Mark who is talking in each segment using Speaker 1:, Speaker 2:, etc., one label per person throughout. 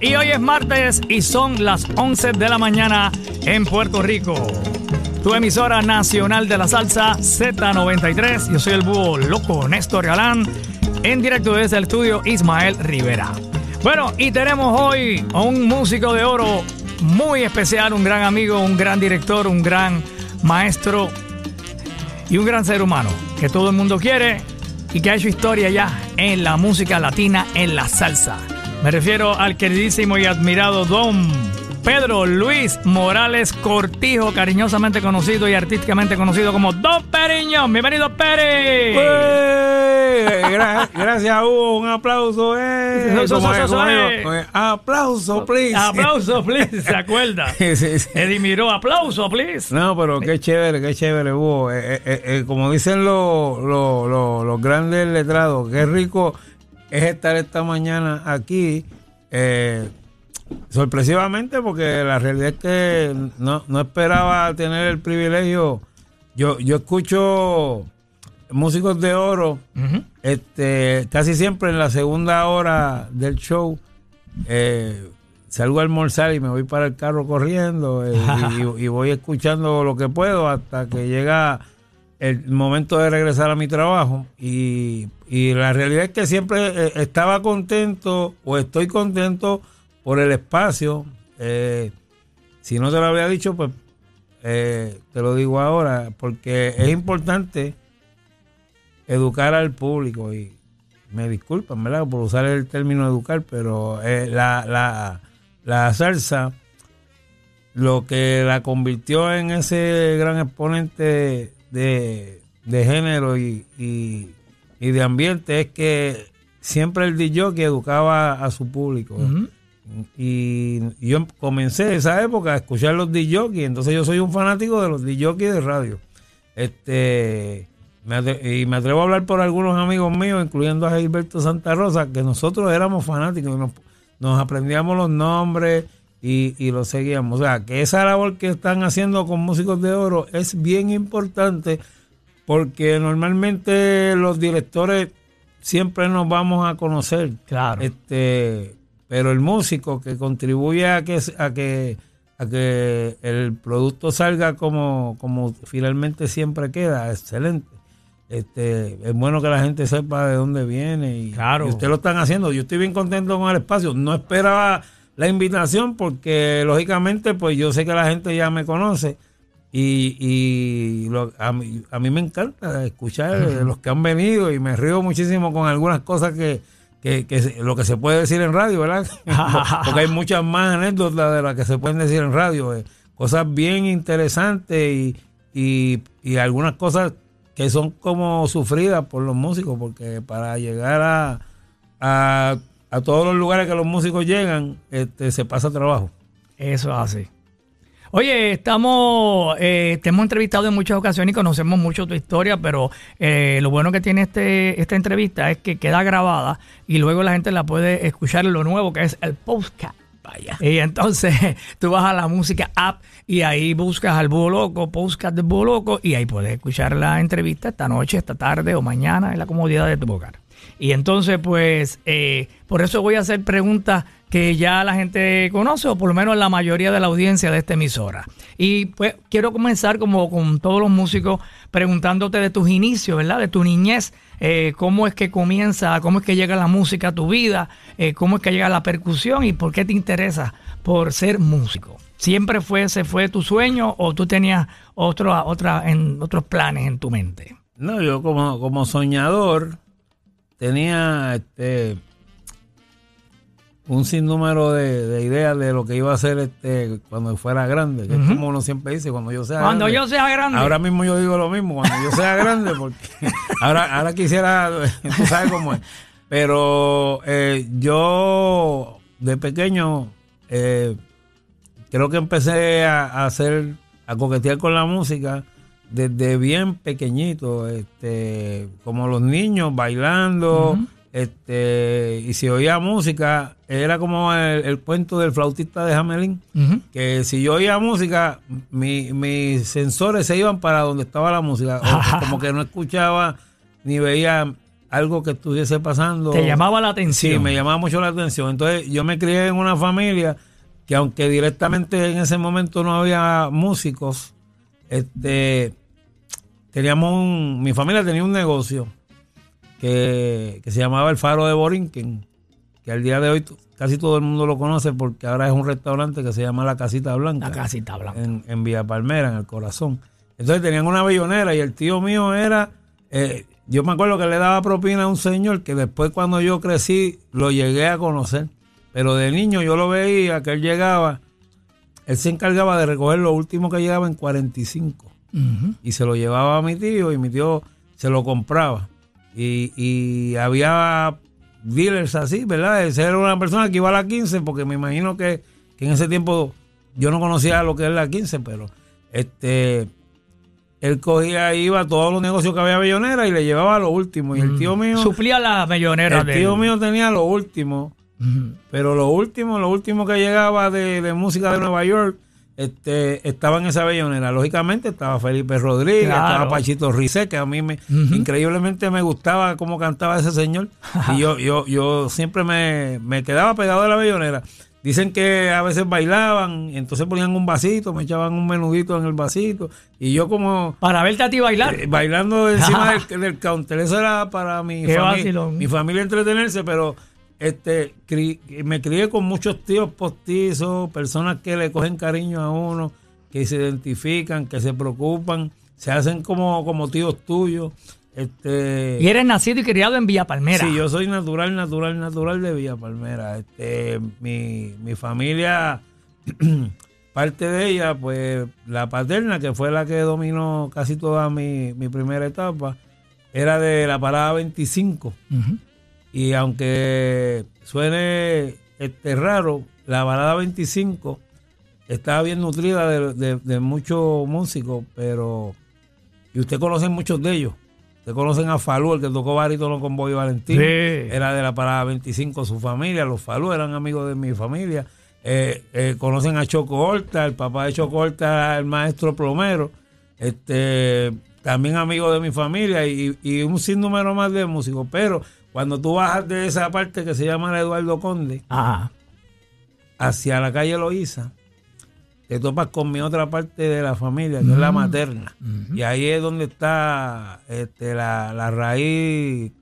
Speaker 1: Y hoy es martes y son las 11 de la mañana en Puerto Rico. Tu emisora nacional de la salsa Z93. Yo soy el búho loco Néstor Galán. En directo desde el estudio Ismael Rivera. Bueno, y tenemos hoy a un músico de oro muy especial, un gran amigo, un gran director, un gran maestro y un gran ser humano que todo el mundo quiere y que ha hecho historia ya en la música latina, en la salsa. Me refiero al queridísimo y admirado Don Pedro Luis Morales Cortijo, cariñosamente conocido y artísticamente conocido como Don Periñón. Bienvenido, Peri.
Speaker 2: gracias, Hugo. Un aplauso. Eh. eh. Aplauso, please.
Speaker 1: Aplauso, please. ¿Se acuerda? sí, sí. Eddie Miró, aplauso, please.
Speaker 2: No, pero qué chévere, qué chévere, Hugo. Eh, eh, como dicen los, los, los grandes letrados, qué rico es estar esta mañana aquí. Eh, sorpresivamente, porque la realidad es que no, esperaba tener el privilegio. Yo, yo escucho músicos de oro este, casi siempre en la segunda hora del show. Eh, salgo a almorzar y me voy para el carro corriendo eh, y, voy escuchando lo que puedo hasta que llega el momento de regresar a mi trabajo y, la realidad es que siempre eh, estaba contento o estoy contento por el espacio. Eh, si no te lo había dicho, pues eh, te lo digo ahora, porque es importante educar al público y me disculpan, ¿verdad? Por usar el término educar, pero la, la, la salsa lo que la convirtió en ese gran exponente de, género y, de ambiente es que siempre el DJ que educaba a su público. y, yo comencé esa época a escuchar los DJ, entonces yo soy un fanático de los DJ de radio. Este y me atrevo a hablar por algunos amigos míos, incluyendo a Gilberto Santa Rosa, que nosotros éramos fanáticos, nos, nos aprendíamos los nombres, y, lo seguíamos. O sea, que esa labor que están haciendo con Músicos de Oro es bien importante porque normalmente los directores siempre nos vamos a conocer.
Speaker 1: Claro.
Speaker 2: Este, pero el músico que contribuye a que, a que, a que el producto salga como, como finalmente siempre queda, excelente. Este, es bueno que la gente sepa de dónde viene y,
Speaker 1: claro.
Speaker 2: y ustedes lo están haciendo. Yo estoy bien contento con el espacio. No esperaba la invitación porque lógicamente pues yo sé que la gente ya me conoce y, y a, mí, a, mí, me encanta escuchar los que han venido y me río muchísimo con algunas cosas que, que, lo que se puede decir en radio, ¿verdad? porque hay muchas más anécdotas de las que se pueden decir en radio, eh, cosas bien interesantes y, y, y algunas cosas que son como sufridas por los músicos porque para llegar a, a a todos los lugares que los músicos llegan, este, se pasa trabajo.
Speaker 1: Eso es así. Oye, estamos, eh, te hemos entrevistado en muchas ocasiones y conocemos mucho tu historia, pero eh, lo bueno que tiene este, esta entrevista es que queda grabada y luego la gente la puede escuchar en lo nuevo que es el podcast. Vaya. Y entonces tú vas a la música app y ahí buscas al Búho Loco, podcast del Búho Loco, y ahí puedes escuchar la entrevista esta noche, esta tarde o mañana en la comodidad de tu hogar. Y entonces, pues, eh, por eso voy a hacer preguntas que ya la gente conoce, o por lo menos la mayoría de la audiencia de esta emisora. Y pues quiero comenzar como con todos los músicos preguntándote de tus inicios, ¿verdad? De tu niñez, eh, cómo es que comienza, cómo es que llega la música a tu vida, eh, cómo es que llega la percusión y por qué te interesa por ser músico. ¿Siempre fue, ese fue tu sueño o tú tenías otra, en, otros planes en tu mente?
Speaker 2: No, yo como, como soñador, tenía este un sinnúmero de, ideas de lo que iba a hacer este cuando fuera grande, que es como uno siempre dice, cuando yo sea
Speaker 1: cuando yo sea grande.
Speaker 2: Ahora mismo yo digo lo mismo, cuando yo sea grande, porque ahora, ahora quisiera, tú sabes cómo es. Pero eh, yo de pequeño eh, creo que empecé a hacer, a coquetear con la música desde bien pequeñito, este, como los niños bailando, este, y si oía música, era como el, cuento del flautista de Hamelin, que si yo oía música, mis sensores se iban para donde estaba la música, como que no escuchaba ni veía algo que estuviese pasando.
Speaker 1: Te llamaba la atención.
Speaker 2: Sí, me llamaba mucho la atención. Entonces yo me crié en una familia que aunque directamente en ese momento no había músicos, este, teníamos un, mi familia tenía un negocio que, que se llamaba El Faro de Borinquen, que al día de hoy casi todo el mundo lo conoce porque ahora es un restaurante que se llama La Casita Blanca.
Speaker 1: La Casita Blanca.
Speaker 2: En, en Villa Palmera, en el corazón. Entonces tenían una bellonera y el tío mío era, eh, yo me acuerdo que le daba propina a un señor que después cuando yo crecí lo llegué a conocer. Pero de niño yo lo veía que él llegaba, él se encargaba de recoger lo último que llegaba en 45 Y se lo llevaba a mi tío y mi tío se lo compraba. Y, y había dealers así, ¿verdad? Esa era una persona que iba a la 15 porque me imagino que, que en ese tiempo yo no conocía lo que es la 15, pero este él cogía iba a todos los negocios que había Bellonera y le llevaba lo último. Y el tío mío,
Speaker 1: Suplía la millonera
Speaker 2: el
Speaker 1: de
Speaker 2: tío mío tenía lo último. Pero lo último, lo último que llegaba de, de música de Nueva York, este, estaba en esa bellonera. Lógicamente estaba Felipe Rodríguez,
Speaker 1: Claro.
Speaker 2: estaba Pachito Rizé, que a mí me, increíblemente me gustaba cómo cantaba ese señor. y yo, yo, yo siempre me, me quedaba pegado a la bellonera. Dicen que a veces bailaban, y entonces ponían un vasito, me echaban un menudito en el vasito, y yo como
Speaker 1: Para verte a ti bailar.
Speaker 2: eh, bailando encima del, del counter. Eso era para mi, fami-
Speaker 1: vacilón.
Speaker 2: mi familia entretenerse, pero este cri- me crié con muchos tíos postizos, personas que le cogen cariño a uno, que se identifican, que se preocupan, se hacen como, como tíos tuyos. Este,
Speaker 1: y eres nacido y criado en Villa Palmera.
Speaker 2: Sí, yo soy natural, natural, natural de Villa Palmera. Este, mi, mi familia, parte de ella, pues la paterna, que fue la que dominó casi toda mi, mi primera etapa, era de la parada 25.
Speaker 1: Ujú.
Speaker 2: Y aunque suene este, raro, la parada 25 estaba bien nutrida de, de- de muchos músicos, pero... Y usted conoce muchos de ellos. Usted conocen a Falú, el que tocó barítono con Boy Valentín.
Speaker 1: Sí.
Speaker 2: Era de la parada 25 su familia. Los Falú eran amigos de mi familia. Eh, eh, conocen a Choco Horta, el papá de Choco Horta, el maestro plomero. Este, también amigo de mi familia y, y un sinnúmero más de músicos. Pero cuando tú bajas de esa parte que se llama la Eduardo Conde
Speaker 1: Ajá.
Speaker 2: hacia la calle Loíza, te topas con mi otra parte de la familia, que es la materna. Y ahí es donde está este, la, la raíz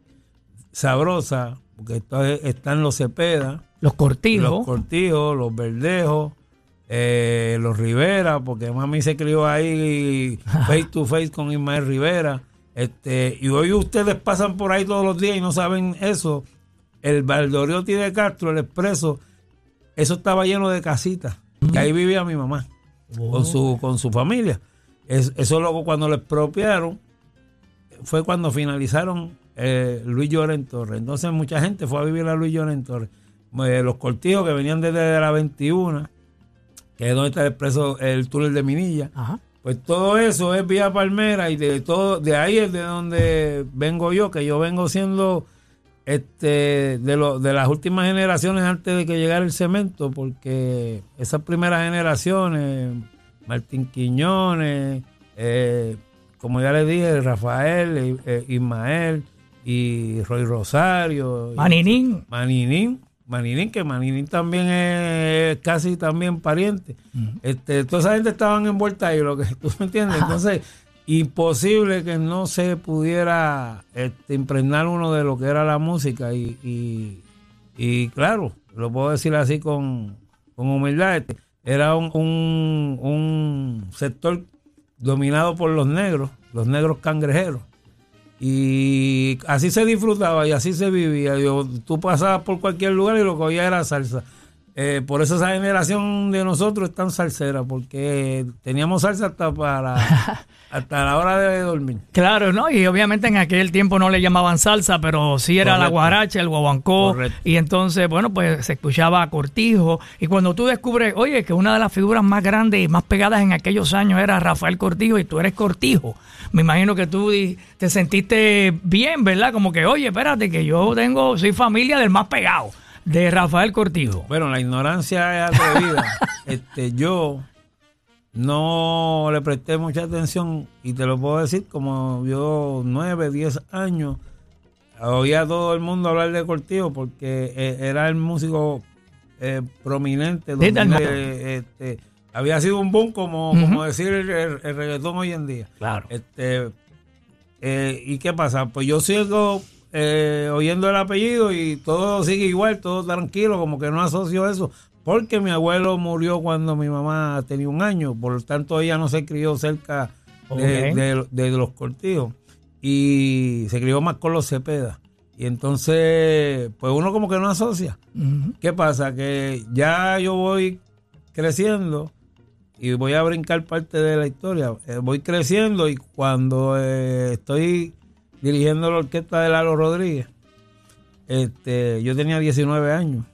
Speaker 2: sabrosa, porque están los Cepeda,
Speaker 1: Los cortijos.
Speaker 2: los Cortijos, los Verdejos, eh, los Rivera, porque mami se crió ahí face to face con Ismael Rivera. Este, y hoy ustedes pasan por ahí todos los días y no saben eso. El Valdoriotti de Castro, el expreso, eso estaba lleno de casitas. Y ahí vivía mi mamá con su con su familia. Es- eso luego cuando lo expropiaron fue cuando finalizaron eh, Luis Lloren Torres. Entonces mucha gente fue a vivir a Luis Lloren Torres. Eh, los cortijos que venían desde la 21, que es donde está el expreso, el túnel de Minilla.
Speaker 1: Ajá.
Speaker 2: Pues todo eso es vía Palmera y de todo, de ahí es de donde vengo yo, que yo vengo siendo este de lo, de las últimas generaciones antes de que llegara el cemento, porque esas primeras generaciones, Martín Quiñones, eh, como ya les dije, Rafael, eh, Ismael y Roy Rosario. y-
Speaker 1: Maninín.
Speaker 2: Maninín, Maninín, que Maninín también es casi también pariente. este, toda esa gente estaban envuelta ahí, lo que tú me entiendes. Entonces, imposible que no se pudiera este, impregnar uno de lo que era la música. Y, y, y claro, lo puedo decir así con, con humildad. este, era un, un, un sector dominado por los negros, los negros cangrejeros. Y así se disfrutaba y así se vivía. Yo, tú pasabas por cualquier lugar y lo que oía era salsa. Eh, por eso esa generación de nosotros es tan salsera, porque teníamos salsa hasta para hasta la hora de dormir.
Speaker 1: Claro, ¿no? Y obviamente en aquel tiempo no le llamaban salsa, pero sí era la guaracha, el guaguancó.
Speaker 2: Correcto.
Speaker 1: Y entonces, bueno, pues se escuchaba cortijo. Y cuando tú descubres, oye, que una de las figuras más grandes y más pegadas en aquellos años era Rafael Cortijo y tú eres cortijo. Me imagino que tú te sentiste bien, ¿verdad? Como que, oye, espérate, que yo tengo, soy familia del más pegado, de Rafael Cortijo.
Speaker 2: Bueno, la ignorancia es atrevida. este, yo no le presté mucha atención y te lo puedo decir como yo nueve, diez años oía todo el mundo hablar de Cortijo porque eh, era el músico eh, prominente. Donde, este, había sido un boom como, como decir el, el- el reggaetón hoy en día.
Speaker 1: Claro.
Speaker 2: Este, eh, ¿Y qué pasa? Pues yo sigo oyendo el apellido y todo sigue igual, todo tranquilo, como que no asocio eso. Porque mi abuelo murió cuando mi mamá tenía un año, por lo tanto ella no se crió cerca de,
Speaker 1: Ok.
Speaker 2: de- de los cortijos y se crió más con los Cepeda. Y entonces, pues uno como que no asocia.
Speaker 1: Ujú.
Speaker 2: ¿Qué pasa? Que ya yo voy creciendo y voy a brincar parte de la historia. Eh, voy creciendo y cuando eh, estoy dirigiendo la orquesta de Lalo Rodríguez, este, yo tenía 19 años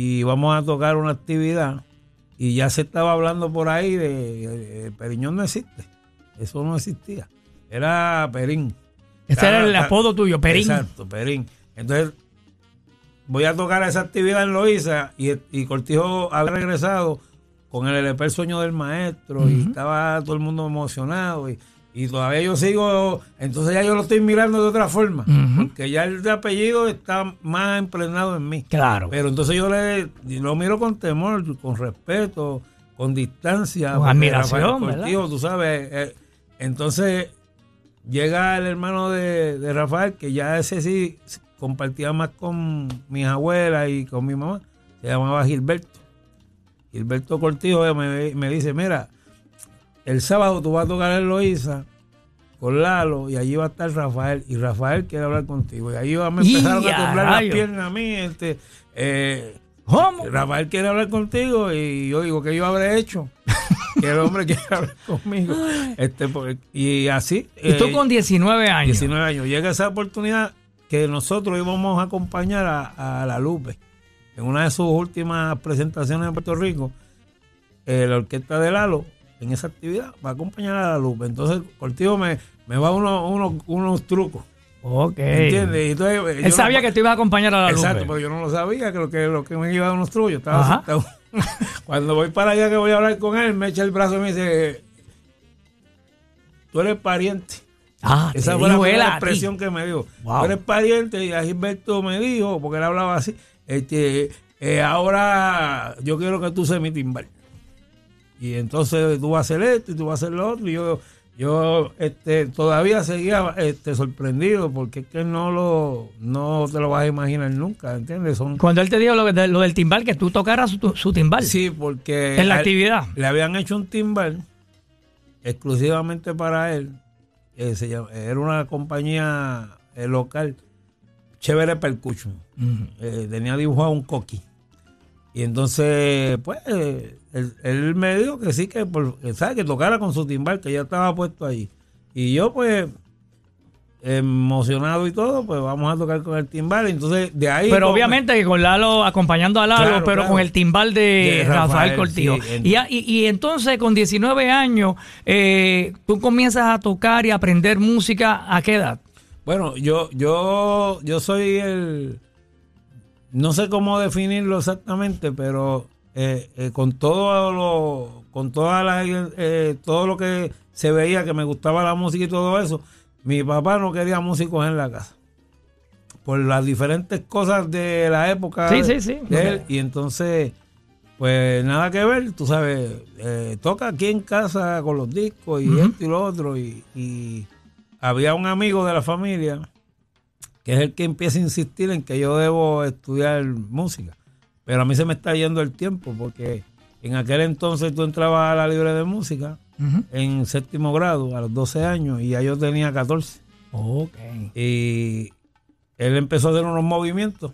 Speaker 2: y vamos a tocar una actividad y ya se estaba hablando por ahí de, Periñón no existe. Eso no existía. Era Perín.
Speaker 1: Ese era el apodo tuyo, Perín.
Speaker 2: Exacto, Perín. Entonces, voy a tocar esa actividad en Loíza y, y Cortijo había regresado con el LP El Sueño del Maestro y estaba todo el mundo emocionado y, y todavía yo sigo, entonces ya yo lo estoy mirando de otra forma,
Speaker 1: Ujú.
Speaker 2: porque ya el de apellido está más impregnado en mí.
Speaker 1: Claro.
Speaker 2: Pero entonces yo le lo miro con temor, con respeto, con distancia.
Speaker 1: Con admiración,
Speaker 2: Rafael. Cortijo, tú sabes. eh, entonces llega el hermano de, de Rafael, que ya ese sí compartía más con mis abuelas y con mi mamá. Se llamaba Gilberto. Gilberto Cortijo me, me dice, mira, el sábado tú vas a tocar en Loíza con Lalo y allí va a estar Rafael y Rafael quiere hablar contigo. Y ahí va- me
Speaker 1: ¡Y
Speaker 2: empezaron
Speaker 1: a
Speaker 2: temblar las piernas a mí. Este, eh,
Speaker 1: ¿Cómo?
Speaker 2: Rafael quiere hablar contigo y yo digo que yo habré hecho que el hombre quiere hablar conmigo este pues, y así
Speaker 1: Y tú
Speaker 2: eh,
Speaker 1: con 19 años.
Speaker 2: 19 años llega esa oportunidad que nosotros íbamos a acompañar a, a la Lupe en una de sus últimas presentaciones en Puerto Rico eh, la orquesta de Lalo en esa actividad va a acompañar a la Lupe entonces Cortijo me, me va unos, unos, unos trucos
Speaker 1: Ok.
Speaker 2: ¿entiendes? Entonces,
Speaker 1: Él sabía
Speaker 2: no-
Speaker 1: que tú ibas a acompañar a la
Speaker 2: Exacto,
Speaker 1: Lupe.
Speaker 2: pero yo no lo sabía, que lo que, lo que me iba a dar unos trullos, yo estaba. Cuando voy para allá que voy a hablar con él, me echa el brazo y me dice, tú eres pariente.
Speaker 1: Ah,
Speaker 2: Esa fue la primera expresión que me dijo.
Speaker 1: Wow.
Speaker 2: Tú eres pariente y a Gilberto me dijo, porque él hablaba así, este, eh, ahora yo quiero que tú seas mi timbal. Y entonces tú vas a hacer esto y tú vas a hacer lo otro. Y yo, yo este, todavía seguía este, sorprendido porque es que no lo no te lo vas a imaginar nunca, ¿entiendes? Son,
Speaker 1: Cuando él te dijo lo, de- lo del timbal, que tú tocaras su, su timbal
Speaker 2: Sí, porque
Speaker 1: en la actividad.
Speaker 2: le habían hecho un timbal exclusivamente para él. eh, se llama- era una compañía eh, local, Chévere Percussion. Eh, tenía dibujado un coqui. Y entonces, pues, él, él me dijo que sí, que, por, que, ¿sabe? que tocara con su timbal, que ya estaba puesto ahí. Y yo, pues, emocionado y todo, pues vamos a tocar con el timbal. Entonces, de ahí.
Speaker 1: Pero obviamente que con Lalo, acompañando a Lalo,
Speaker 2: Claro,
Speaker 1: pero
Speaker 2: claro.
Speaker 1: con el timbal de,
Speaker 2: De
Speaker 1: Rafael,
Speaker 2: Rafael,
Speaker 1: Cortijo.
Speaker 2: sí, en-
Speaker 1: y, y- y entonces con 19 años, eh, tú comienzas a tocar y a aprender música, ¿a qué edad?
Speaker 2: Bueno, yo, yo, yo soy el, no sé cómo definirlo exactamente, pero eh, eh, con todo lo, con toda la, eh, todo lo que se veía que me gustaba la música y todo eso, mi papá no quería músicos en la casa por las diferentes cosas de la época
Speaker 1: Sí,
Speaker 2: de,
Speaker 1: sí, sí.
Speaker 2: de él y entonces pues nada que ver, tú sabes, eh, toca aquí en casa con los discos y esto y lo otro y, y había un amigo de la familia que es el que empieza a insistir en que yo debo estudiar música. Pero a mí se me está yendo el tiempo porque en aquel entonces tú entrabas a la libre de música en séptimo grado a los 12 años y ya yo tenía 14.
Speaker 1: Ok.
Speaker 2: Y él empezó a hacer unos movimientos.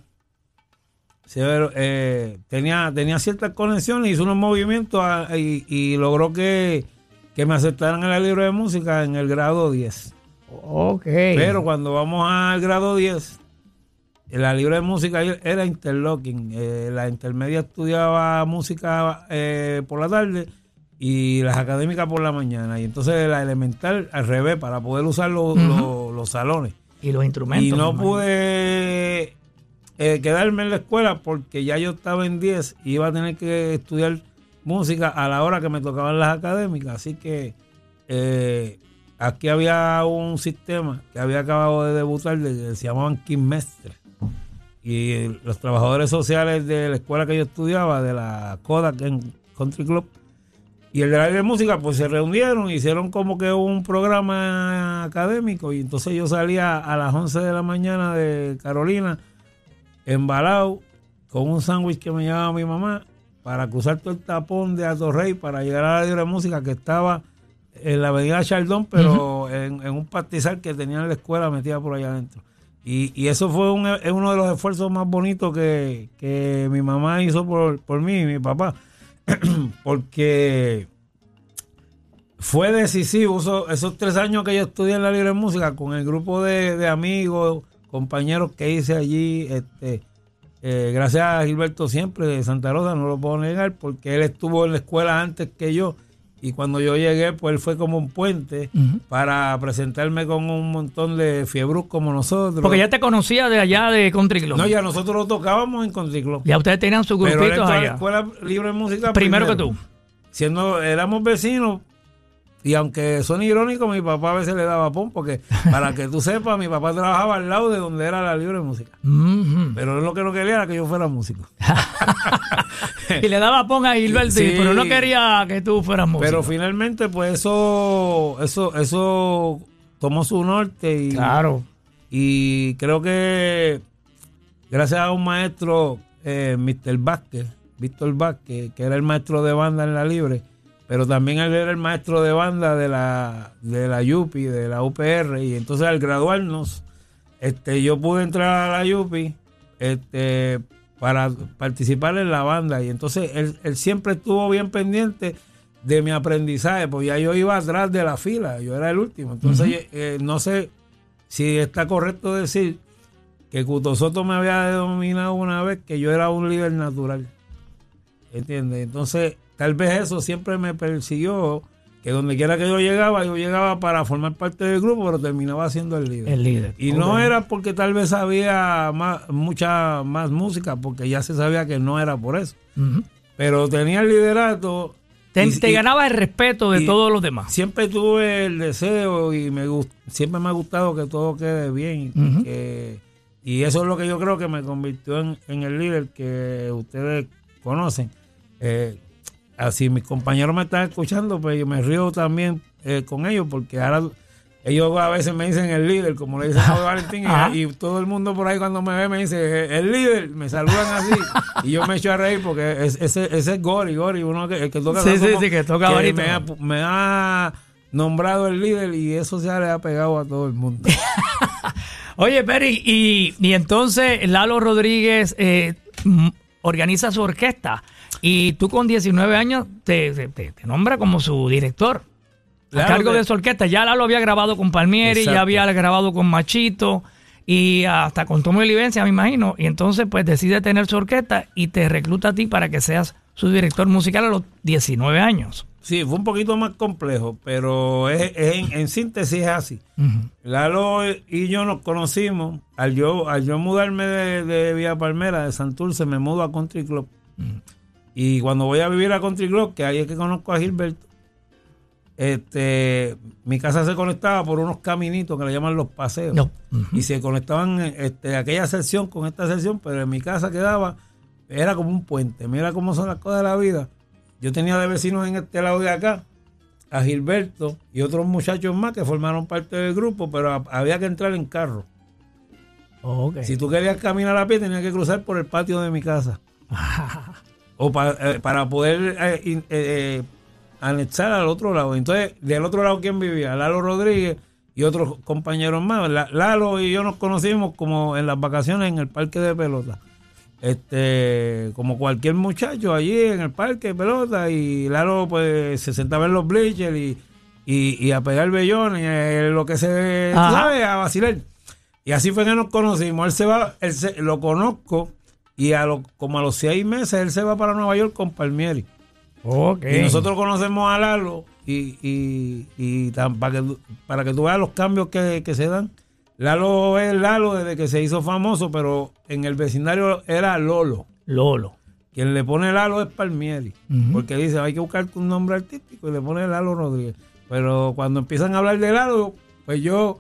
Speaker 2: Eh, tenía, tenía ciertas conexiones, hizo unos movimientos ah, y, y logró que, que me aceptaran en la libre de música en el grado 10.
Speaker 1: Ok.
Speaker 2: Pero cuando vamos al grado 10, en la libre de música era interlocking. Eh, la intermedia estudiaba música eh, por la tarde y las académicas por la mañana. Y entonces la elemental al revés, para poder usar los, salones.
Speaker 1: y los instrumentos.
Speaker 2: Y no pude eh, quedarme en la escuela porque ya yo estaba en 10 y iba a tener que estudiar música a la hora que me tocaban las académicas. Así que eh, aquí había un sistema que había acabado de debutar de, que se llamaban Mestre Y los trabajadores sociales de la escuela que yo estudiaba, de la Kodak en Country Club, y el de la de música, pues se reunieron, hicieron como que un programa académico. Y entonces yo salía a las 11 de la mañana de Carolina, embalado, con un sándwich que me llevaba mi mamá, para cruzar todo el tapón de Rey para llegar a la libre música que estaba en la avenida Chaldón, pero en, un pastizal que tenía en la escuela metida por allá adentro. Y, y eso fue un, uno de los esfuerzos más bonitos que, que mi mamá hizo por, por mí y mi papá porque fue decisivo esos, tres años que yo estudié en la libre música con el grupo de, amigos, compañeros que hice allí. Este, eh, gracias a Gilberto siempre de Santa Rosa, no lo puedo negar, porque él estuvo en la escuela antes que yo. Y cuando yo llegué, pues él fue como un puente para presentarme con un montón de fiebrus como nosotros.
Speaker 1: Porque ya te conocía de allá de Country Club.
Speaker 2: No, ya nosotros lo tocábamos en Country Club.
Speaker 1: Ya ustedes tenían su grupito allá.
Speaker 2: la escuela libre de música.
Speaker 1: Primero, que tú.
Speaker 2: Siendo, éramos vecinos, y aunque son irónicos, mi papá a veces le daba pon, porque para que tú sepas, mi papá trabajaba al lado de donde era la libre música. Pero él lo que no quería era que yo fuera músico.
Speaker 1: y le daba pon a Gilberto, pero no quería que tú fueras músico.
Speaker 2: Pero finalmente, pues eso, eso, eso tomó su norte y,
Speaker 1: claro.
Speaker 2: y creo que gracias a un maestro, eh, Mr. Vázquez, Víctor Vázquez, que era el maestro de banda en la libre, pero también él era el maestro de banda de la, de la UPI, de la UPR, y entonces al graduarnos, este, yo pude entrar a la UPI este, para participar en la banda, y entonces él, siempre estuvo bien pendiente de mi aprendizaje, porque ya yo iba atrás de la fila, yo era el último, entonces eh, no sé si está correcto decir que Cutosoto me había denominado una vez que yo era un líder natural. ¿Entiendes? Entonces, tal vez eso siempre me persiguió, que donde quiera que yo llegaba, yo llegaba para formar parte del grupo, pero terminaba siendo el líder.
Speaker 1: El líder.
Speaker 2: Y no era porque tal vez había más, mucha más música, porque ya se sabía que no era por eso. Pero tenía el liderato.
Speaker 1: Te, ganaba el respeto de todos los demás.
Speaker 2: Siempre tuve el deseo y me siempre me ha gustado que todo quede bien. y eso es lo que yo creo que me convirtió en, en el líder que ustedes conocen. Eh, así mis compañeros me están escuchando, pues yo me río también eh, con ellos porque ahora ellos a veces me dicen el líder, como le dicen a Valentín, y, todo el mundo por ahí cuando me ve me dice eh, el líder, me saludan así y yo me echo a reír porque ese, ese es Gori, Gori, uno que, el que toca
Speaker 1: sí, sí, sí, que toca
Speaker 2: me, ha, nombrado el líder y eso se le ha pegado a todo el mundo.
Speaker 1: Oye, Peri, y, y entonces Lalo Rodríguez organiza su orquesta. Y tú con 19 años te, te, nombra como su director. a cargo de su orquesta. Ya lo había grabado con Palmieri, ya había grabado con Machito y hasta con Tomo Livencia, me imagino. Y entonces, pues decide tener su orquesta y te recluta a ti para que seas su director musical a los 19 años.
Speaker 2: Sí, fue un poquito más complejo, pero es, en, síntesis es así. Lalo y yo nos conocimos. Al yo, al yo mudarme de, de Villa Palmera, de Santurce, me mudo a Country Club. Y cuando voy a vivir a Country Club, que ahí es que conozco a Gilberto, este, mi casa se conectaba por unos caminitos que le llaman los paseos. Y se conectaban este, aquella sección con esta sección, pero en mi casa quedaba, era como un puente. Mira cómo son las cosas de la vida. Yo tenía de vecinos en este lado de acá a Gilberto y otros muchachos más que formaron parte del grupo, pero había que entrar en carro. Si tú querías caminar a pie, tenías que cruzar por el patio de mi casa. o eh, para, poder eh, eh, anexar al otro lado. Entonces, del otro lado, ¿quién vivía? Lalo Rodríguez y otros compañeros más. Lalo y yo nos conocimos como en las vacaciones en el parque de pelota. Este, como cualquier muchacho allí en el parque de pelota y Lalo pues se sentaba en los bleachers y, y, a pegar bellones, lo que se sabe, a vacilar. Y así fue que nos conocimos. Él se va, él se, lo conozco y a lo, como a los seis meses él se va para Nueva York con Palmieri. Y nosotros conocemos a Lalo y, y, y para, que, para que tú veas los cambios que, se dan. Lalo es Lalo desde que se hizo famoso, pero en el vecindario era Lolo.
Speaker 1: Lolo.
Speaker 2: Quien le pone Lalo es Palmieri. Porque dice, hay que buscar un nombre artístico y le pone Lalo Rodríguez. pero cuando empiezan a hablar de Lalo, pues yo...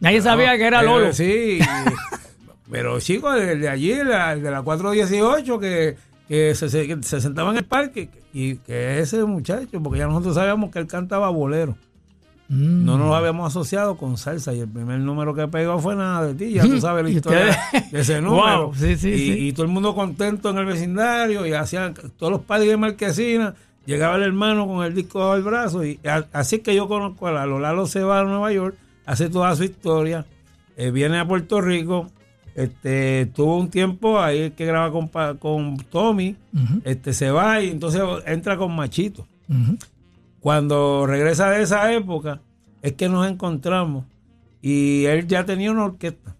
Speaker 1: Nadie sabía que era
Speaker 2: eh,
Speaker 1: Lolo.
Speaker 2: sí, pero chicos, de allí, de la, de la 418, que, que se, que se sentaba en el parque, y que ese muchacho, porque ya nosotros sabíamos que él cantaba bolero.
Speaker 1: Mm.
Speaker 2: No nos habíamos asociado con salsa y el primer número que pegó fue nada de ti. Ya tú sabes la historia de ese número.
Speaker 1: Wow, sí, sí,
Speaker 2: y,
Speaker 1: sí.
Speaker 2: y todo el mundo contento en el vecindario y hacían todos los padres de Marquesina. Llegaba el hermano con el disco bajo el brazo y a- así que yo conozco a Lalo. Lalo se va a Nueva York, hace toda su historia, eh, viene a Puerto Rico, este, tuvo un tiempo ahí que graba con, con Tommy, este, se va y entonces entra con Machito. Cuando regresa de esa época, es que nos encontramos y él ya tenía una orquesta.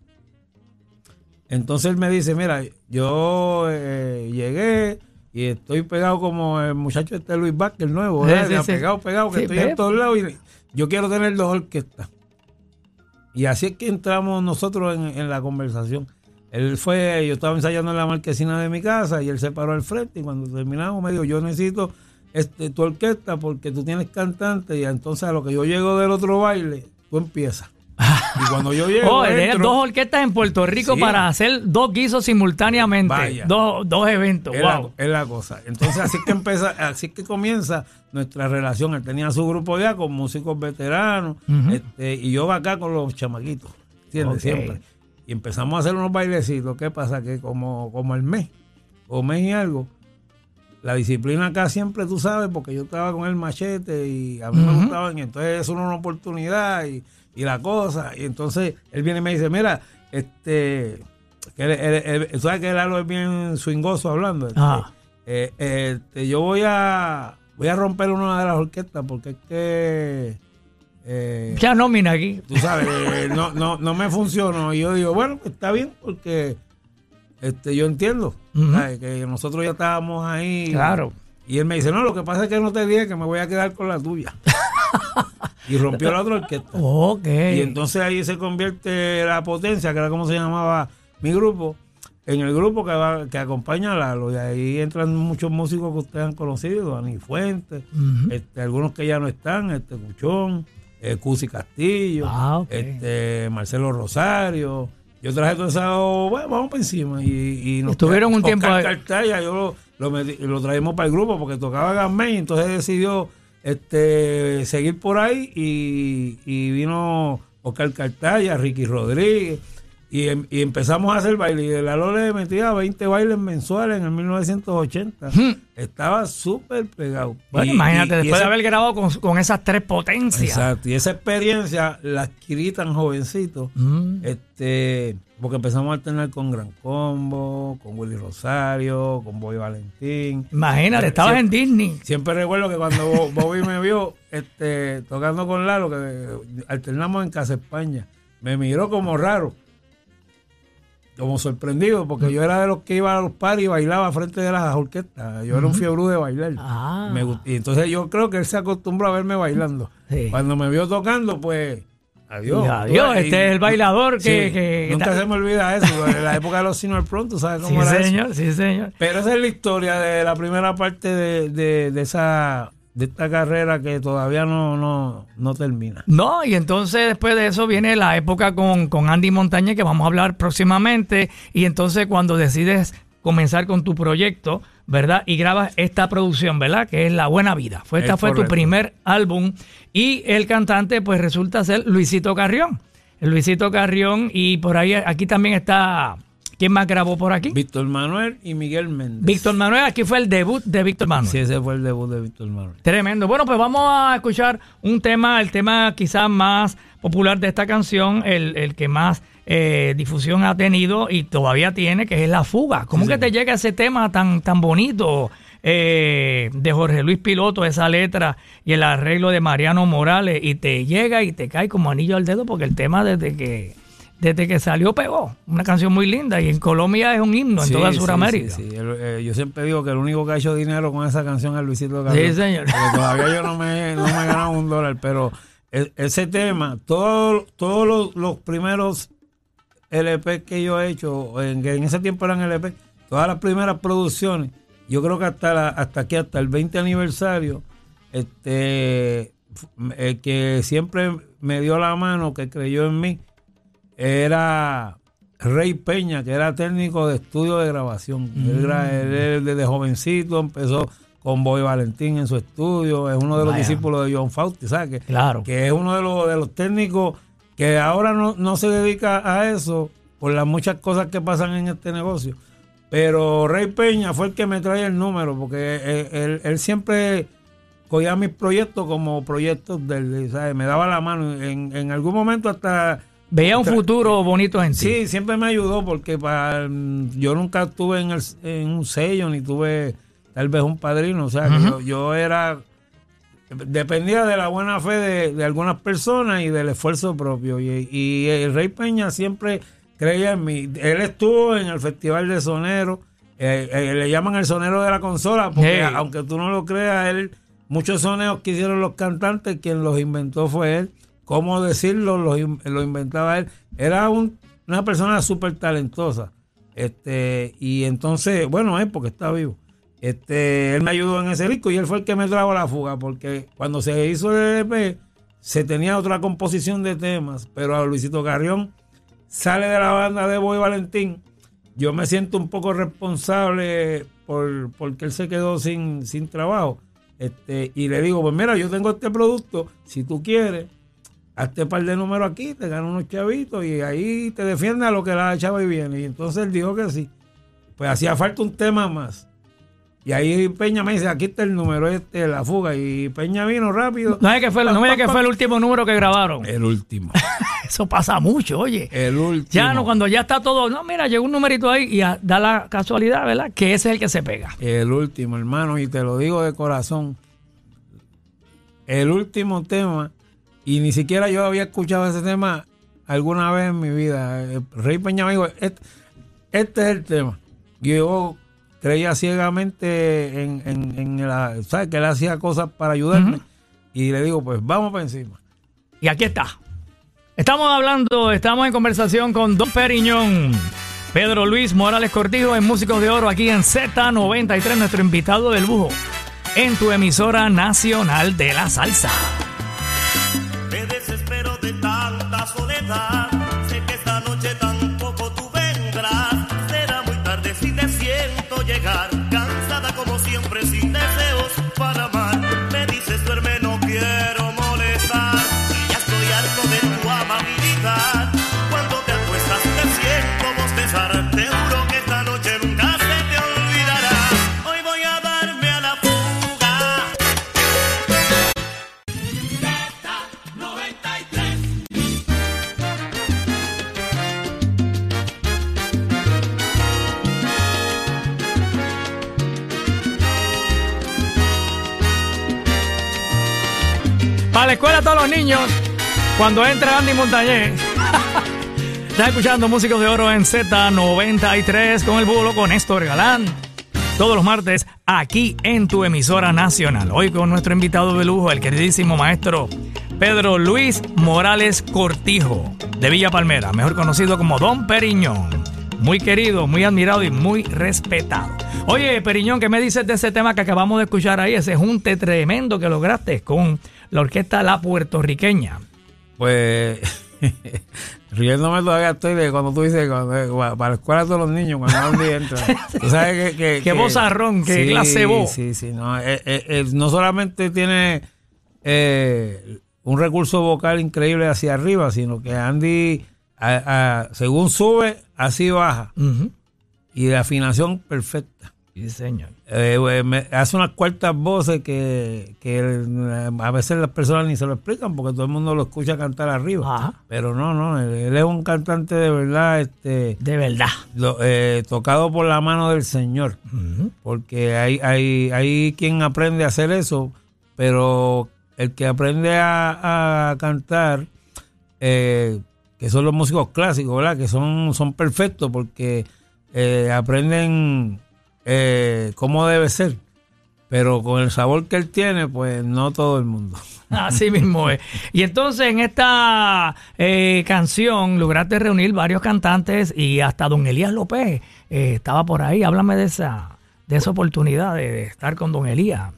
Speaker 2: Entonces él me dice, mira, yo eh, llegué y estoy pegado como el muchacho este Luis Vázquez, el nuevo,
Speaker 1: Sí,
Speaker 2: ¿verdad?
Speaker 1: sí, sí.
Speaker 2: pegado, pegado, que estoy en todos lados y yo quiero tener dos orquestas. Y así es que entramos nosotros en, la conversación. Él fue, yo estaba ensayando en la marquesina de mi casa y él se paró al frente y cuando terminamos me dijo, yo necesito este, tu orquesta porque tú tienes cantante y entonces a lo que yo llego del otro baile, tú empiezas. Y cuando yo llego,
Speaker 1: Oh,
Speaker 2: entro,
Speaker 1: dos orquestas en Puerto Rico
Speaker 2: Sí.
Speaker 1: para hacer dos guisos simultáneamente.
Speaker 2: Vaya.
Speaker 1: Dos, dos eventos.
Speaker 2: es, la, es la cosa. Entonces así que empieza, así que comienza nuestra relación. Él tenía su grupo ya con músicos veteranos este, y yo acá con los chamaquitos, ¿entiendes? Siempre. Y empezamos a hacer unos bailecitos. ¿Qué pasa? Que como, como el mes, o mes y algo, la disciplina acá siempre, tú sabes, porque yo estaba con el machete y a mí me gustaban, y entonces eso era una oportunidad y, y la cosa. Y entonces él viene y me dice, mira, este, que él- él- él- tú sabes que Lalo es bien swingoso hablando. este,
Speaker 1: Ah.
Speaker 2: eh, eh, este, yo voy a voy a romper una de las orquestas porque es que eh,
Speaker 1: Mucha nómina aquí.
Speaker 2: tú sabes, eh, no, no, no me funcionó. Y yo digo, bueno, pues está bien, porque este, yo entiendo que nosotros ya estábamos ahí.
Speaker 1: Claro.
Speaker 2: Y él me dice, no, lo que pasa es que no te dije que me voy a quedar con la tuya. y rompió la otra orquesta.
Speaker 1: Ok.
Speaker 2: Y entonces ahí se convierte la potencia, que era como se llamaba mi grupo, en el grupo que, va, que acompaña a Lalo. Y ahí entran muchos músicos que ustedes han conocido, Dani Fuentes, este, algunos que ya no están, este Cuchón, eh, Cusi Castillo,
Speaker 1: Ah,
Speaker 2: este Marcelo Rosario. Yo traje todo eso, bueno, vamos para encima. Y, y nos
Speaker 1: Estuvieron un tiempo ahí.
Speaker 2: Yo lo, lo, lo traímos para el grupo porque tocaba Gamay, entonces decidió este seguir por ahí y, y vino Oscar Cartaya, Ricky Rodríguez. Y, em- y empezamos a hacer baile. Y de la le metía 20 bailes mensuales en el 1980. Estaba súper pegado.
Speaker 1: Hmm. Bueno,
Speaker 2: Y-
Speaker 1: imagínate,
Speaker 2: y-
Speaker 1: después de haber grabado con, con esas tres potencias.
Speaker 2: Exacto. Y esa experiencia la adquirí tan jovencito.
Speaker 1: Mm.
Speaker 2: Este, porque empezamos a alternar con Gran Combo, con Willy Rosario, con Boy Valentín.
Speaker 1: Imagínate, estabas
Speaker 2: Sí.
Speaker 1: en Disney.
Speaker 2: Siempre recuerdo que cuando Bo- Bobby me vio este, tocando con Lalo, que alternamos en Casa España, me miró como raro, como sorprendido, porque yo era de los que iba a los paris y bailaba frente de las orquestas. Yo era un fiebre de bailar.
Speaker 1: Ah.
Speaker 2: Me y entonces yo creo que él se acostumbró a verme bailando.
Speaker 1: Sí.
Speaker 2: Cuando me vio tocando, pues, adiós.
Speaker 1: Y adiós, este es el bailador que-
Speaker 2: Sí,
Speaker 1: que-
Speaker 2: nunca se me olvida eso. En la época de los Senior Pronto, ¿sabes
Speaker 1: Sí,
Speaker 2: cómo era eso?
Speaker 1: señor, sí, señor.
Speaker 2: Pero esa es la historia de la primera parte de, de, de esa de esta carrera que todavía no, no, no termina.
Speaker 1: No, y entonces después de eso viene la época con, con Andy Montaña, que vamos a hablar próximamente. Y entonces cuando decides comenzar con tu proyecto, ¿verdad? Y grabas esta producción, ¿verdad? Que es La Buena Vida. Fue, esta
Speaker 2: Es
Speaker 1: fue tu primer álbum. Y el cantante, pues resulta ser Luisito Carrión. Luisito Carrión. Y por ahí, aquí también está. ¿Quién más grabó por aquí?
Speaker 2: Víctor Manuel y Miguel Méndez.
Speaker 1: Víctor Manuel. Aquí fue el debut de Víctor Manuel.
Speaker 2: Sí, ese fue el debut de Víctor Manuel.
Speaker 1: Tremendo. Bueno, pues vamos a escuchar un tema, el tema quizás más popular de esta canción, el, el que más eh, difusión ha tenido y todavía tiene, que es La Fuga. ¿Cómo
Speaker 2: Sí,
Speaker 1: que te llega ese tema tan, tan bonito eh, de Jorge Luis Piloto, esa letra y el arreglo de Mariano Morales y te llega y te cae como anillo al dedo porque el tema desde que... Desde que salió pegó, una canción muy linda y en Colombia es un himno en toda Sudamérica.
Speaker 2: sí, sí. El- eh, yo siempre digo que el único que ha hecho dinero con esa canción es Luisito Carrión.
Speaker 1: Sí, señor.
Speaker 2: Porque todavía yo no me, no me he ganado un dólar, pero e- ese tema, todo- todos los, los primeros LP que yo he hecho, en, que en ese tiempo eran LP, todas las primeras producciones, yo creo que hasta la- hasta aquí, hasta el 20 aniversario, este el que siempre me dio la mano, que creyó en mí, era Rey Peña, que era técnico de estudio de grabación. Él, era, él desde jovencito empezó con Boy Valentín en su estudio, es uno de los
Speaker 1: Vaya.
Speaker 2: discípulos de John Fausti, ¿sabes? Que,
Speaker 1: Claro.
Speaker 2: que es uno de los, de los técnicos que ahora no, no se dedica a eso por las muchas cosas que pasan en este negocio. Pero Rey Peña fue el que me trae el número, porque él, él- él siempre cogía mis proyectos como proyectos del, ¿sabes? Me daba la mano. En, en algún momento hasta...
Speaker 1: Veía un futuro bonito en ti.
Speaker 2: Sí, siempre me ayudó porque para, yo nunca estuve en, el- en un sello ni tuve tal vez un padrino. O sea, que yo, yo era. Dependía de la buena fe de, de algunas personas y del esfuerzo propio. Y, y el Rey Peña siempre creía en mí. Él estuvo en el Festival de Sonero. eh, eh, le llaman el sonero de la consola porque
Speaker 1: Hey.
Speaker 2: aunque tú no lo creas, él muchos soneos que hicieron los cantantes, quien los inventó fue él. ¿Cómo decirlo? Lo, lo inventaba él. Era un- una persona súper talentosa. Este, y entonces, bueno, es porque está vivo. Este, él me ayudó en ese disco y él fue el que me trajo la fuga, porque cuando se hizo el EP, se tenía otra composición de temas, pero a Luisito Carrión sale de la banda de Boy Valentín. Yo me siento un poco responsable por porque él se quedó sin, sin trabajo. Este, y le digo, pues mira, yo tengo este producto, si tú quieres, hazte un par de números aquí, te gano unos chavitos y ahí te defiende a lo que la chava y viene. Y entonces él dijo que sí. Pues hacía falta un tema más. Y ahí Peña me dice, aquí está el número, este, la fuga. Y Peña vino rápido.
Speaker 1: No es que fue, no digas que fue el último número que grabaron.
Speaker 2: El último.
Speaker 1: Eso pasa mucho, oye.
Speaker 2: El último.
Speaker 1: Ya no, cuando ya está todo, no, mira, llegó un numerito ahí y a- da la casualidad, ¿verdad? Que ese es el que se pega.
Speaker 2: El último, hermano, y te lo digo de corazón. El último tema, y ni siquiera yo había escuchado ese tema alguna vez en mi vida. Eh, Rey Peña me dijo, este, este es el tema. Yo creía ciegamente en, en, en la, ¿sabes? Que él hacía cosas para ayudarme. Y le digo, pues vamos para encima.
Speaker 1: Y aquí está. Estamos hablando, estamos en conversación con Don Periñón. Pedro Luis Morales Cortijo en Músicos de Oro aquí en Z93, nuestro invitado del lujo en tu emisora nacional de la salsa.
Speaker 3: La
Speaker 1: escuela todos los niños, cuando entra Andy Montañez. Estás escuchando Músicos de Oro en Z93 con el bulo con Néstor Galán. Todos los martes aquí en tu emisora nacional. Hoy con nuestro invitado de lujo, el queridísimo maestro Pedro Luis Morales Cortijo, de Villa Palmera, mejor conocido como Don Periñón. Muy querido, muy admirado y muy respetado. Oye, Periñón, ¿qué me dices de ese tema que acabamos de escuchar ahí? Ese junte tremendo que lograste con la orquesta La Puertorriqueña.
Speaker 2: Pues riéndome todavía estoy de cuando tú dices cuando- eh, para la escuela de todos los niños cuando Andy entra. Tú sabes que, que-
Speaker 1: Qué
Speaker 2: que-
Speaker 1: vozarrón, qué
Speaker 2: sí,
Speaker 1: clase voz.
Speaker 2: Sí, sí, no, eh, eh, eh, no solamente tiene eh, un recurso vocal increíble hacia arriba, sino que Andy, a- a- según sube, así baja. Y de afinación perfecta.
Speaker 1: Sí, señor.
Speaker 2: Eh, eh, me- hace unas cuartas voces que, que, eh, a veces las personas ni se lo explican porque todo el mundo lo escucha cantar arriba.
Speaker 1: Ajá.
Speaker 2: Pero no, no, él, él es un cantante de verdad, este,
Speaker 1: De verdad.
Speaker 2: lo- eh, tocado por la mano del Señor. Porque hay, hay, hay quien aprende a hacer eso, pero el que aprende a, a cantar, que son los músicos clásicos, ¿verdad? Que son, son perfectos porque aprenden eh, cómo debe ser. Pero con el sabor que él tiene, pues no todo el mundo.
Speaker 1: Así mismo es. Y entonces en esta eh, canción lograste reunir varios cantantes y hasta don Elías López eh, estaba por ahí. Háblame de esa, de esa oportunidad de, de estar con don Elías.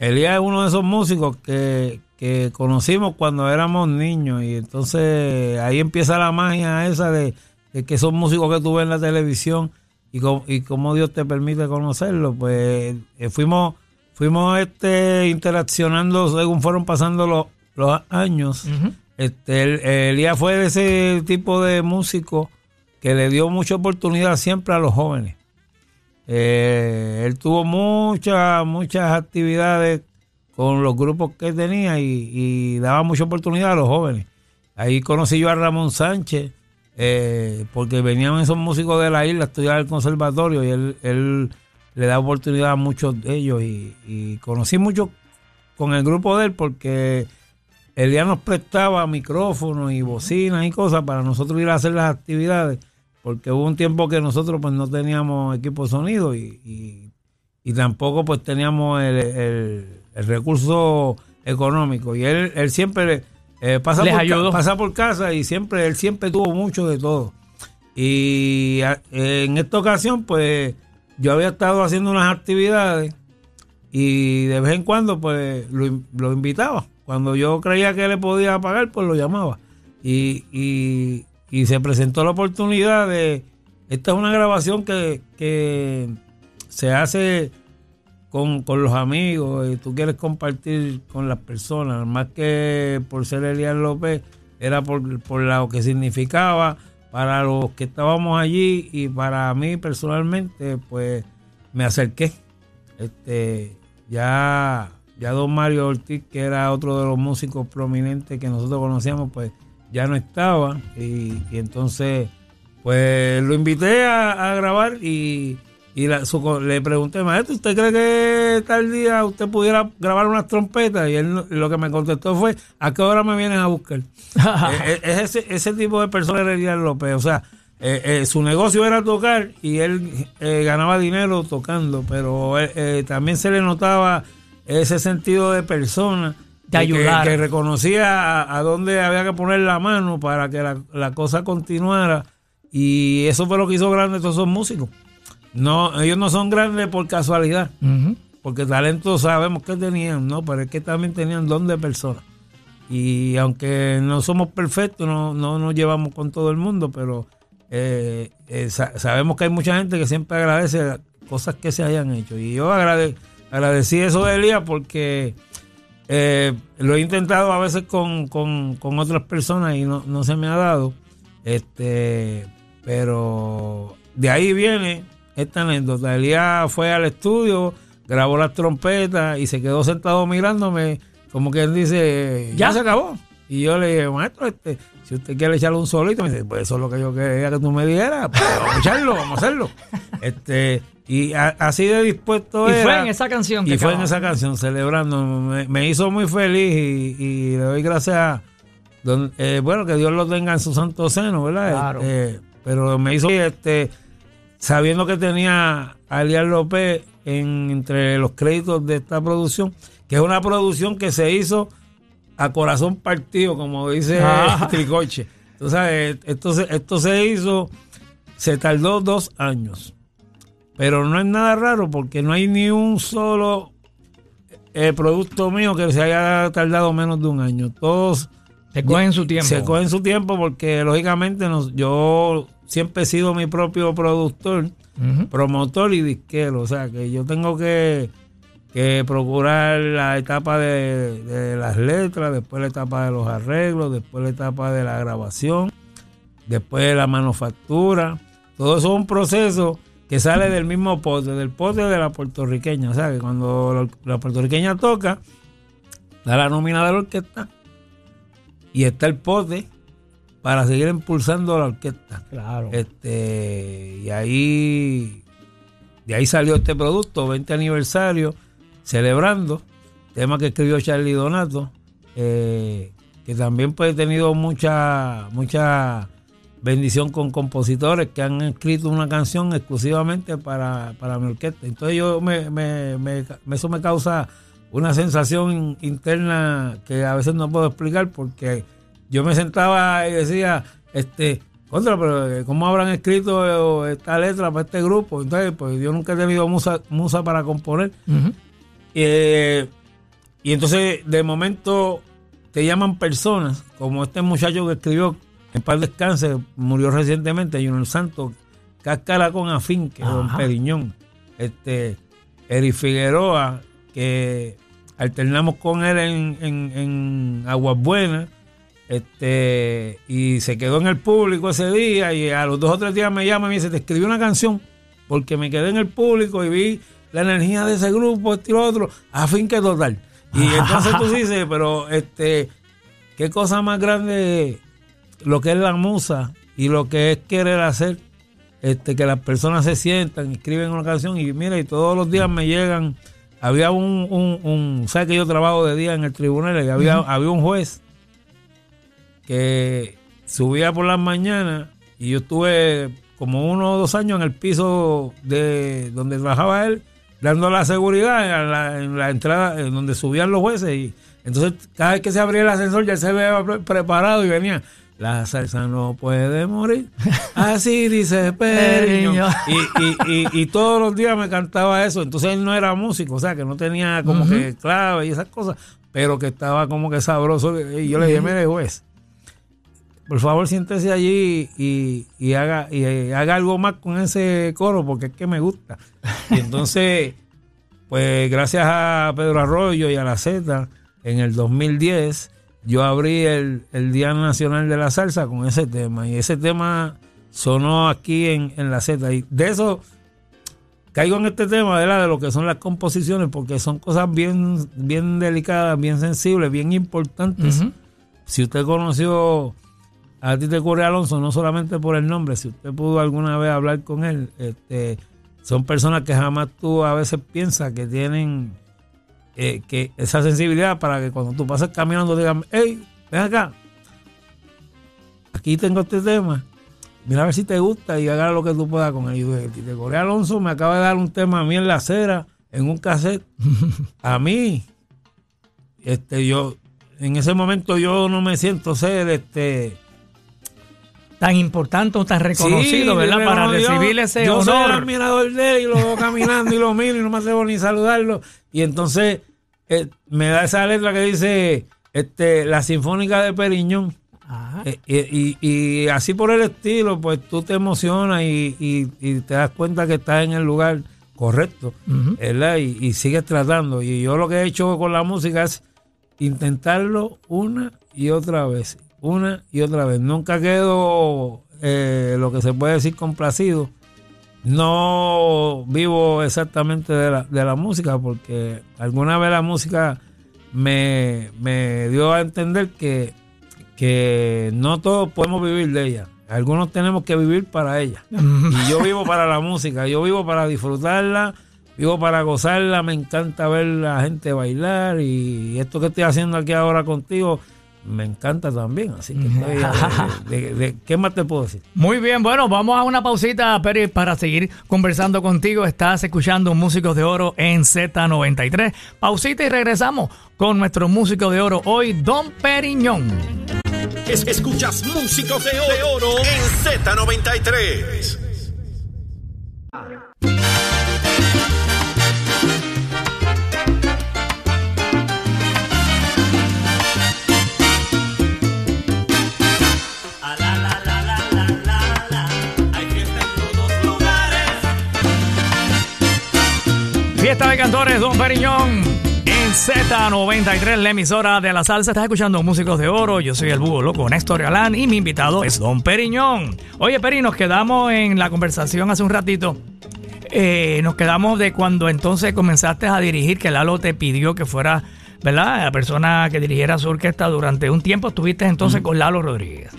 Speaker 2: Elías es uno de esos músicos que, que que conocimos cuando éramos niños y entonces ahí empieza la magia esa de, de que son músicos que tú ves en la televisión y, cómo, y cómo Dios te permite conocerlos. Pues eh, fuimos fuimos este interaccionando según fueron pasando los, los años. Este, el- Elías fue de ese tipo de músico que le dio mucha oportunidad siempre a los jóvenes. Eh, él tuvo muchas, muchas actividades con los grupos que tenía y, y daba mucha oportunidad a los jóvenes. Ahí conocí yo a Ramón Sánchez, eh, porque venían esos músicos de la isla a estudiar al conservatorio y él, él le da oportunidad a muchos de ellos y, y conocí mucho con el grupo de él porque él ya nos prestaba micrófonos y bocinas y cosas para nosotros ir a hacer las actividades porque hubo un tiempo que nosotros pues no teníamos equipo de sonido y, y, y tampoco pues teníamos el, el- el recurso económico. Y él, él siempre eh, pasa,
Speaker 1: Les
Speaker 2: por, ca-
Speaker 1: ayudó.
Speaker 2: pasa por casa y siempre él siempre tuvo mucho de todo y a- en esta ocasión pues yo había estado haciendo unas actividades y de vez en cuando pues lo, in- lo invitaba. Cuando yo creía que le podía pagar, pues lo llamaba. Y, y, y se presentó la oportunidad de... Esta es una grabación que, que se hace con, con los amigos y tú quieres compartir con las personas, más que por ser Elian López, era por, por lo que significaba para los que estábamos allí y para mí personalmente, pues me acerqué. Este, ya, ya don Mario Ortiz, que era otro de los músicos prominentes que nosotros conocíamos, pues ya no estaba. Y, entonces, pues lo invité a, a grabar y, y la- su le pregunté, maestro, ¿usted cree que tal día usted pudiera grabar unas trompetas? Y él lo que me contestó fue, ¿a qué hora me vienen a buscar? Eh, eh, es ese, ese tipo de persona era Elian López. O sea, eh, eh, su negocio era tocar y él eh, ganaba dinero tocando, pero también se le notaba ese sentido de persona.
Speaker 1: De
Speaker 2: que-
Speaker 1: ayudar.
Speaker 2: Que, reconocía a, a dónde había que poner la mano para que la, la cosa continuara. Y eso fue lo que hizo grande todos esos músicos. No, ellos no son grandes por casualidad, porque talento sabemos que tenían, ¿no? Pero es que también tenían don de persona. Y aunque no somos perfectos, no, no nos llevamos con todo el mundo, pero eh, eh, sa- sabemos que hay mucha gente que siempre agradece cosas que se hayan hecho. Y yo agrade- agradecí eso de Elías porque eh, lo he intentado a veces con, con- con otras personas y no, no se me ha dado. Este, pero de ahí viene esta anécdota. Elías fue al estudio, grabó las trompetas y se quedó sentado mirándome, como quien dice, ya, se acabó. Y yo le dije, maestro, este, si usted quiere echarle un solito, me dice, pues eso es lo que yo quería que tú me dieras, pues vamos a echarlo, vamos a hacerlo. Este, y a- así de dispuesto
Speaker 1: Y
Speaker 2: era.
Speaker 1: fue en esa canción que
Speaker 2: Y fue en esa canción, celebrando. Me, me hizo muy feliz y, y le doy gracias a. don- eh, bueno, que Dios lo tenga en su santo seno, ¿verdad?
Speaker 1: Claro.
Speaker 2: Este, pero me hizo este sabiendo que tenía a Elian López en, entre los créditos de esta producción, que es una producción que se hizo a corazón partido, como dice
Speaker 1: Ah.
Speaker 2: Tricoche. Entonces, esto se hizo, se tardó dos años. Pero no es nada raro porque no hay ni un solo eh, producto mío que se haya tardado menos de un año. Todos
Speaker 1: Se cogen su tiempo.
Speaker 2: se cogen su tiempo porque lógicamente nos- yo siempre he sido mi propio productor, promotor y disquero. O sea que yo tengo que, que procurar la etapa de, de las letras, después la etapa de los arreglos, después la etapa de la grabación, después de la manufactura. Todo eso es un proceso que sale del mismo pote, del pote de la puertorriqueña. O sea que cuando la, la puertorriqueña toca, da la nómina de la orquesta y está el pote para seguir impulsando la orquesta.
Speaker 1: Claro.
Speaker 2: Este, y ahí, de ahí salió este producto, 20 aniversario, celebrando, tema que escribió Charlie Donato, eh, que también pues he tenido mucha, mucha bendición con compositores que han escrito una canción exclusivamente para, para mi orquesta. Entonces yo me, me- me- eso me causa una sensación interna que a veces no puedo explicar porque yo me sentaba y decía, este, contra, pero eh, ¿cómo habrán escrito eh, esta letra para este grupo? Entonces, pues yo nunca he tenido musa, musa para componer. Eh, y entonces, de momento, te llaman personas, como este muchacho que escribió en paz descanse, murió recientemente, Junior Santos, Cáscara con Afín, que es Don. Periñón. Este, Eri Figueroa, que alternamos con él en, en, en Aguas Buenas, este, y se quedó en el público ese día, y a los dos o tres días me llama y me dice, te escribí una canción, porque me quedé en el público y vi la energía de ese grupo, este y lo otro, a fin que total. Y entonces tú dices, pero este, qué cosa más grande lo que es la musa y lo que es querer hacer, este, que las personas se sientan, escriben una canción y mira, y todos los días me llegan, había un, un, un ¿sabes que yo trabajo de día en el tribunal? Y había, había un juez que subía por las mañanas y yo estuve como uno o dos años en el piso de donde trabajaba él, dando la seguridad en la, en la entrada en donde subían los jueces. Y entonces cada vez que se abría el ascensor ya se veía pre- preparado y venía la salsa no puede morir así dice Periño. Y, y, y, y todos los días me cantaba eso. Entonces él no era músico o sea que no tenía como que clave y esas cosas pero que estaba como que sabroso. Y yo le dije mire juez por favor siéntese allí y, y haga y eh, haga algo más con ese coro porque es que me gusta. Y entonces pues gracias a Pedro Arroyo y a la Z en el 2010 yo abrí el, el Día Nacional de la Salsa con ese tema. Y ese tema sonó aquí en, en la Z. Y de eso caigo en este tema ¿verdad? de lo que son las composiciones porque son cosas bien bien delicadas bien sensibles bien importantes. Si usted conoció a ti te ocurre Alonso no solamente por el nombre, si usted pudo alguna vez hablar con él, este, son personas que jamás tú a veces piensas que tienen eh, que esa sensibilidad para que cuando tú pases caminando digan, hey, ven acá, aquí tengo este tema, mira a ver si te gusta y haga lo que tú puedas con él. Y Tite Corea Alonso me acaba de dar un tema a mí en la acera, en un cassette, a mí, este, yo, en ese momento yo no me siento ser, este,
Speaker 1: Tan importante o tan reconocido,
Speaker 2: Sí,
Speaker 1: ¿verdad? Para
Speaker 2: yo-
Speaker 1: recibir ese
Speaker 2: yo soy el
Speaker 1: honor.
Speaker 2: admirador de él y lo veo caminando y lo miro y no me atrevo ni saludarlo. Y entonces eh, me da esa letra que dice este la Sinfónica de Periñón.
Speaker 1: Ajá.
Speaker 2: Eh, y, y- así por el estilo, pues tú te emocionas y, y- y te das cuenta que estás en el lugar correcto,
Speaker 1: Ujú.
Speaker 2: ¿verdad? Y, y sigues tratando. Y yo lo que he hecho con la música es intentarlo una y otra vez, una y otra vez. Nunca quedo eh, lo que se puede decir complacido. No vivo exactamente de la, de la música porque alguna vez la música me, me dio a entender que, que no todos podemos vivir de ella. Algunos tenemos que vivir para ella. Y yo vivo para la música, yo vivo para disfrutarla, vivo para gozarla, me encanta ver la gente bailar y esto que estoy haciendo aquí ahora contigo me encanta también. Así que estoy, de- de- de- ¿qué más te puedo decir?
Speaker 1: Muy bien, bueno, vamos a una pausita, Peri, para seguir conversando contigo. Estás escuchando Músicos de Oro en Z93. Pausita y regresamos con nuestro músico de oro hoy, Don Periñón.
Speaker 4: Es- escuchas Músicos de Oro en Z93.
Speaker 1: De cantores, Don Periñón. En Z93, la emisora de la salsa, estás escuchando Músicos de Oro. Yo soy el búho loco Néstor Galán y mi invitado es Don Periñón. Oye, Peri, nos quedamos en la conversación hace un ratito. Eh, nos quedamos de cuando entonces comenzaste a dirigir, que Lalo te pidió que fuera, ¿verdad? La persona que dirigiera su orquesta durante un tiempo. Estuviste entonces con Lalo Rodríguez.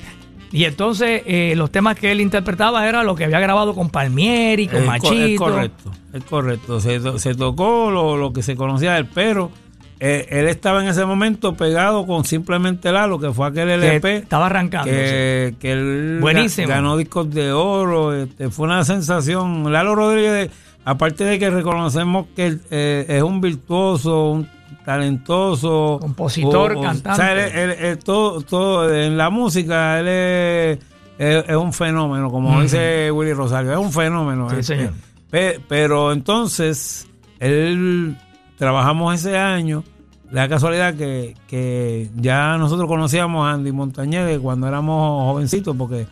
Speaker 1: Y entonces eh, los temas que él interpretaba era lo que había grabado con Palmieri, con
Speaker 2: Es
Speaker 1: Machito.
Speaker 2: Es correcto, es correcto. Se, se tocó lo, lo que se conocía del pero. eh, él estaba en ese momento pegado con simplemente Lalo, que fue aquel
Speaker 1: que
Speaker 2: LP.
Speaker 1: estaba arrancando.
Speaker 2: que, que él
Speaker 1: Buenísimo.
Speaker 2: ga- ganó discos de oro, este, fue una sensación. Lalo Rodríguez, aparte de que reconocemos que él, eh, es un virtuoso, un talentoso,
Speaker 1: Compositor, cantante.
Speaker 2: O sea, él- él- él todo, todo en la música, él es, es- es un fenómeno, como dice Willy Rosario, es un fenómeno.
Speaker 1: Sí,
Speaker 2: este.
Speaker 1: señor.
Speaker 2: Pe- pero entonces, él trabajamos ese año la casualidad que, que ya nosotros conocíamos a Andy Montañez cuando éramos jovencitos, porque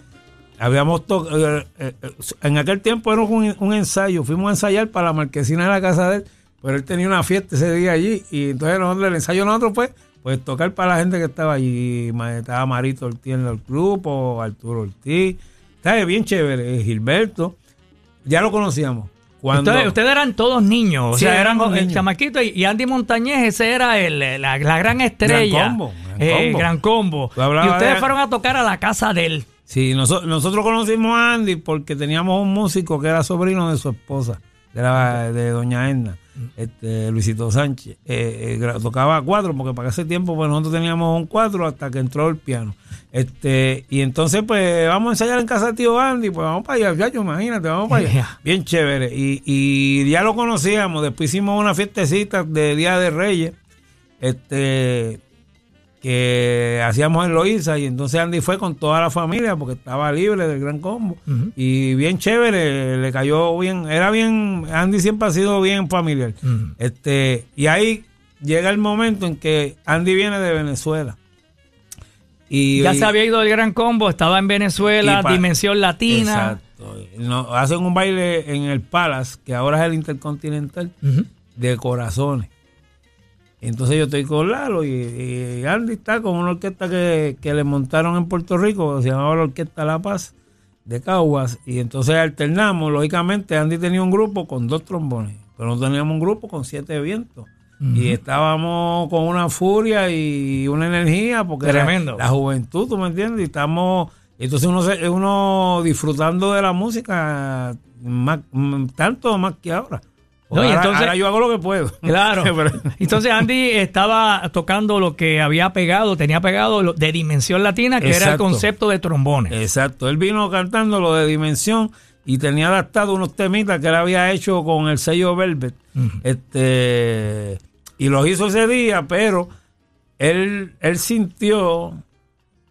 Speaker 2: habíamos to- eh, eh, eh, en aquel tiempo era un, un ensayo, fuimos a ensayar para la marquesina de la casa de él, pero él tenía una fiesta ese día allí y entonces nosotros, el ensayo nosotros fue pues tocar para la gente que estaba allí, estaba Marito Ortiz en el grupo, Arturo Ortiz, estaba bien chévere, eh, Gilberto, ya lo conocíamos. Cuando,
Speaker 1: Ustedes, ustedes eran todos niños, o sea, eran el chamaquito y, Andy Montañez, ese era el, la, la gran estrella.
Speaker 2: combo, gran
Speaker 1: Eh,
Speaker 2: combo.
Speaker 1: gran combo.
Speaker 2: Tú hablabas
Speaker 1: Y ustedes
Speaker 2: de-
Speaker 1: fueron a tocar a la casa de él.
Speaker 2: Sí, noso- nosotros conocimos a Andy porque teníamos un músico que era sobrino de su esposa, de, la, de doña Edna, este, Luisito Sánchez. Eh, eh, tocaba cuatro, porque para ese tiempo pues nosotros teníamos un cuatro hasta que entró el piano. Este, y entonces pues vamos a ensayar en casa de tío Andy, pues vamos para allá, chacho, imagínate, vamos para allá. Bien chévere. Y, y ya lo conocíamos, después hicimos una fiestecita de Día de Reyes. Este, que hacíamos en Loíza y entonces Andy fue con toda la familia porque estaba libre del gran combo y bien chévere, le cayó bien, era bien, Andy siempre ha sido bien familiar. Este, y ahí llega el momento en que Andy viene de Venezuela. Y,
Speaker 1: Ya se había ido el gran combo, estaba en Venezuela, Dimensión Latina.
Speaker 2: Exacto. No, hacen un baile en el Palace, que ahora es el Intercontinental, de corazones. Entonces yo estoy con Lalo y, y Andy está con una orquesta que, que le montaron en Puerto Rico, se llamaba la Orquesta La Paz de Caguas. Y entonces alternamos, lógicamente Andy tenía un grupo con dos trombones, pero no teníamos un grupo con siete vientos. Y estábamos con una furia y una energía, porque
Speaker 1: Tremendo.
Speaker 2: la juventud, ¿tú me entiendes? Y estamos, entonces uno, uno disfrutando de la música más, tanto más que ahora.
Speaker 1: No, y
Speaker 2: ahora,
Speaker 1: entonces-
Speaker 2: ahora yo hago lo que puedo.
Speaker 1: Claro. Entonces Andy estaba tocando lo que había pegado, tenía pegado de Dimensión Latina, que era el concepto de trombones.
Speaker 2: Exacto, él vino cantando lo de Dimensión y tenía adaptado unos temitas que él había hecho con el sello Velvet. Este y los hizo ese día, pero él, él sintió,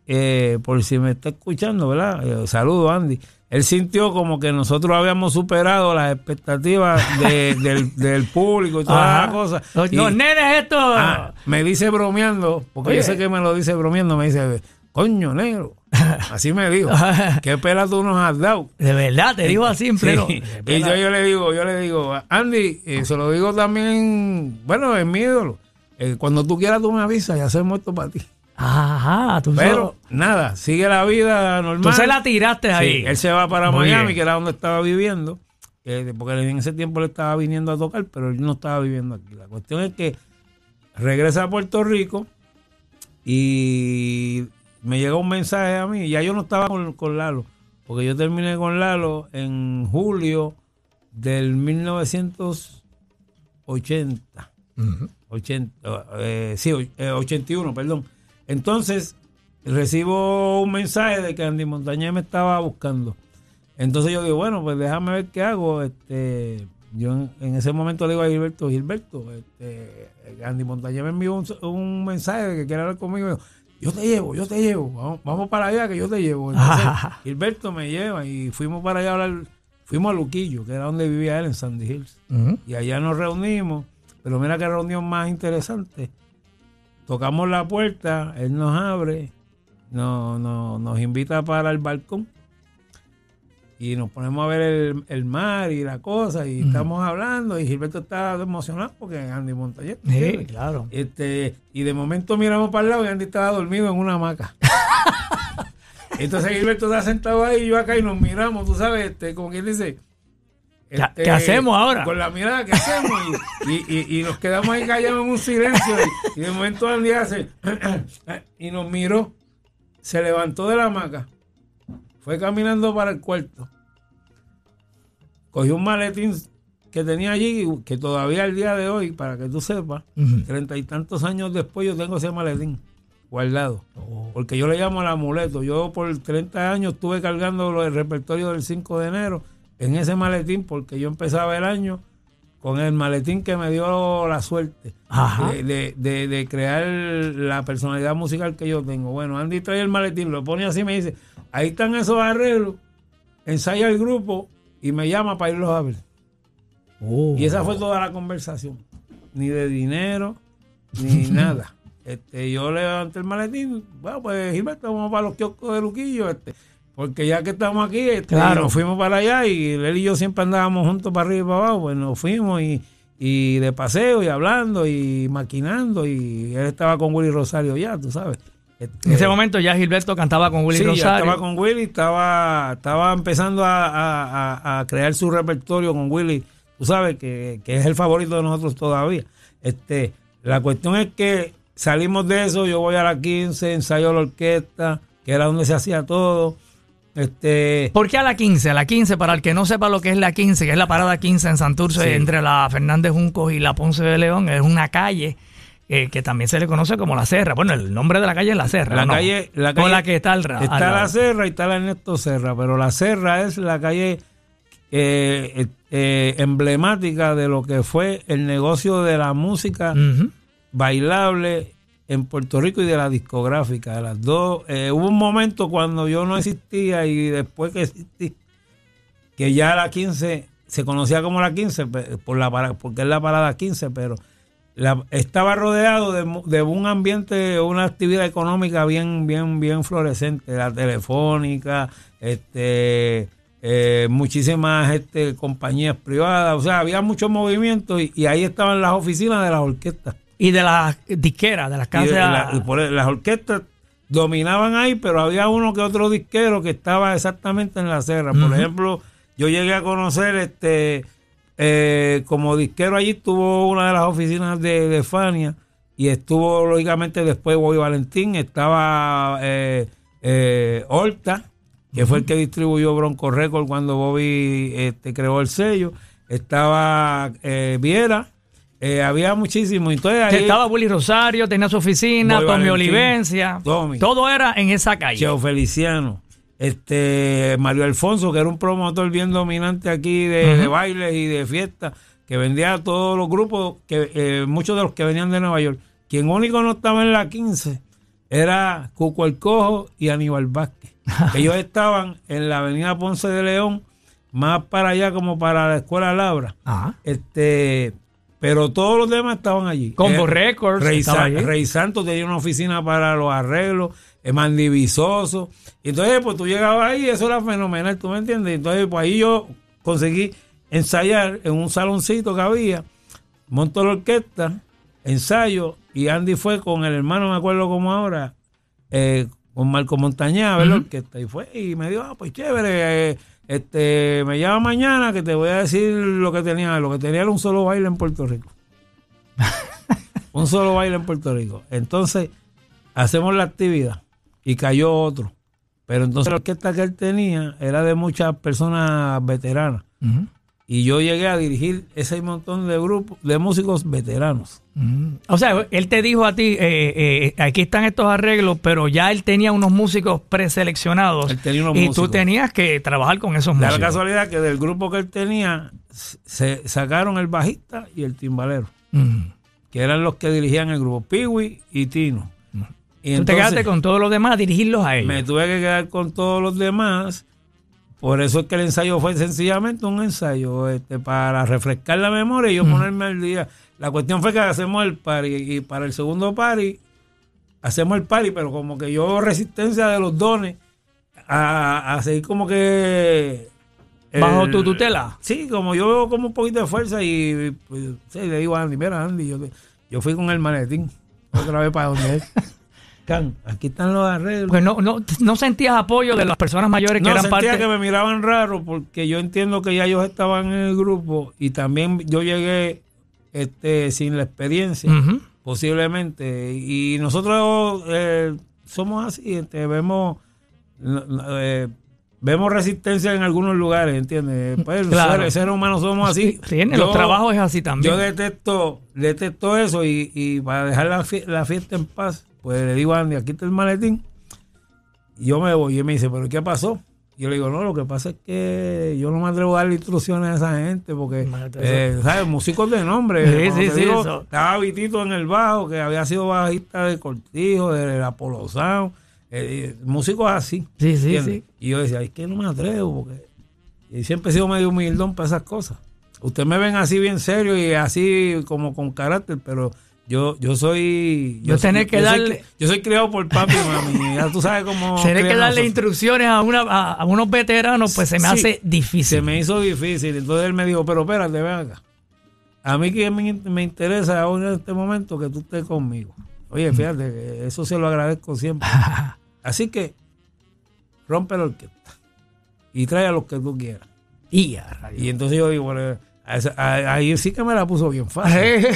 Speaker 2: eh, por si me está escuchando, ¿verdad? Eh, saludo, Andy. Él sintió como que nosotros habíamos superado las expectativas de- del, del público y todas
Speaker 1: Ajá.
Speaker 2: las cosas.
Speaker 1: Los,
Speaker 2: Y-
Speaker 1: los nenes estos.
Speaker 2: Ah, me dice bromeando, porque
Speaker 1: Oye.
Speaker 2: yo sé que me lo dice bromeando, me dice, coño, negro. Así me dijo. ¿Qué pela tú nos has dado?
Speaker 1: de verdad, te digo así en
Speaker 2: Sí. Y yo, yo le digo, yo le digo, Andy, eh, se lo digo también, bueno, es mi ídolo. Eh, cuando tú quieras tú me avisas, ya se muerto para ti.
Speaker 1: Ajá, tú
Speaker 2: Pero nada, sigue la vida normal.
Speaker 1: tú se la tiraste
Speaker 2: Sí,
Speaker 1: ahí.
Speaker 2: él se va para
Speaker 1: Muy
Speaker 2: Miami,
Speaker 1: bien.
Speaker 2: que era donde estaba viviendo, eh, porque en ese tiempo le estaba viniendo a tocar, pero él no estaba viviendo aquí. La cuestión es que regresa a Puerto Rico y me llega un mensaje a mí, ya yo no estaba con, con Lalo, porque yo terminé con Lalo en julio del 1980. 80, eh, sí, eh, 81, perdón. Entonces, recibo un mensaje de que Andy Montañez me estaba buscando. Entonces yo digo, bueno, pues déjame ver qué hago. Este, yo en, en ese momento le digo a Gilberto, Gilberto, este, Andy Montañez me envió un, un mensaje de que quiere hablar conmigo. Yo, yo te llevo, yo te llevo, vamos, vamos para allá que yo te llevo. Entonces, Gilberto me lleva y fuimos para allá a hablar, fuimos a Luquillo, que era donde vivía él en Sandy Hills. Y allá nos reunimos, pero mira qué reunión más interesante. Tocamos la puerta, él nos abre, no, no- nos invita para el balcón y nos ponemos a ver el, el mar y la cosa y estamos hablando y Gilberto está emocionado porque Andy Montañez.
Speaker 1: Sí, claro.
Speaker 2: Este, y de momento miramos para el lado y Andy estaba dormido en una hamaca. Entonces Gilberto está sentado ahí y yo acá y nos miramos, tú sabes, este, como quien dice.
Speaker 1: ¿Qué-
Speaker 2: este,
Speaker 1: qué hacemos ahora?
Speaker 2: Con la mirada, ¿qué hacemos? Y, y- y- y nos quedamos ahí callados en un silencio. Y, de momento Andy hace. y nos miró. Se levantó de la hamaca. Fue caminando para el cuarto. Cogió un maletín que tenía allí, que todavía al día de hoy, para que tú sepas, treinta y tantos años después yo tengo ese maletín guardado. Porque yo le llamo el amuleto. Yo por 30 años estuve cargando el repertorio del 5 de enero en ese maletín porque yo empezaba el año con el maletín que me dio la suerte
Speaker 1: Ajá.
Speaker 2: de, de- de- de crear la personalidad musical que yo tengo. Bueno, Andy trae el maletín, lo pone así y me dice, ahí están esos arreglos, ensaya el grupo y me llama para irlos a ver.
Speaker 1: Oh.
Speaker 2: Y esa fue toda la conversación. Ni de dinero, ni nada. Este, yo levanté el maletín, bueno, pues Gilberto, vamos para los kioscos de Luquillo, este, porque ya que estamos aquí, este,
Speaker 1: Claro.
Speaker 2: nos fuimos para allá y él y yo siempre andábamos juntos para arriba y para abajo, pues nos fuimos y, y de paseo y hablando y maquinando y él estaba con Willy Rosario ya, tú sabes. Este,
Speaker 1: En ese momento ya Gilberto cantaba con Willy
Speaker 2: sí, ya
Speaker 1: Rosario.
Speaker 2: estaba con Willy, estaba, estaba empezando a, a- a- a crear su repertorio con Willy, tú sabes que, que es el favorito de nosotros todavía. Este, la cuestión es que salimos de eso, yo voy a la 15, ensayo la orquesta, que era donde se hacía todo. Este,
Speaker 1: ¿Por qué a la 15? A la 15, para el que no sepa lo que es la 15, que es la parada 15 en Santurce,
Speaker 2: Sí.
Speaker 1: entre la Fernández Juncos y la Ponce de León, es una calle eh, que también se le conoce como La Serra. Bueno, el nombre de la calle es La Serra.
Speaker 2: la
Speaker 1: ¿o no?
Speaker 2: calle, la
Speaker 1: Con
Speaker 2: calle-
Speaker 1: la que está al
Speaker 2: Está la Serra y está la Ernesto Serra, pero la Serra es la calle eh, eh, emblemática de lo que fue el negocio de la música bailable en Puerto Rico y de la discográfica. de Las dos. Eh, hubo un momento cuando yo no existía y después que existí, que ya la 15 se conocía como la 15 pe- por la para- porque es la parada 15, pero estaba rodeado de, de un ambiente, una actividad económica bien, bien, bien florescente, la telefónica, este, eh, muchísimas este, compañías privadas, o sea, había mucho movimiento y, y ahí estaban las oficinas de las orquestas.
Speaker 1: Y de las disqueras, de las
Speaker 2: Y
Speaker 1: casas.
Speaker 2: de la- las orquestas dominaban ahí, pero había uno que otro disquero que estaba exactamente en la serra. Por ejemplo, yo llegué a conocer este eh, como disquero allí estuvo una de las oficinas de, de Fania y estuvo lógicamente después Bobby Valentín, estaba eh, eh, Horta, que fue el que distribuyó Bronco Record cuando Bobby este, creó el sello, estaba eh, Viera, eh, había muchísimo. Entonces ahí,
Speaker 1: estaba Willy Rosario, tenía su oficina,
Speaker 2: Boy
Speaker 1: Tommy
Speaker 2: Valentín,
Speaker 1: Olivencia.
Speaker 2: Tommy.
Speaker 1: Todo era en esa calle.
Speaker 2: Cheo Feliciano, este Mario Alfonso, que era un promotor bien dominante aquí de, de bailes y de fiestas, que vendía a todos los grupos, que eh, muchos de los que venían de Nueva York. Quien único no estaba en la 15 era Cuco el Cojo y Aníbal Vázquez. Ellos estaban en la avenida Ponce de León, más para allá como para la Escuela Labra.
Speaker 1: Ajá.
Speaker 2: Este, pero todos los demás estaban allí.
Speaker 1: Combo
Speaker 2: Eh,
Speaker 1: Records
Speaker 2: Rey,
Speaker 1: estaba
Speaker 2: Sa-
Speaker 1: allí.
Speaker 2: Rey Santos tenía una oficina para los arreglos, eh, Mandy Visoso. Y entonces, pues tú llegabas ahí eso era fenomenal, ¿tú me entiendes? Entonces, pues ahí yo conseguí ensayar en un saloncito que había, monto la orquesta, ensayo, y Andy fue con el hermano, me acuerdo como ahora, eh, con Marco Montañá a ver la orquesta. Y fue, y me dijo, ah, pues chévere, eh, este, me llama mañana que te voy a decir lo que tenía. Lo que tenía era un solo baile en Puerto Rico. un solo baile en Puerto Rico. Entonces, hacemos la actividad y cayó otro. Pero entonces la orquesta que él tenía era de muchas personas veteranas.
Speaker 1: Ujú.
Speaker 2: Y yo llegué a dirigir ese montón de grupos, de músicos veteranos.
Speaker 1: Mm. O sea, él te dijo a ti, eh, eh, aquí están estos arreglos, pero ya él tenía unos músicos preseleccionados.
Speaker 2: Él tenía unos
Speaker 1: y
Speaker 2: músicos.
Speaker 1: tú tenías que trabajar con esos
Speaker 2: Da la
Speaker 1: músicos.
Speaker 2: casualidad que del grupo que él tenía, se sacaron el bajista y el timbalero,
Speaker 1: Mm.
Speaker 2: que eran los que dirigían el grupo, Piwi y Tino. Y
Speaker 1: Tú te quedaste con todos los demás a dirigirlos a ellos.
Speaker 2: me tuve que quedar con todos los demás. Por eso es que el ensayo fue sencillamente un ensayo este, para refrescar la memoria y yo ponerme al día. La cuestión fue que hacemos el party y para el segundo party hacemos el party, pero como que yo resistencia de los dones a, a seguir como que...
Speaker 1: Bajo tu tutela.
Speaker 2: Sí, como yo veo como un poquito de fuerza y pues, sí, le digo a Andy, mira Andy, yo, yo fui con el maletín otra vez para donde él. Can, aquí están los arreglos.
Speaker 1: Porque no, no, no sentías apoyo de las personas mayores que eran
Speaker 2: sentía
Speaker 1: parte.
Speaker 2: que me miraban raro porque yo entiendo que ya ellos estaban en el grupo y también yo llegué este sin la experiencia, posiblemente. Y nosotros eh, somos así, este, vemos eh, vemos resistencia en algunos lugares, ¿entiendes? Pues
Speaker 1: Claro.
Speaker 2: seres, seres humanos somos así.
Speaker 1: Sí, en
Speaker 2: Yo-
Speaker 1: los trabajos es así también.
Speaker 2: yo detesto, detesto eso y, y para dejar la, la fiesta en paz, pues le digo a Andy, aquí está el maletín. Y yo me voy y él me dice, ¿pero qué pasó? Y yo le digo, no, lo que pasa es que yo no me atrevo a darle instrucciones a esa gente porque, eh, ¿sabes? Músicos de nombre.
Speaker 1: Sí, sí, sí,
Speaker 2: digo,
Speaker 1: eso.
Speaker 2: Estaba Vitito en el bajo, que había sido bajista de Cortijo, de Apolo Sound, eh, músicos así.
Speaker 1: Sí, sí, sí.
Speaker 2: Y yo decía, es que no me atrevo porque y siempre he sido medio humildón para esas cosas. Ustedes me ven así bien serio y así como con carácter, pero Yo, yo soy.
Speaker 1: Yo tener que
Speaker 2: yo soy
Speaker 1: darle-
Speaker 2: yo soy criado por papi mami. Ya tú sabes cómo.
Speaker 1: Tener que darle instrucciones a, una, a, a unos veteranos, pues se me
Speaker 2: Sí.
Speaker 1: hace difícil.
Speaker 2: Se me hizo difícil. Entonces él me dijo, pero espérate, ven acá. A mí que me, me interesa ahora en este momento que tú estés conmigo. Oye, fíjate, que eso se lo agradezco siempre. Así que rompe la orquesta y trae a los que tú quieras.
Speaker 1: Y.
Speaker 2: Y entonces yo digo, bueno, ahí sí que me la puso bien fácil.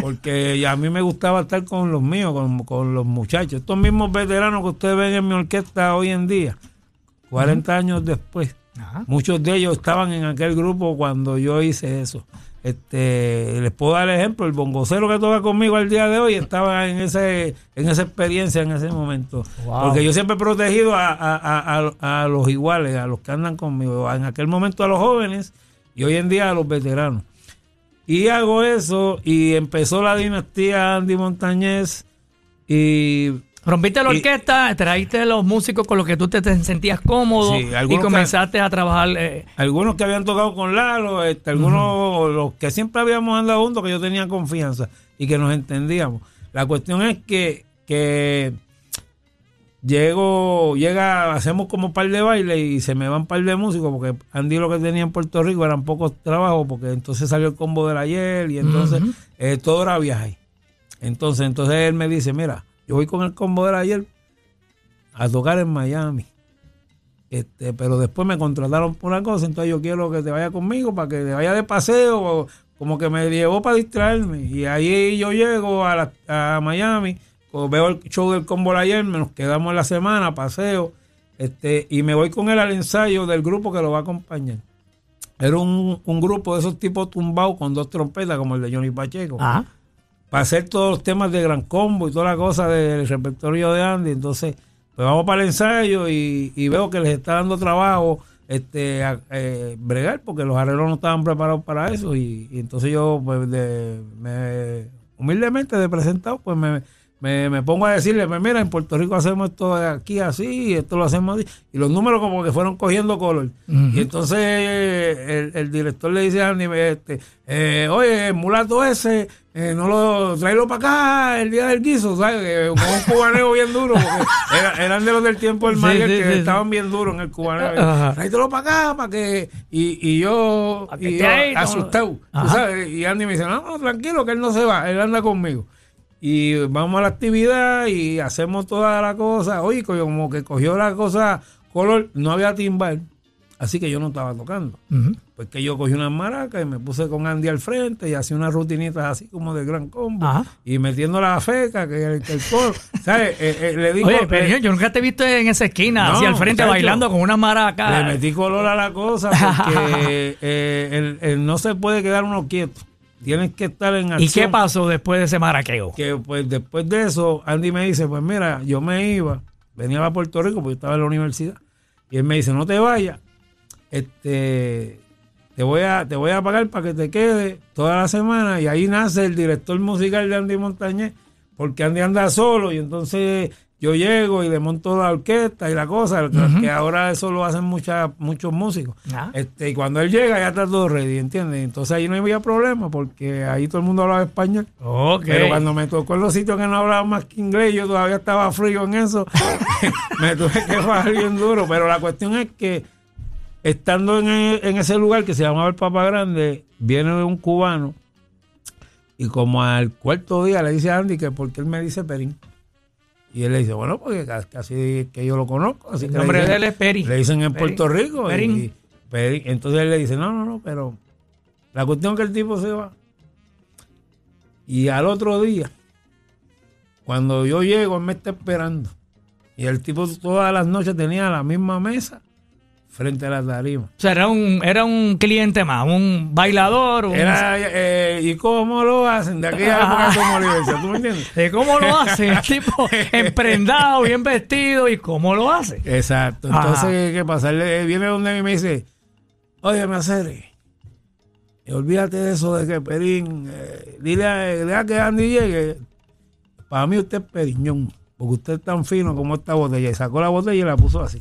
Speaker 2: Porque a mí me gustaba estar con los míos, con, con los muchachos. Estos mismos veteranos que ustedes ven en mi orquesta hoy en día, 40 años después, muchos de ellos estaban en aquel grupo cuando yo hice eso. Este, les puedo dar ejemplo, el bongocero que toca conmigo al día de hoy estaba en ese en esa experiencia en ese momento.
Speaker 1: Wow.
Speaker 2: Porque yo siempre he protegido a- a- a- a los iguales, a los que andan conmigo, en aquel momento a los jóvenes y hoy en día a los veteranos. Y hago eso y empezó la dinastía Andy Montañez y
Speaker 1: Rompiste la
Speaker 2: Y-
Speaker 1: orquesta, traíste los músicos con los que tú te, te sentías cómodo
Speaker 2: Sí,
Speaker 1: y comenzaste a trabajar. eh,
Speaker 2: algunos que habían tocado con Lalo, este, algunos los que siempre habíamos andado juntos, que yo tenía confianza y que nos entendíamos. La cuestión es que, que llego, llega, hacemos como un par de bailes y se me van un par de músicos, porque Andy lo que tenía en Puerto Rico eran pocos trabajos, porque entonces salió el combo del ayer y entonces eh, todo era viaje. Entonces, entonces él me dice, mira, yo voy con el combo del ayer a tocar en Miami. Este, pero después me contrataron por una cosa, entonces yo quiero que te vaya conmigo para que te vaya de paseo, como que me llevó para distraerme. Y ahí yo llego a, la- a Miami, veo el show del combo de ayer, nos quedamos en la semana, paseo, este, y me voy con él al ensayo del grupo que lo va a acompañar. Era un, un grupo de esos tipos tumbados con dos trompetas, como el de Johnny Pacheco
Speaker 1: ajá.
Speaker 2: para hacer todos los temas de Gran Combo y toda la cosa del repertorio de Andy. Entonces, pues vamos para el ensayo y, y veo que les está dando trabajo este a- eh, bregar porque los arreglos no estaban preparados para eso y, y entonces yo pues de, me, humildemente de presentado pues me, me, me pongo a decirle pues mira en Puerto Rico hacemos esto de aquí así y esto lo hacemos así y los números como que fueron cogiendo color. Y entonces el, el director le dice a Andy este, eh, oye el mulato ese eh, no lo tráelo para acá el día del guiso ¿sabes? Que con un cubaneo bien duro porque era- eran de los del tiempo del
Speaker 1: Sí,
Speaker 2: Mayer
Speaker 1: sí,
Speaker 2: que
Speaker 1: sí, sí.
Speaker 2: estaban bien duros en el cubaneo.
Speaker 1: Ajá.
Speaker 2: tráetelo para acá para que y, y yo, y yo asustado sabes. Y Andy me dice no, no tranquilo que él no se va él anda conmigo y vamos a la actividad y hacemos toda la cosa oye co- como que cogió la cosa color no había timbal así que yo no estaba tocando pues que yo cogí unas maracas y me puse con Andy al frente y hacía unas rutinitas así como de gran combo
Speaker 1: Ajá.
Speaker 2: y metiendo la feca que el, que el coro ¿sabes? Eh, eh, le digo
Speaker 1: Oye, pero yo nunca te he visto en esa esquina,
Speaker 2: No,
Speaker 1: así al frente
Speaker 2: muchacho.
Speaker 1: bailando con una maraca.
Speaker 2: Le metí color a la cosa porque eh, el- el no se puede quedar uno quieto. Tienes que estar en acción.
Speaker 1: ¿Y qué pasó después de ese maraqueo?
Speaker 2: Que pues después de eso, Andy me dice, pues mira, yo me iba, venía a Puerto Rico porque yo estaba en la universidad. Y él me dice, no te vayas, este, te voy a, te voy a pagar para que te quede toda la semana. Y ahí nace el director musical de Andy Montañez, porque Andy anda solo y entonces yo llego y le monto la orquesta y la cosa, que- que ahora eso lo hacen muchas, muchos músicos.
Speaker 1: Ah.
Speaker 2: Este, y cuando él llega ya está todo ready, ¿entiendes? Entonces ahí no había problema porque ahí todo el mundo hablaba español. Pero cuando me tocó en los sitios que no hablaba más que inglés, yo todavía estaba frío en eso. me tuve que bajar bien duro. Pero la cuestión es que estando en, en ese lugar que se llamaba el Papa Grande, viene un cubano y como al cuarto día le dice a Andy que porque él me dice Perín. Y él le dice, bueno, porque ca- casi que yo lo conozco. Así
Speaker 1: El
Speaker 2: que le
Speaker 1: nombre
Speaker 2: dicen-
Speaker 1: de él es Peri.
Speaker 2: Le dicen en. Puerto Rico.
Speaker 1: Perín.
Speaker 2: y Perín. Entonces él le dice, no, no, no, pero la cuestión es que el tipo se va. Y al otro día, cuando yo llego, él me está esperando. Y el tipo todas las noches tenía la misma mesa frente a la tarima.
Speaker 1: O sea, era un, era un cliente más, un bailador. Un,
Speaker 2: Era, eh, ¿y cómo lo hacen? De aquella época como universidad, ¿tú me entiendes?
Speaker 1: de cómo lo hace, el tipo emprendado, bien vestido, y cómo lo hace.
Speaker 2: Exacto.
Speaker 1: Ajá.
Speaker 2: Entonces, ¿qué pasa? Él viene donde mí y me dice, oye, me y olvídate de eso de que Perín, eh, dile, a, dile a que Andy llegue. Para mí usted es Periñón, porque usted es tan fino como esta botella. Y sacó la botella y la puso así.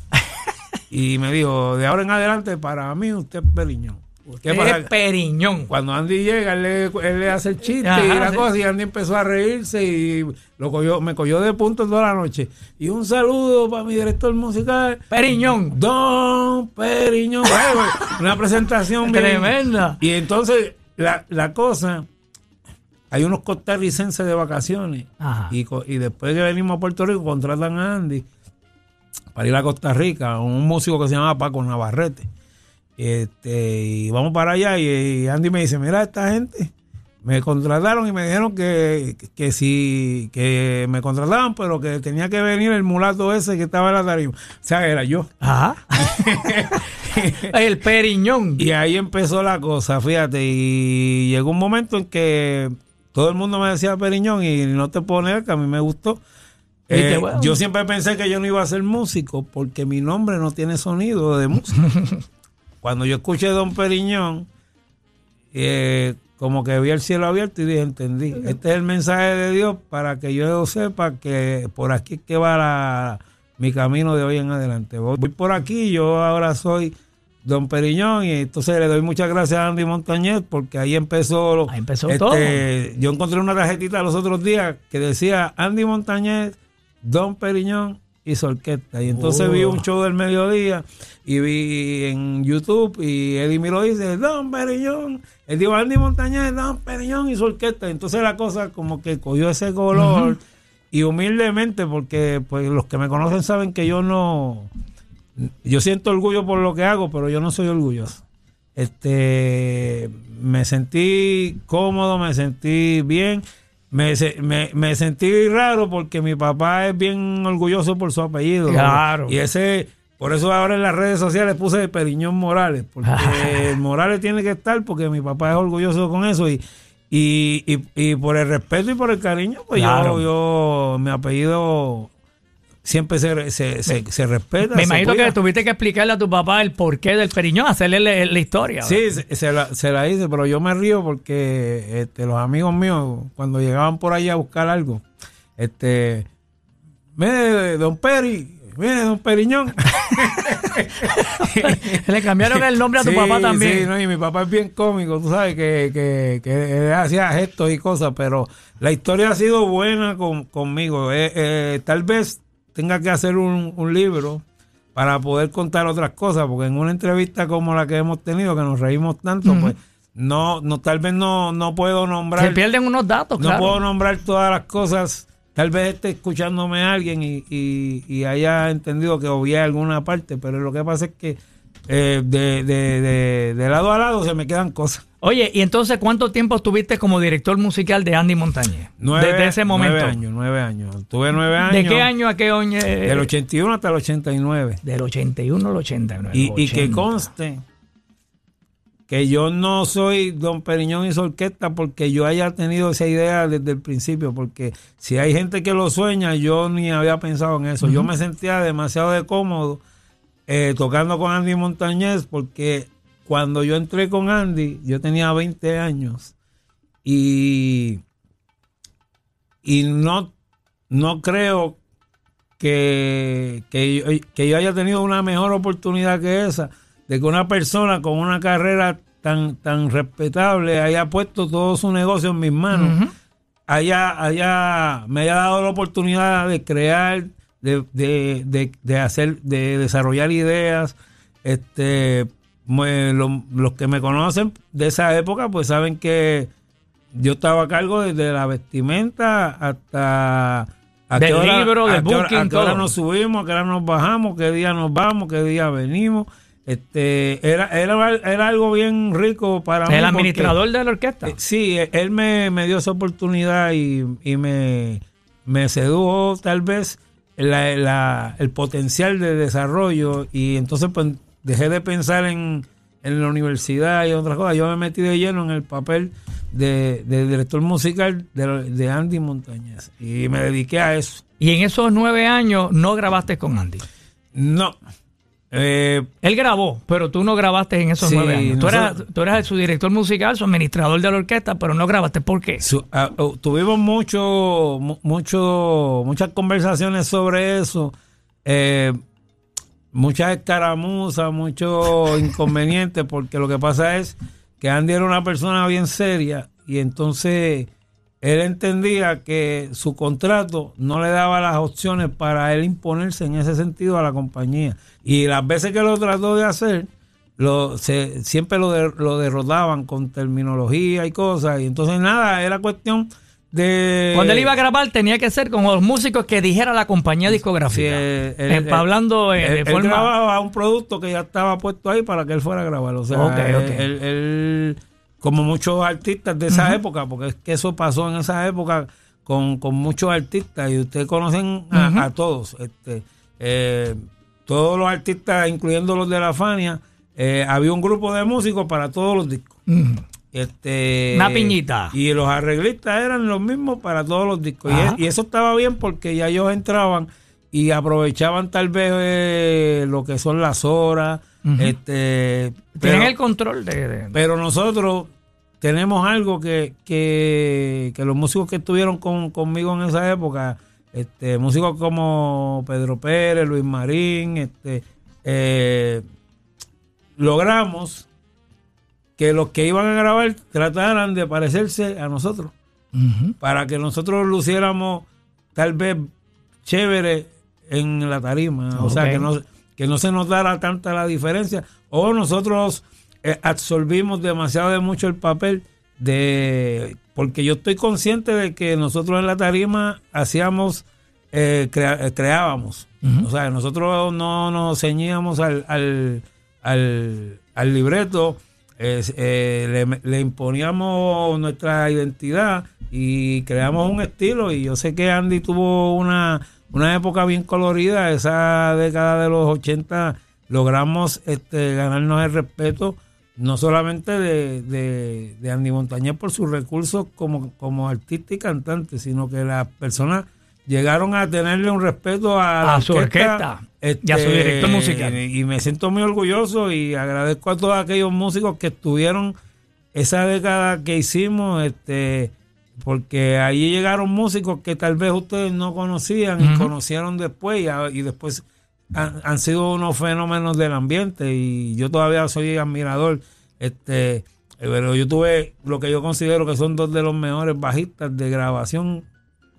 Speaker 2: Y me dijo, de ahora en adelante, para mí usted es Periñón. ¿Qué
Speaker 1: Usted es Periñón.
Speaker 2: Cuando Andy llega, él le, él le hace el chiste
Speaker 1: Ajá,
Speaker 2: y la
Speaker 1: sí.
Speaker 2: cosa, y Andy empezó a reírse y lo cogió, me cogió de punto toda la noche. Y un saludo para mi director musical,
Speaker 1: Periñón.
Speaker 2: Don Periñón. Una presentación bien-
Speaker 1: Tremenda.
Speaker 2: Y entonces, la, la cosa, hay unos costarricenses de vacaciones. Y, y después que venimos a Puerto Rico, contratan a Andy para ir a Costa Rica, un músico que se llama Paco Navarrete. Este, y vamos para allá y, Andy me dice, mira, esta gente me contrataron y me dijeron que, que si que me contrataban, pero que tenía que venir el mulato ese que estaba en la tarima. O sea, era yo.
Speaker 1: Ajá. el Periñón.
Speaker 2: Y ahí empezó la cosa, fíjate, y llegó un momento en que todo el mundo me decía Periñón y no te puedo negar que a mí me gustó. Eh,
Speaker 1: bueno.
Speaker 2: Yo siempre pensé que yo no iba a ser músico porque mi nombre no tiene sonido de músico. Cuando yo escuché Don Periñón, eh, como que vi el cielo abierto y dije, entendí, este es el mensaje de Dios para que yo sepa que por aquí es que va la- mi camino de hoy en adelante. Voy, por aquí, yo ahora soy Don Periñón y entonces le doy muchas gracias a Andy Montañez porque ahí empezó,
Speaker 1: Ahí empezó
Speaker 2: este,
Speaker 1: todo.
Speaker 2: Yo encontré una tarjetita los otros días que decía Andy Montañez, Don Periñón y su orquesta. Y entonces
Speaker 1: Oh.
Speaker 2: vi un show del mediodía y vi en YouTube y Eddie Miro dice Don Periñón. Él dijo Andy Montañez, Don Periñón y su orquesta. Entonces la cosa como que cogió ese color y humildemente porque pues los que me conocen saben que yo no yo siento orgullo por lo que hago, pero yo no soy orgulloso. Este, me sentí cómodo, me sentí bien, me, me, me sentí raro porque mi papá es bien orgulloso por su apellido.
Speaker 1: Claro.
Speaker 2: Y ese, por eso ahora en las redes sociales puse Periñón Morales, porque el Morales tiene que estar porque mi papá es orgulloso con eso y, y, y, y por el respeto y por el cariño, pues
Speaker 1: Claro.
Speaker 2: yo, yo, mi apellido siempre se, se, se, se respeta.
Speaker 1: Me imagino
Speaker 2: cuida.
Speaker 1: que tuviste que explicarle a tu papá el porqué del Periñón, hacerle la, la historia.
Speaker 2: Sí, se, la, se la hice, pero yo me río porque este, los amigos míos, cuando llegaban por allá a buscar algo, este, mire, don Peri, mire, don Periñón.
Speaker 1: Le cambiaron el nombre a tu
Speaker 2: Sí,
Speaker 1: papá también.
Speaker 2: Sí, no, y mi papá es bien cómico, tú sabes que, que, que hacía gestos y cosas, pero la historia ha sido buena con- conmigo. Eh, eh, tal vez tenga que hacer un, un libro para poder contar otras cosas, porque en una entrevista como la que hemos tenido, que nos reímos tanto, pues no, no, tal vez no, no puedo nombrar.
Speaker 1: Se pierden unos datos,
Speaker 2: No
Speaker 1: claro.
Speaker 2: puedo nombrar todas las cosas. Tal vez esté escuchándome alguien y, y- y haya entendido que obvié alguna parte, pero lo que pasa es que eh, de, de- de- de lado a lado se me quedan cosas.
Speaker 1: Oye, ¿y entonces cuánto tiempo estuviste como director musical de Andy Montañez?
Speaker 2: Nueve,
Speaker 1: Desde ese momento.
Speaker 2: Nueve años, nueve años. Tuve nueve años.
Speaker 1: ¿De qué año a qué año? eh,
Speaker 2: Del 81 hasta el 89.
Speaker 1: Del 81 al 89.
Speaker 2: Y, y que
Speaker 1: 80.
Speaker 2: conste que yo no soy Don Periñón y su orquesta porque yo haya tenido esa idea desde el principio, porque si hay gente que lo sueña, yo ni había pensado en eso. Yo me sentía demasiado de cómodo eh, tocando con Andy Montañez porque cuando yo entré con Andy, yo tenía 20 años y, y no, no creo que, que, yo, que yo haya tenido una mejor oportunidad que esa, de que una persona con una carrera tan, tan respetable haya puesto todo su negocio en mis manos,
Speaker 1: Ujú.
Speaker 2: haya, haya, me haya dado la oportunidad de crear, de, de, de, de hacer, de desarrollar ideas, este me- lo- los que me conocen de esa época pues saben que yo estaba a cargo desde la vestimenta hasta a
Speaker 1: Del
Speaker 2: qué hora-
Speaker 1: libro,
Speaker 2: a
Speaker 1: del
Speaker 2: qué hora-
Speaker 1: booking,
Speaker 2: a qué hora nos subimos, a qué hora nos bajamos, qué día nos vamos, qué día venimos. Este era, era, era algo bien rico para mí.
Speaker 1: El
Speaker 2: porque-
Speaker 1: administrador de la orquesta.
Speaker 2: eh, Sí, él me, me dio esa oportunidad y, y me, me sedujo tal vez la- la- el potencial de desarrollo y entonces pues dejé de pensar en, en la universidad y otras cosas. Yo me metí de lleno en el papel de, de director musical de, de Andy Montañez y me dediqué a eso.
Speaker 1: Y en esos nueve años no grabaste con Andy.
Speaker 2: No. Eh,
Speaker 1: Él grabó, pero tú no grabaste en esos
Speaker 2: Sí,
Speaker 1: nueve años. Tú eras, tú eras su director musical, su administrador de la orquesta, pero no grabaste. ¿Por qué?
Speaker 2: Su- ah, oh, tuvimos mucho, mu- mucho, muchas conversaciones sobre eso. Eh, muchas escaramuzas, muchos inconvenientes, porque lo que pasa es que Andy era una persona bien seria y entonces él entendía que su contrato no le daba las opciones para él imponerse en ese sentido a la compañía. Y las veces que lo trató de hacer, lo, se, siempre lo, de- lo derrotaban con terminología y cosas. Y entonces nada, era cuestión de...
Speaker 1: Cuando él iba a grabar tenía que ser con los músicos que dijera la compañía discográfica.
Speaker 2: Sí, él- él-
Speaker 1: Eh, hablando eh,
Speaker 2: él,
Speaker 1: de
Speaker 2: él
Speaker 1: forma...
Speaker 2: grababa un producto que ya estaba puesto ahí para que él fuera a grabar. O sea, él-. Él, él- como muchos artistas de esa época, porque es que eso pasó en esa época con, con muchos artistas y ustedes conocen a, a todos. Este, eh, todos los artistas, incluyendo los de la Fania, eh, había un grupo de músicos para todos los discos. Este,
Speaker 1: Una piñita.
Speaker 2: Y los arreglistas eran los mismos para todos los discos. Y, eso estaba bien porque ya ellos entraban y aprovechaban tal vez eh, lo que son las horas. este,
Speaker 1: Tienen el control de... de-
Speaker 2: pero nosotros tenemos algo que, que, que los músicos que estuvieron con, conmigo en esa época, este, músicos como Pedro Pérez, Luis Marín, este, eh, logramos que los que iban a grabar trataran de parecerse a nosotros para que nosotros luciéramos tal vez chévere en la tarima, o sea, que no, que no se notara tanta la diferencia, o nosotros eh, absorbimos demasiado de mucho el papel de, porque yo estoy consciente de que nosotros en la tarima hacíamos, eh, crea- eh, creábamos, o sea, nosotros no nos ceñíamos al, al, al, al libreto, eh, le, le imponíamos nuestra identidad y creamos un estilo. Y yo sé que Andy tuvo una, una época bien colorida, esa década de los 80 logramos este, ganarnos el respeto no solamente de, de, de Andy Montañez por sus recursos como, como artista y cantante, sino que las personas llegaron a tenerle un respeto a, la
Speaker 1: su orquesta y a su director musical.
Speaker 2: Y, me siento muy orgulloso y agradezco a todos aquellos músicos que estuvieron esa década que hicimos, este porque allí llegaron músicos que tal vez ustedes no conocían y conocieron después y, a- y después han, han sido unos fenómenos del ambiente y yo todavía soy admirador este pero yo tuve lo que yo considero que son dos de los mejores bajistas de grabación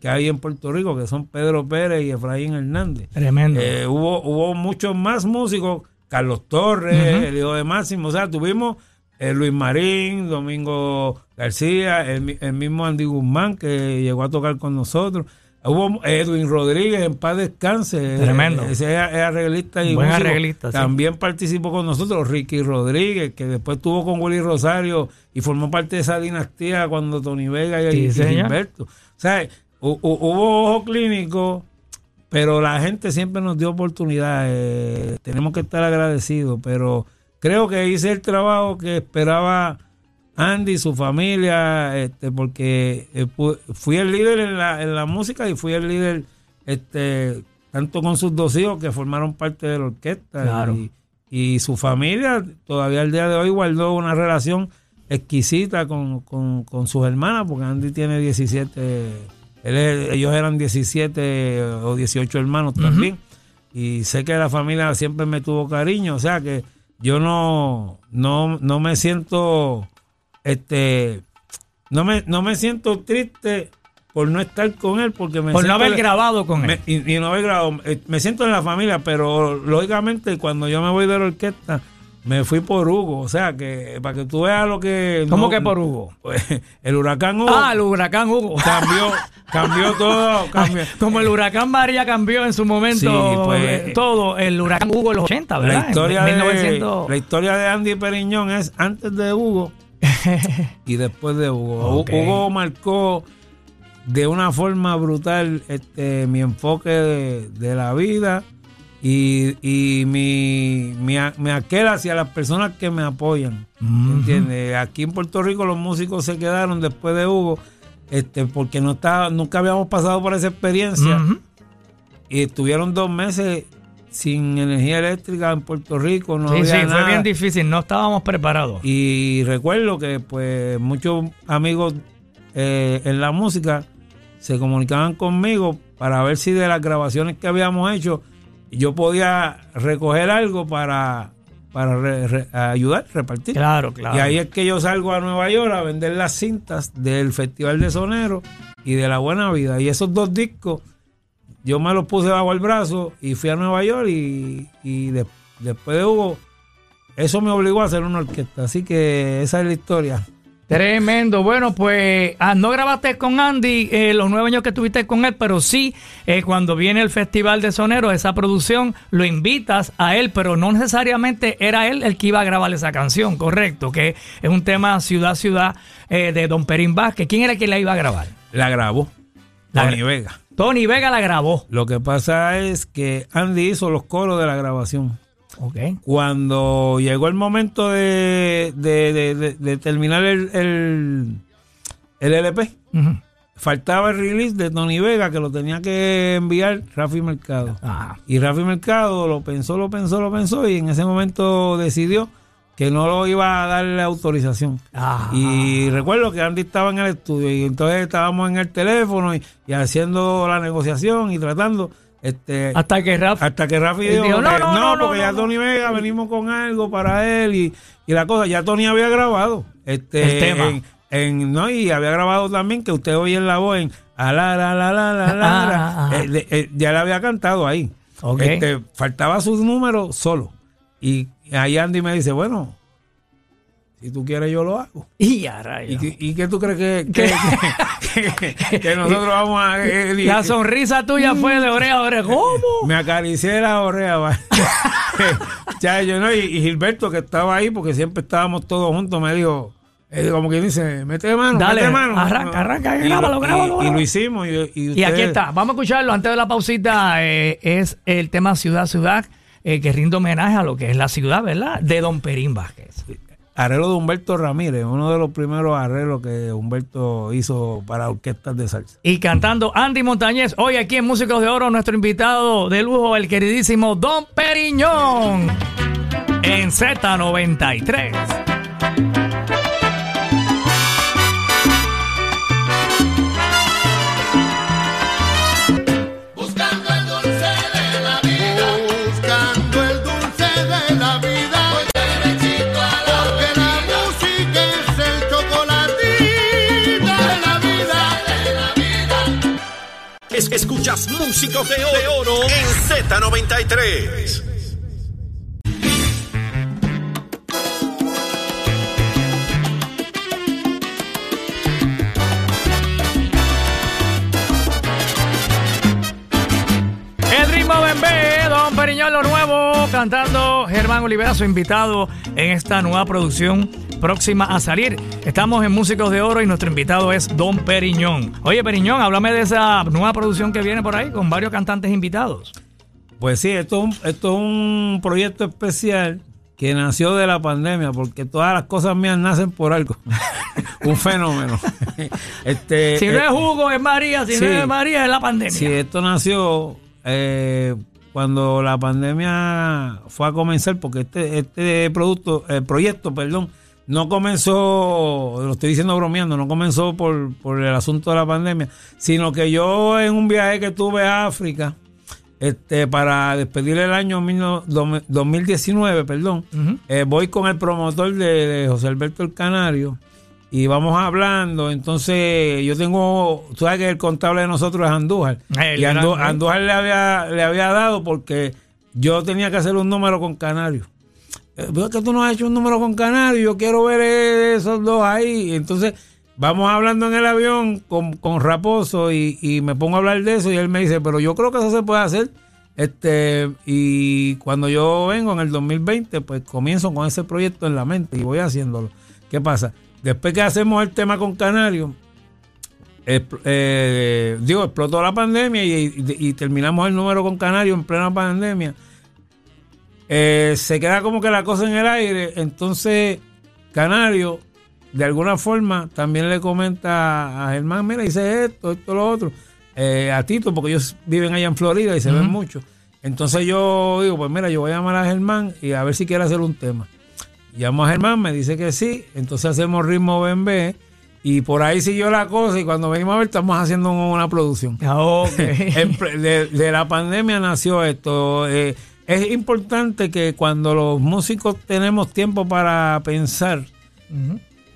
Speaker 2: que hay en Puerto Rico que son Pedro Pérez y Efraín Hernández
Speaker 1: Tremendo.
Speaker 2: eh, hubo, hubo muchos más músicos, Carlos Torres,
Speaker 1: Ujú.
Speaker 2: el hijo de Máximo, o sea, tuvimos eh, Luis Marín, Domingo García, el, el mismo Andy Guzmán que llegó a tocar con nosotros. Hubo Edwin Rodríguez, en paz descanse. eh,
Speaker 1: Tremendo.
Speaker 2: Ese es, es arreglista y
Speaker 1: Buen
Speaker 2: músico.
Speaker 1: arreglista, sí.
Speaker 2: También participó con nosotros Ricky Rodríguez, que después estuvo con Willy Rosario y formó parte de esa dinastía cuando Tony Vega y,
Speaker 1: Sí,
Speaker 2: y. Gilberto. O sea, hubo ojo clínico, pero la gente siempre nos dio oportunidades. Tenemos que estar agradecidos, pero creo que hice el trabajo que esperaba Andy y su familia, este, porque eh, fui el líder en la, en la música y fui el líder este, tanto con sus dos hijos que formaron parte de la orquesta.
Speaker 1: Claro.
Speaker 2: Y, y su familia todavía al día de hoy guardó una relación exquisita con, con, con sus hermanas, porque Andy tiene 17, él ellos eran 17 o 18 hermanos también, y sé que la familia siempre me tuvo cariño, o sea que yo no, no, no me siento, este, no me, no me siento triste por no estar con él, porque me
Speaker 1: Por no haber grabado con
Speaker 2: me-
Speaker 1: él.
Speaker 2: y, y no haber grabado. Eh, Me siento en la familia, pero lógicamente cuando yo me voy de la orquesta, me fui por Hugo. O sea, que para que tú veas lo que...
Speaker 1: ¿Cómo
Speaker 2: no-
Speaker 1: que por Hugo?
Speaker 2: Pues, el huracán Hugo
Speaker 1: Ah, el huracán Hugo.
Speaker 2: cambió, cambió todo. Cambió.
Speaker 1: Como el huracán María cambió en su momento
Speaker 2: Sí, pues,
Speaker 1: eh, todo, el huracán Hugo en los 80, ¿verdad?
Speaker 2: La historia,
Speaker 1: En
Speaker 2: de,
Speaker 1: 1900.
Speaker 2: la historia de Andy Periñón es antes de Hugo y después de Hugo. Hugo marcó de una forma brutal este mi enfoque de, de la vida y, y mi, mi, mi aquel hacia las personas que me apoyan. ¿Entiendes? Aquí en Puerto Rico los músicos se quedaron después de Hugo este porque no estaba, nunca habíamos pasado por esa experiencia y estuvieron dos meses sin energía eléctrica en Puerto Rico. No
Speaker 1: Sí, sí,
Speaker 2: había
Speaker 1: fue
Speaker 2: nada.
Speaker 1: bien difícil, no estábamos preparados.
Speaker 2: Y recuerdo que pues muchos amigos eh, en la música se comunicaban conmigo para ver si de las grabaciones que habíamos hecho yo podía recoger algo para, para re- re- ayudar, repartir.
Speaker 1: Claro, claro.
Speaker 2: Y ahí es que yo salgo a Nueva York a vender las cintas del Festival de Sonero y de La Buena Vida. Y esos dos discos yo me los puse bajo el brazo y fui a Nueva York y, y de- después de Hugo, eso me obligó a hacer una orquesta. Así que esa es la historia.
Speaker 1: Tremendo. Bueno, pues ah, no grabaste con Andy eh, los nueve años que estuviste con él, pero sí, eh, cuando viene el Festival de Sonero, esa producción, lo invitas a él, pero no necesariamente era él el que iba a grabar esa canción, correcto, que es un tema Ciudad Ciudad eh, de Don Perín Vázquez. ¿Quién era el que la iba a grabar?
Speaker 2: La grabó
Speaker 1: La
Speaker 2: Tony
Speaker 1: gra-
Speaker 2: Vega.
Speaker 1: Tony Vega la grabó.
Speaker 2: Lo que pasa es que Andy hizo los coros de la grabación. Cuando llegó el momento de, de- de- de- de terminar el, el, el LP, faltaba el release de Tony Vega que lo tenía que enviar Rafi Mercado.
Speaker 1: Ah,
Speaker 2: Y Rafi Mercado lo pensó, lo pensó, lo pensó y en ese momento decidió que no lo iba a dar la autorización.
Speaker 1: Ah.
Speaker 2: Y recuerdo que Andy estaba en el estudio y entonces estábamos en el teléfono y, y haciendo la negociación y tratando. Este,
Speaker 1: hasta que Rafa.
Speaker 2: hasta que Rafi dijo,
Speaker 1: dijo, no,
Speaker 2: no,
Speaker 1: no, no,
Speaker 2: porque ya. Tony Vega venimos con algo para él y, y la cosa, ya Tony había grabado este
Speaker 1: El tema.
Speaker 2: En, en- no y había grabado también que usted oye en la voz en a la la la la la la, la. Eh, de- eh, ya le había cantado ahí.
Speaker 1: Ok.
Speaker 2: Este, faltaba su número solo. Y ahí Andy me dice, bueno, si tú quieres yo lo hago.
Speaker 1: Y a rayos.
Speaker 2: ¿Y, qué- y qué tú crees que, que, que- que- que nosotros vamos a... eh, eh,
Speaker 1: La sonrisa tuya fue de oreja a oreja. ¿Cómo?
Speaker 2: me acaricié la oreja. va. ya, yo no, y, y Gilberto que estaba ahí, porque siempre estábamos todos juntos, me dijo, eh, como quien dice, mete mano,
Speaker 1: Dale,
Speaker 2: mete mano.
Speaker 1: arranca, arranca,
Speaker 2: y,
Speaker 1: grábalo,
Speaker 2: lo-
Speaker 1: grábalo,
Speaker 2: y- lo hicimos. Y, y
Speaker 1: Y aquí está, vamos a escucharlo antes de la pausita. eh, es el tema Ciudad Ciudad, que rinde homenaje a lo que es la ciudad, ¿verdad? De Don Perín Vázquez.
Speaker 2: Arreglo de Humberto Ramírez, uno de los primeros arreglos que Humberto hizo para orquestas de salsa.
Speaker 1: Y cantando Andy Montañez, hoy aquí en Músicos de Oro, nuestro invitado de lujo, el queridísimo Don Periñón, en Z93.
Speaker 5: Es-
Speaker 4: escuchas Músicos de Oro en Z93.
Speaker 1: El ritmo bembé, Don Periñón lo nuevo, cantando Germán Olivera, su invitado en esta nueva producción próxima a salir. Estamos en Músicos de Oro y nuestro invitado es Don Periñón. Oye, Periñón, háblame de esa nueva producción que viene por ahí con varios cantantes invitados.
Speaker 2: Pues sí, esto es un, esto es un proyecto especial que nació de la pandemia, porque todas las cosas mías nacen por algo. un fenómeno. este,
Speaker 1: Si no
Speaker 2: eh,
Speaker 1: es Hugo, es María, si
Speaker 2: sí.
Speaker 1: no es María, es la pandemia.
Speaker 2: Sí, esto nació eh, cuando la pandemia fue a comenzar, porque este, este producto, el proyecto, perdón, no comenzó, lo estoy diciendo bromeando, no comenzó por, por el asunto de la pandemia, sino que yo en un viaje que tuve a África, este, para despedir el año 19 2019, perdón,
Speaker 1: Ujú.
Speaker 2: eh, voy con el promotor de, de José Alberto el Canario y vamos hablando. Entonces, yo tengo, tú sabes que el contable de nosotros es Andújar.
Speaker 1: El
Speaker 2: y Andú- Andújar le había, le había dado porque yo tenía que hacer un número con Canario. Eh, es que tú no has hecho un número con Canario, yo quiero ver eh, esos dos ahí. Entonces, vamos hablando en el avión con, con Raposo y, y me pongo a hablar de eso y él me dice, pero yo creo que eso se puede hacer. Este, y cuando yo vengo en el 2020, pues comienzo con ese proyecto en la mente y voy haciéndolo. ¿Qué pasa? Después que hacemos el tema con Canario, eh, digo, explotó la pandemia y- y terminamos el número con Canario en plena pandemia. Eh, se queda como que la cosa en el aire. Entonces, Canario, de alguna forma, también le comenta a Germán, mira, hice esto, esto, lo otro. Eh, a Tito, porque ellos viven allá en Florida y se ven mucho. Entonces yo digo, pues mira, yo voy a llamar a Germán y a ver si quiere hacer un tema. Llamo a Germán, me dice que sí, entonces hacemos ritmo BMB Y por ahí siguió la cosa y cuando venimos a ver estamos haciendo una producción.
Speaker 1: Ah, ok.
Speaker 2: En ple- de, de la pandemia nació esto. Eh, es importante que cuando los músicos tenemos tiempo para pensar,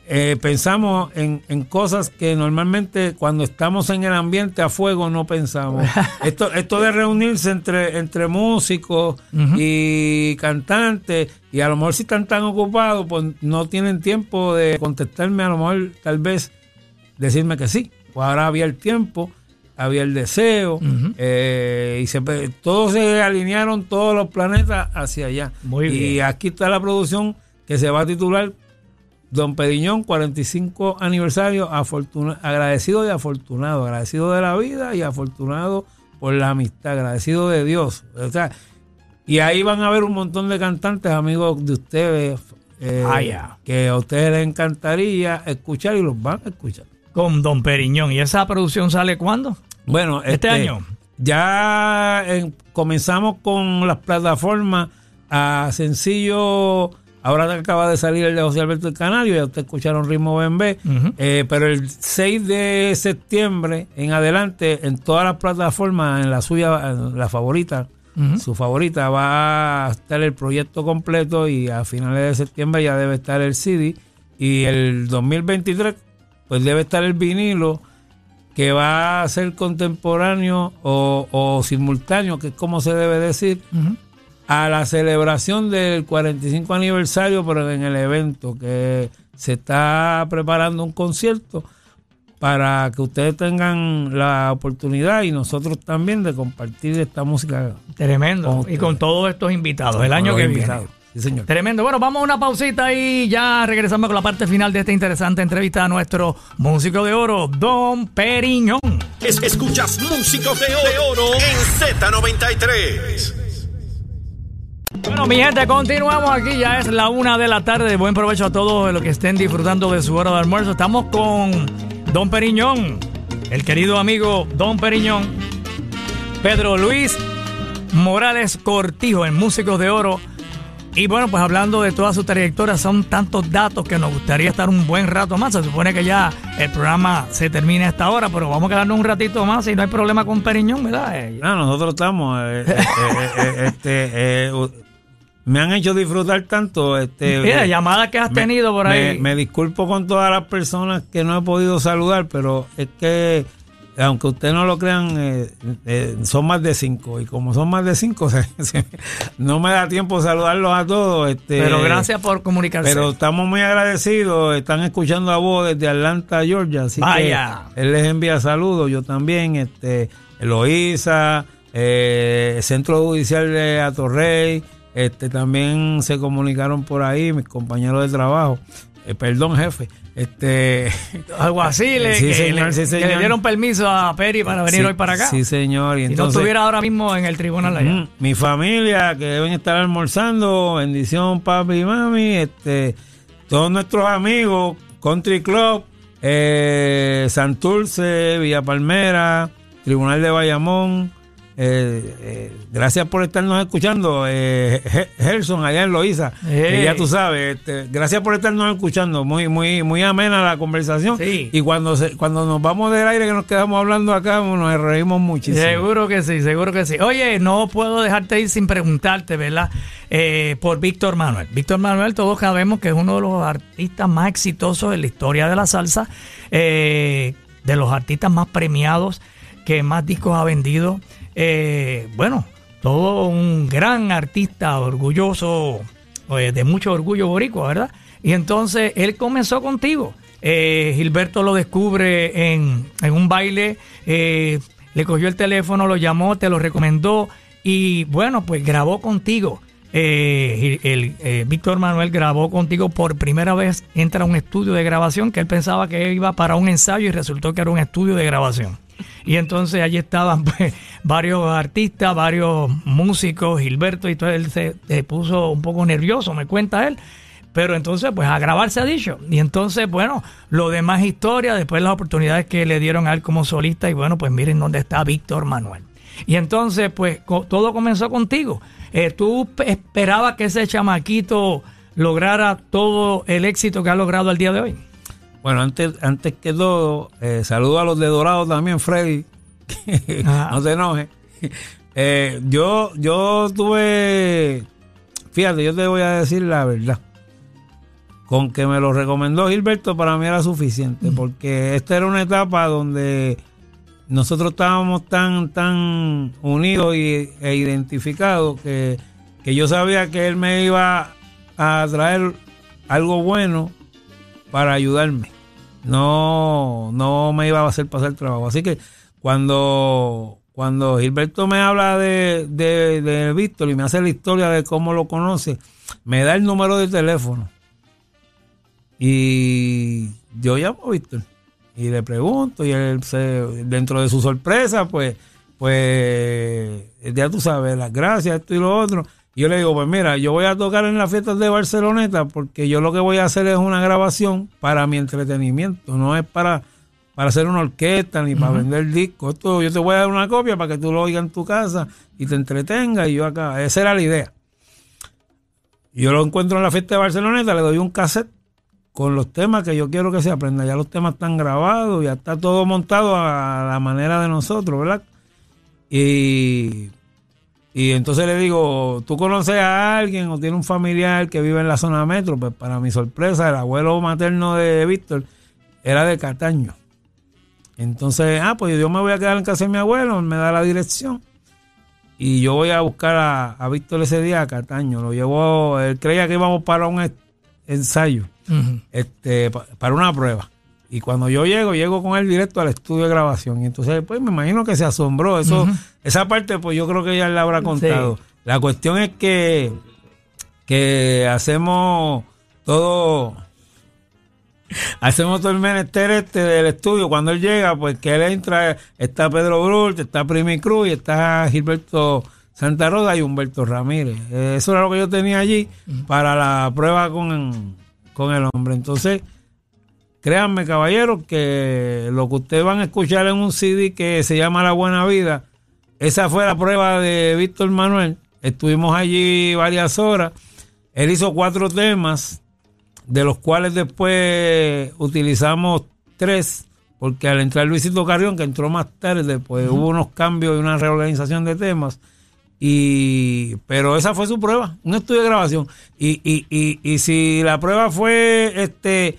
Speaker 2: eh, pensamos en, en cosas que normalmente cuando estamos en el ambiente a fuego no pensamos. esto, esto de reunirse entre, entre músicos y cantantes, y a lo mejor si están tan ocupados, pues no tienen tiempo de contestarme, a lo mejor tal vez decirme que sí. Pues ahora había el tiempo, había el deseo, eh, y se, todos se alinearon, todos los planetas hacia allá.
Speaker 1: Muy
Speaker 2: y
Speaker 1: bien.
Speaker 2: aquí está la producción que se va a titular Don Periñón, 45 aniversario, afortuna- agradecido y afortunado, agradecido de la vida y afortunado por la amistad, agradecido de Dios. O sea, y ahí van a ver un montón de cantantes, amigos de ustedes, eh,
Speaker 1: Ah,
Speaker 2: que a ustedes les encantaría escuchar y los van a escuchar.
Speaker 1: Con Don Periñón. ¿Y esa producción sale cuándo?
Speaker 2: Bueno,
Speaker 1: ¿Este año?
Speaker 2: Ya eh, comenzamos con las plataformas a sencillo. Ahora acaba de salir el de José Alberto el Canario, ya ustedes escucharon Ritmo BMB.
Speaker 1: Ujú.
Speaker 2: Eh, pero el 6 de septiembre en adelante, en todas las plataformas, en la suya, en la favorita, su favorita, va a estar el proyecto completo y a finales de septiembre ya debe estar el CD. Y el 2023, pues debe estar el vinilo que va a ser contemporáneo o, o simultáneo, que es como se debe decir, a la celebración del 45 aniversario, pero en el evento que se está preparando un concierto para que ustedes tengan la oportunidad y nosotros también de compartir esta música
Speaker 1: Tremendo.
Speaker 2: Con
Speaker 1: y con todos estos invitados, el año que viene.
Speaker 2: Sí, señor.
Speaker 1: Tremendo. Bueno, vamos a una pausita y ya regresamos con la parte final de esta interesante entrevista a nuestro músico de oro, Don Periñón.
Speaker 4: Es- escuchas Músicos de Oro, de Oro en Z93.
Speaker 1: Bueno, mi gente, continuamos aquí. Ya es la una de la tarde. Buen provecho a todos los que estén disfrutando de su hora de almuerzo. Estamos con Don Periñón, el querido amigo Don Periñón, Pedro Luis Morales Cortijo, el músico de oro. Y bueno, pues hablando de toda su trayectoria, son tantos datos que nos gustaría estar un buen rato más. Se supone que ya el programa se termina a esta hora, pero vamos a quedarnos un ratito más y no hay problema con Periñón, ¿verdad? Eh,
Speaker 2: No, nosotros estamos. eh, eh, eh, eh, este, eh, me han hecho disfrutar tanto. Este,
Speaker 1: Mira, llamadas que has
Speaker 2: me-
Speaker 1: tenido por ahí.
Speaker 2: Me, me disculpo con todas las personas que no he podido saludar, pero es que, aunque ustedes no lo crean, eh, eh, son más de cinco. Y como son más de cinco, se- se- no me da tiempo saludarlos a todos. Este,
Speaker 1: Pero gracias por comunicarse.
Speaker 2: Pero estamos muy agradecidos. Están escuchando a vos desde Atlanta, Georgia. Así
Speaker 1: Vaya.
Speaker 2: que él les envía saludos. Yo también. Este, Eloísa, eh, Centro Judicial de Atorrey. Este, también se comunicaron por ahí mis compañeros de trabajo. Eh, perdón, jefe. Este,
Speaker 1: Algo así, le,
Speaker 2: Sí,
Speaker 1: que,
Speaker 2: señor,
Speaker 1: le,
Speaker 2: sí,
Speaker 1: que le dieron permiso a Peri para venir
Speaker 2: sí,
Speaker 1: hoy para acá.
Speaker 2: Sí, señor. Y
Speaker 1: si no estuviera ahora mismo en el tribunal allá.
Speaker 2: Mm, Mi familia que deben estar almorzando, bendición papi y mami, este, todos nuestros amigos, Country Club, eh, Santurce, Villa Palmera, Tribunal de Bayamón, eh, eh, gracias por estarnos escuchando, eh, Ge- Gerson allá en Loíza, que
Speaker 1: Ey.
Speaker 2: ya tú sabes, este, gracias por estarnos escuchando, muy, muy, muy amena la conversación
Speaker 1: Sí.
Speaker 2: y cuando se, cuando nos vamos del aire que nos quedamos hablando acá, nos reímos muchísimo.
Speaker 1: Seguro que sí, seguro que sí. Oye, no puedo dejarte ir sin preguntarte, ¿verdad? Eh, por Víctor Manuel. Víctor Manuel, todos sabemos que es uno de los artistas más exitosos en la historia de la salsa, eh, de los artistas más premiados, que más discos ha vendido. Eh, bueno, todo un gran artista orgulloso, eh, de mucho orgullo boricua, ¿verdad? Y entonces él comenzó contigo. Eh, Gilberto lo descubre en, en un baile, eh, le cogió el teléfono, lo llamó, te lo recomendó y bueno, pues grabó contigo. Eh, Víctor Manuel grabó contigo por primera vez, entra a un estudio de grabación que él pensaba que iba para un ensayo y resultó que era un estudio de grabación. Y entonces allí estaban pues, varios artistas, varios músicos, Gilberto, y todo él se, puso un poco nervioso, me cuenta él. Pero entonces, pues a grabar se ha dicho. Y entonces, bueno, lo demás historia, después las oportunidades que le dieron a él como solista, y bueno, pues miren dónde está Víctor Manuel. Y entonces, pues todo comenzó contigo. Eh, ¿Tú pe- esperabas que ese chamaquito lograra todo el éxito que ha logrado al día de hoy?
Speaker 2: Bueno, antes, antes que todo, eh, saludo a los de Dorado también, Freddy.
Speaker 1: Ah.
Speaker 2: no se enoje. Eh, yo, yo tuve, fíjate, yo te voy a decir la verdad. Con que me lo recomendó Gilberto para mí era suficiente, porque esta era una etapa donde nosotros estábamos tan, tan unidos y, e identificados que, que yo sabía que él me iba a traer algo bueno para ayudarme. No, no me iba a hacer pasar trabajo. Así que cuando, cuando Gilberto me habla de, de, de Víctor y me hace la historia de cómo lo conoce, me da el número de teléfono. Y yo llamo a Víctor y le pregunto y él se, dentro de su sorpresa, pues, pues ya tú sabes, las gracias, esto y lo otro. Yo le digo, pues mira, yo voy a tocar en las fiestas de Barceloneta porque yo lo que voy a hacer es una grabación para mi entretenimiento, no es para, para hacer una orquesta ni para vender discos. Esto yo te voy a dar una copia para que tú lo oigas en tu casa y te entretengas y yo acá. Esa era la idea. Yo lo encuentro en la fiesta de Barceloneta, le doy un cassette con los temas que yo quiero que se aprenda. Ya los temas están grabados, ya está todo montado a la manera de nosotros, ¿verdad? Y, y entonces le digo, ¿tú conoces a alguien o tiene un familiar que vive en la zona metro? Pues para mi sorpresa, el abuelo materno de Víctor era de Cataño. Entonces, ah, pues yo me voy a quedar en casa de mi abuelo, él me da la dirección. Y yo voy a buscar a, a Víctor ese día a Cataño. Lo llevó, él creía que íbamos para un ensayo este, pa- para una prueba. Y cuando yo llego, llego con él directo al estudio de grabación. Y entonces, pues me imagino que se asombró. Eso, Esa parte, pues yo creo que ya le habrá contado. La cuestión es que, que hacemos todo. Hacemos todo el menester este del estudio. Cuando él llega, pues que él entra, está Pedro Brult, está Primi Cruz y está Gilberto Santa Rosa y Humberto Ramírez. Eso era lo que yo tenía allí para la prueba con, con el hombre. Entonces, créanme, caballeros, que lo que ustedes van a escuchar en un CD que se llama La Buena Vida, esa fue la prueba de Víctor Manuel. Estuvimos allí varias horas. Él hizo cuatro temas, de los cuales después utilizamos tres, porque al entrar Luisito Carrión, que entró más tarde, pues hubo unos cambios y una reorganización de temas. Y, pero esa fue su prueba, un estudio de grabación. Y, y, y, y si la prueba fue este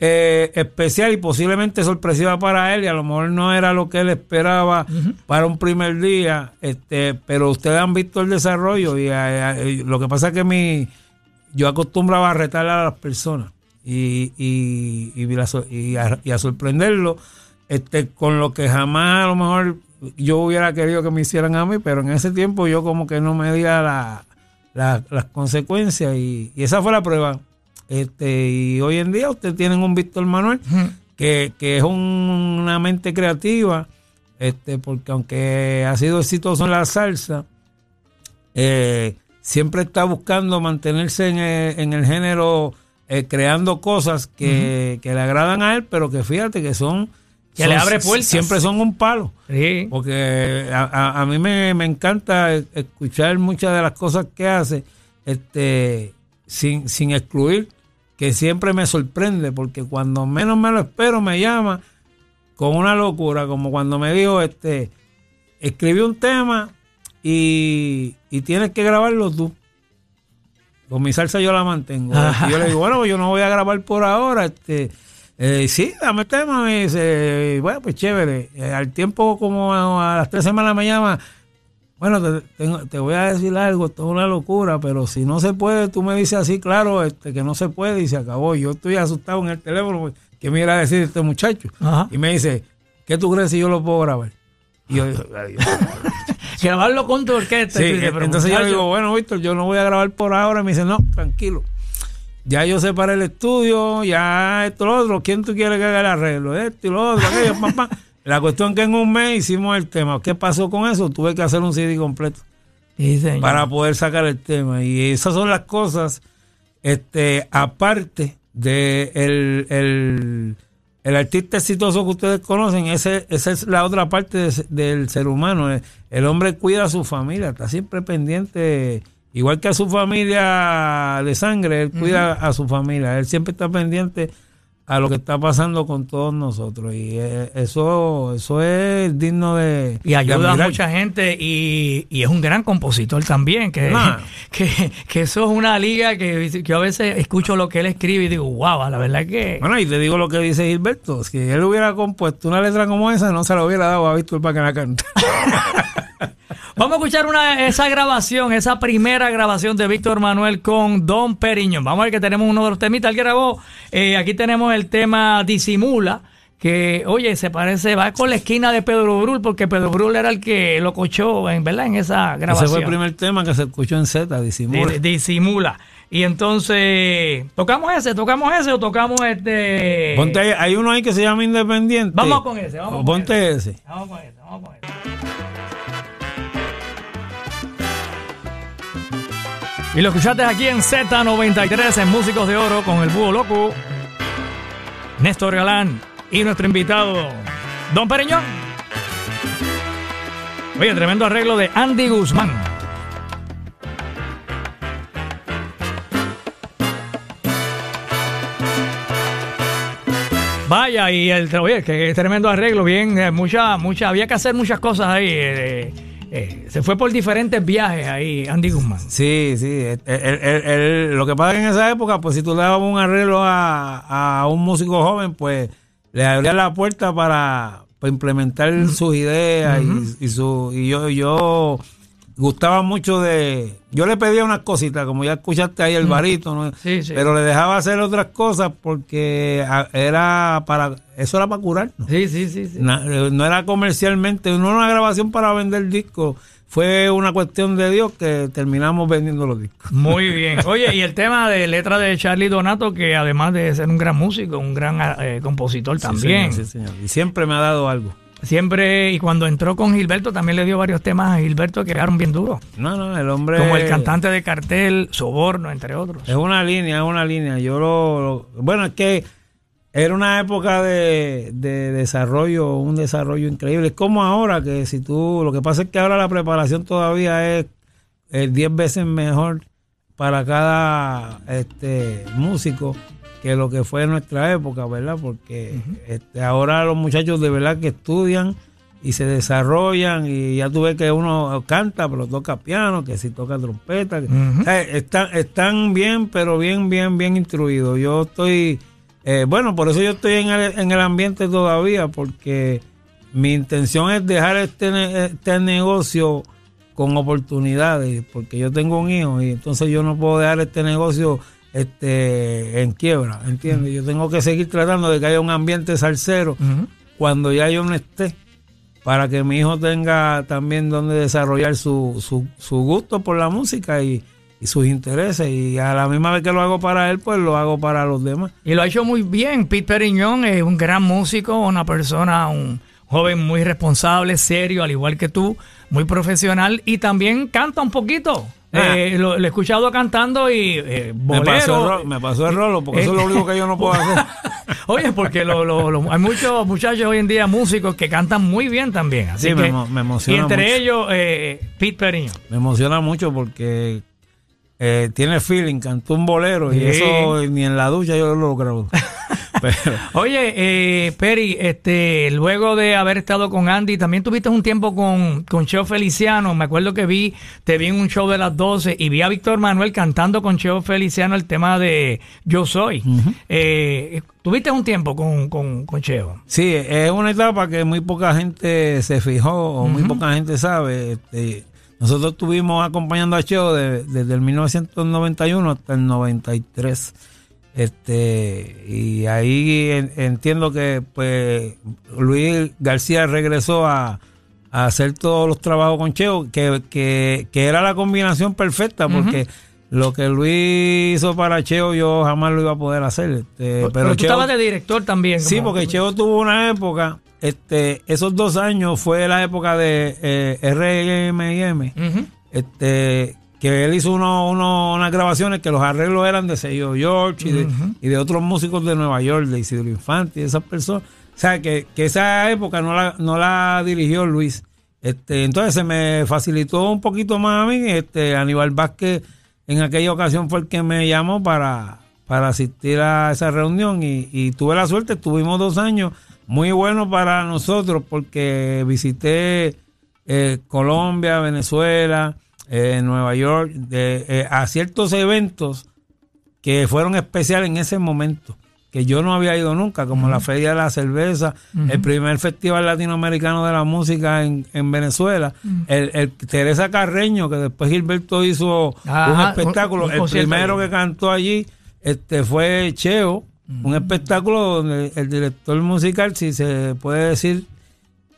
Speaker 2: eh, especial y posiblemente sorpresiva para él, y a lo mejor no era lo que él esperaba para un primer día, este, pero ustedes han visto el desarrollo y, eh, eh, lo que pasa es que mi, yo acostumbraba a retar a las personas y, y, y, y a, y a sorprenderlo este, con lo que jamás a lo mejor yo hubiera querido que me hicieran a mí, pero en ese tiempo yo como que no me medía la, la- las consecuencias y, y esa fue la prueba. Este, y hoy en día ustedes tienen un Víctor Manuel que, que es un- una mente creativa, este, porque aunque ha sido exitoso en la salsa, eh, siempre está buscando mantenerse en el, en el género, eh, creando cosas que, que le agradan a él, pero que fíjate que son...
Speaker 1: Que
Speaker 2: son-
Speaker 1: le abre puertas.
Speaker 2: Siempre son un palo.
Speaker 1: Sí.
Speaker 2: Porque a, a- a mí me, me encanta escuchar muchas de las cosas que hace, este, sin, sin excluir, que siempre me sorprende, porque cuando menos me lo espero me llama con una locura, como cuando me dijo, este, escribí un tema y, y tienes que grabarlo tú. Con mi salsa yo la mantengo. Y yo le digo, bueno, yo no voy a grabar por ahora, este, eh, sí, dame el tema. Me dice, bueno, pues chévere. Eh, al tiempo, como a las tres semanas me llama. Bueno, te, tengo- te voy a decir algo, esto es una locura, pero si no se puede, tú me dices así, claro, este, que no se puede y se acabó. Yo estoy asustado en el teléfono, pues, ¿qué me irá a decir este muchacho?
Speaker 1: Ajá.
Speaker 2: Y me dice, ¿qué tú crees si yo lo puedo grabar? Y yo digo.
Speaker 1: Grabarlo con tu orquesta.
Speaker 2: Sí,
Speaker 1: pero
Speaker 2: entonces yo digo, bueno, Víctor, yo no voy a grabar por ahora. Me dice, no, tranquilo. Ya yo separé el estudio, ya esto, lo otro. ¿Quién tú quieres que haga el arreglo? Esto y lo otro, aquello, pam. La cuestión que en un mes hicimos el tema. ¿Qué pasó con eso? Tuve que hacer un CD completo
Speaker 1: Sí, señor.
Speaker 2: para poder sacar el tema. Y esas son las cosas, este, aparte de el, el, el artista exitoso que ustedes conocen, ese, esa es la otra parte de- del ser humano. El, el hombre cuida a su familia, está siempre pendiente, igual que a su familia de sangre, él cuida a su familia, él siempre está pendiente a lo que está pasando con todos nosotros. Y eh, eso, eso es digno de.
Speaker 1: Y ayuda
Speaker 2: de
Speaker 1: a mucha gente y, y es un gran compositor también, que,
Speaker 2: Nah.
Speaker 1: que, que eso es una liga que, que yo a veces escucho lo que él escribe y digo, wow, la verdad que...
Speaker 2: Bueno, y te digo lo que dice Gilberto: si él hubiera compuesto una letra como esa, no se la hubiera dado a Víctor para que la cante.
Speaker 1: Vamos a escuchar una, esa grabación, esa primera grabación de Víctor Manuel con Don Periñón. Vamos a ver que tenemos uno de los temitas. Él grabó, eh, aquí tenemos el tema Disimula, que, oye, se parece, va con la esquina de Pedro Brul, porque Pedro Brul era el que lo cochó, en verdad, en esa grabación.
Speaker 2: Ese fue el primer tema que se escuchó en Z, disimula.
Speaker 1: Di- disimula. Y entonces, ¿tocamos ese? ¿Tocamos ese o tocamos este?
Speaker 2: Ponte hay uno ahí que se llama Independiente.
Speaker 1: Vamos con ese, vamos con
Speaker 2: Ponte ese.
Speaker 1: Vamos con ese, vamos con ese. Y lo escuchaste aquí en Z93 en Músicos de Oro con el Búho Loco, Néstor Galán y nuestro invitado, Don Periñón. Oye, tremendo arreglo de Andy Guzmán. Vaya, y el oye, que tremendo arreglo, bien, eh, mucha, mucha, había que hacer muchas cosas ahí. eh, eh, se fue por diferentes viajes ahí, Andy Guzmán.
Speaker 2: Sí, sí. él- él- él- él- lo que pasa es que en esa época, pues si tú le dabas un arreglo a, a un músico joven, pues le abrías la puerta para, para implementar sus ideas y, y su y yo yo gustaba mucho de yo le pedía unas cositas como ya escuchaste ahí el barito ¿no?
Speaker 1: Sí, sí.
Speaker 2: pero le dejaba hacer otras cosas porque a- era para eso era para curarnos
Speaker 1: Sí, sí, sí. sí.
Speaker 2: Na- eh, no era comercialmente, no era una grabación para vender discos, fue una cuestión de Dios que terminamos vendiendo los discos.
Speaker 1: Muy bien. Oye, y el tema de letra de Charlie Donato, que además de ser un gran músico, un gran eh, compositor también.
Speaker 2: Sí, señor, sí, señor. Y siempre me ha dado algo.
Speaker 1: Siempre, y cuando entró con Gilberto, también le dio varios temas a Gilberto que quedaron bien duros.
Speaker 2: No, no, el hombre...
Speaker 1: Como el cantante de cartel, Soborno, entre otros.
Speaker 2: Es una línea, es una línea. Yo lo, lo- bueno, es que era una época de, de desarrollo, un desarrollo increíble. Es como ahora que si tú, lo que pasa es que ahora la preparación todavía es eh, 10 veces mejor para cada este músico que lo que fue nuestra época, ¿verdad? Porque este, ahora los muchachos de verdad que estudian y se desarrollan y ya tú ves que uno canta, pero toca piano, que si toca trompeta. o sea, están, están bien, pero bien, bien, bien instruidos. Yo estoy, eh, bueno, por eso yo estoy en el, en el ambiente todavía, porque mi intención es dejar este, este negocio con oportunidades, porque yo tengo un hijo y entonces yo no puedo dejar este negocio este en quiebra, ¿entiendes? Yo tengo que seguir tratando de que haya un ambiente salsero cuando ya yo no esté, para que mi hijo tenga también donde desarrollar su, su, su gusto por la música y, y sus intereses. Y a la misma vez que lo hago para él, pues lo hago para los demás.
Speaker 1: Y lo ha hecho muy bien. Pete Periñón es un gran músico, una persona, un joven muy responsable, serio, al igual que tú, muy profesional y también canta un poquito.
Speaker 2: Ah.
Speaker 1: Eh, lo, lo he escuchado cantando y eh,
Speaker 2: Me pasó, el ro- me pasó el rolo, porque eso es lo único que yo no puedo hacer.
Speaker 1: Oye, porque lo- lo- lo- hay muchos muchachos hoy en día músicos que cantan muy bien también. Así
Speaker 2: Sí, me
Speaker 1: que,
Speaker 2: me emociona
Speaker 1: Y entre
Speaker 2: mucho.
Speaker 1: ellos, eh, Pete Periñón.
Speaker 2: Me emociona mucho porque eh, tiene feeling, cantó un bolero y eso ni en la ducha yo lo creo. Pero,
Speaker 1: Oye, eh, Peri, este, luego de haber estado con Andy, también tuviste un tiempo con, con Cheo Feliciano. Me acuerdo que vi, te vi en un show de las 12 y vi a Víctor Manuel cantando con Cheo Feliciano el tema de Yo Soy. Eh, tuviste un tiempo con, con, con Cheo.
Speaker 2: Sí, es una etapa que muy poca gente se fijó o muy poca gente sabe. Este, nosotros estuvimos acompañando a Cheo de- desde el 1991 hasta el 93. Este, y ahí en- entiendo que pues Luis García regresó a, a hacer todos los trabajos con Cheo, que, que, que era la combinación perfecta, porque lo que Luis hizo para Cheo yo jamás lo iba a poder hacer. Este,
Speaker 1: Pero, tú
Speaker 2: Cheo-
Speaker 1: estabas de director también.
Speaker 2: Sí, porque Cheo tuvo una época, este, esos dos años fue la época de eh, RMM,
Speaker 1: Ujú.
Speaker 2: este, que él hizo uno, uno- unas grabaciones que los arreglos eran de Sello George y de, y de otros músicos de Nueva York, de Isidro Infante y esas personas. O sea, que, que esa época no la, no la dirigió Luis. Este, entonces se me facilitó un poquito más a mí. Este, Aníbal Vázquez en aquella ocasión fue el que me llamó para, para asistir a esa reunión y, y tuve la suerte, tuvimos dos años muy buenos para nosotros porque visité eh, Colombia, Venezuela, eh, Nueva York, de, eh, a ciertos eventos que fueron especiales en ese momento, que yo no había ido nunca, como la Feria de la Cerveza, el primer Festival Latinoamericano de la Música en, en Venezuela, el, el Teresa Carreño, que después Gilberto hizo
Speaker 1: Ajá,
Speaker 2: un espectáculo,
Speaker 1: un- un
Speaker 2: el primero
Speaker 1: allí.
Speaker 2: que cantó allí este fue Cheo, un espectáculo donde el director musical, si se puede decir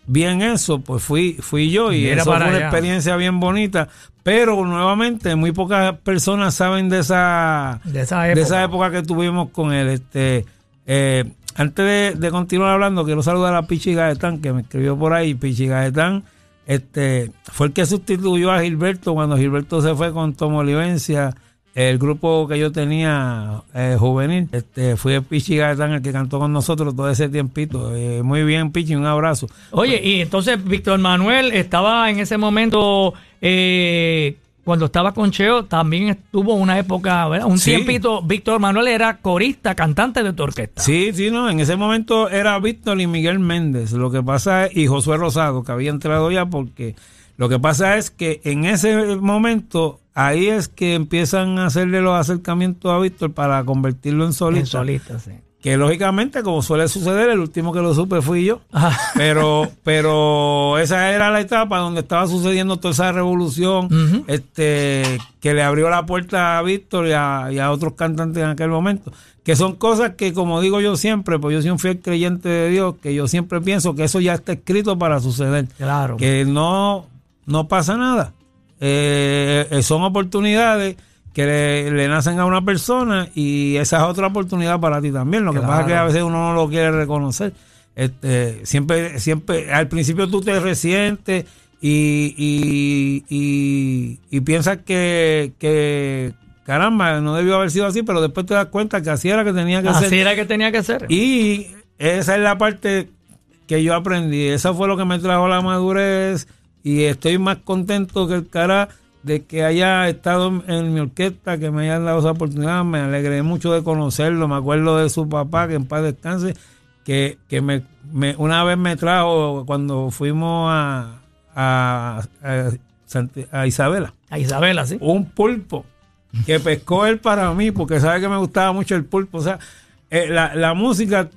Speaker 2: bien eso, pues fui fui yo y
Speaker 1: Mira
Speaker 2: eso fue una experiencia bien bonita, pero nuevamente muy pocas personas saben de esa
Speaker 1: De esa
Speaker 2: de
Speaker 1: época.
Speaker 2: esa época que tuvimos con él. Este, eh, antes de, de continuar hablando, quiero saludar a Pichi Gaetán, que me escribió por ahí. Pichi Gaetán este, fue el que sustituyó a Gilberto cuando Gilberto se fue con Tomo Olivencia, el grupo que yo tenía eh, juvenil. Este, fue Pichi Gaetán el que cantó con nosotros todo ese tiempito. Eh, muy bien, Pichi, un abrazo.
Speaker 1: Oye, y entonces Víctor Manuel estaba en ese momento, eh, cuando estaba con Cheo, también estuvo una época, ¿verdad? un
Speaker 2: Sí.
Speaker 1: tiempito. Víctor Manuel era corista, cantante de tu orquesta.
Speaker 2: Sí, sí, no, en ese momento era Víctor y Miguel Méndez. Lo que pasa es, y Josué Rosado, que había entrado ya, porque lo que pasa es que en ese momento, ahí es que empiezan a hacerle los acercamientos a Víctor para convertirlo en solista.
Speaker 1: En solista, sí.
Speaker 2: Que lógicamente, como suele suceder, el último que lo supe fui yo.
Speaker 1: Ah,
Speaker 2: Pero, pero esa era la etapa donde estaba sucediendo toda esa revolución, este, que le abrió la puerta a Víctor y a, y a otros cantantes en aquel momento. Que son cosas que, como digo yo siempre, pues yo soy un fiel creyente de Dios, que yo siempre pienso que eso ya está escrito para suceder.
Speaker 1: claro.
Speaker 2: Que no, no pasa nada. Eh, eh, son oportunidades que le, le nacen a una persona y esa es otra oportunidad para ti también. Lo que pasa es que a veces uno no lo quiere reconocer. Este, siempre, siempre, al principio tú te resientes y, y, y, y piensas que, que, caramba, no debió haber sido así, pero después te das cuenta que así era que tenía que ser.
Speaker 1: Así era que tenía que ser.
Speaker 2: Y esa es la parte que yo aprendí. Esa fue lo que me trajo la madurez. Y estoy más contento que el cara de que haya estado en, mi orquesta, que me hayan dado esa oportunidad. Me alegré mucho de conocerlo. Me acuerdo de su papá, que en paz descanse, que, que me, me- una vez me trajo cuando fuimos a, a, a Isabela
Speaker 1: A Isabela, sí.
Speaker 2: un pulpo que pescó él para mí, porque sabe que me gustaba mucho el pulpo. O sea, eh, la, la música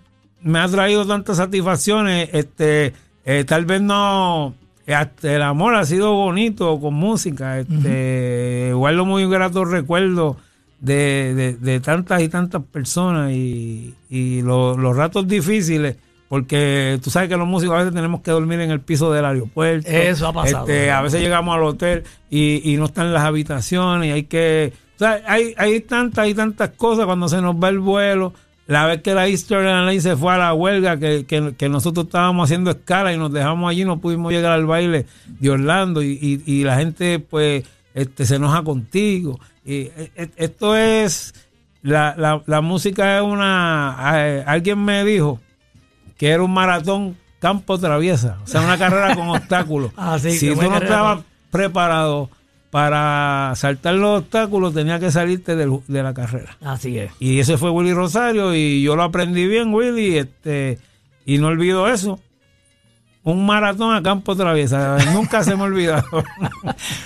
Speaker 2: me ha traído tantas satisfacciones. Este, eh, tal vez no. Hasta el amor ha sido bonito con música. Este, Guardo muy gratos recuerdos de, de, de tantas y tantas personas y, y lo- los ratos difíciles. Porque tú sabes que los músicos a veces tenemos que dormir en el piso del aeropuerto.
Speaker 1: Eso ha pasado.
Speaker 2: Este, a veces llegamos al hotel y, y no están las habitaciones y hay que... O sea, hay, hay tantas y tantas cosas cuando se nos va el vuelo. La vez que la Eastern Airlines se fue a la huelga, que, que- que nosotros estábamos haciendo escala y nos dejamos allí, no pudimos llegar al baile de Orlando y, y- y la gente pues este, se enoja contigo. Y, eh, eh, esto es... La, la, la música es una... eh, alguien me dijo que era un maratón campo traviesa, o sea, una carrera con obstáculos.
Speaker 1: Ah, sí,
Speaker 2: si tú no
Speaker 1: carrera.
Speaker 2: estabas preparado para saltar los obstáculos, tenía que salirte de la carrera.
Speaker 1: Así es.
Speaker 2: Y ese fue Willy Rosario y yo lo aprendí bien, Willy, este, y no olvido eso. Un maratón a campo traviesa, nunca se me ha olvidado.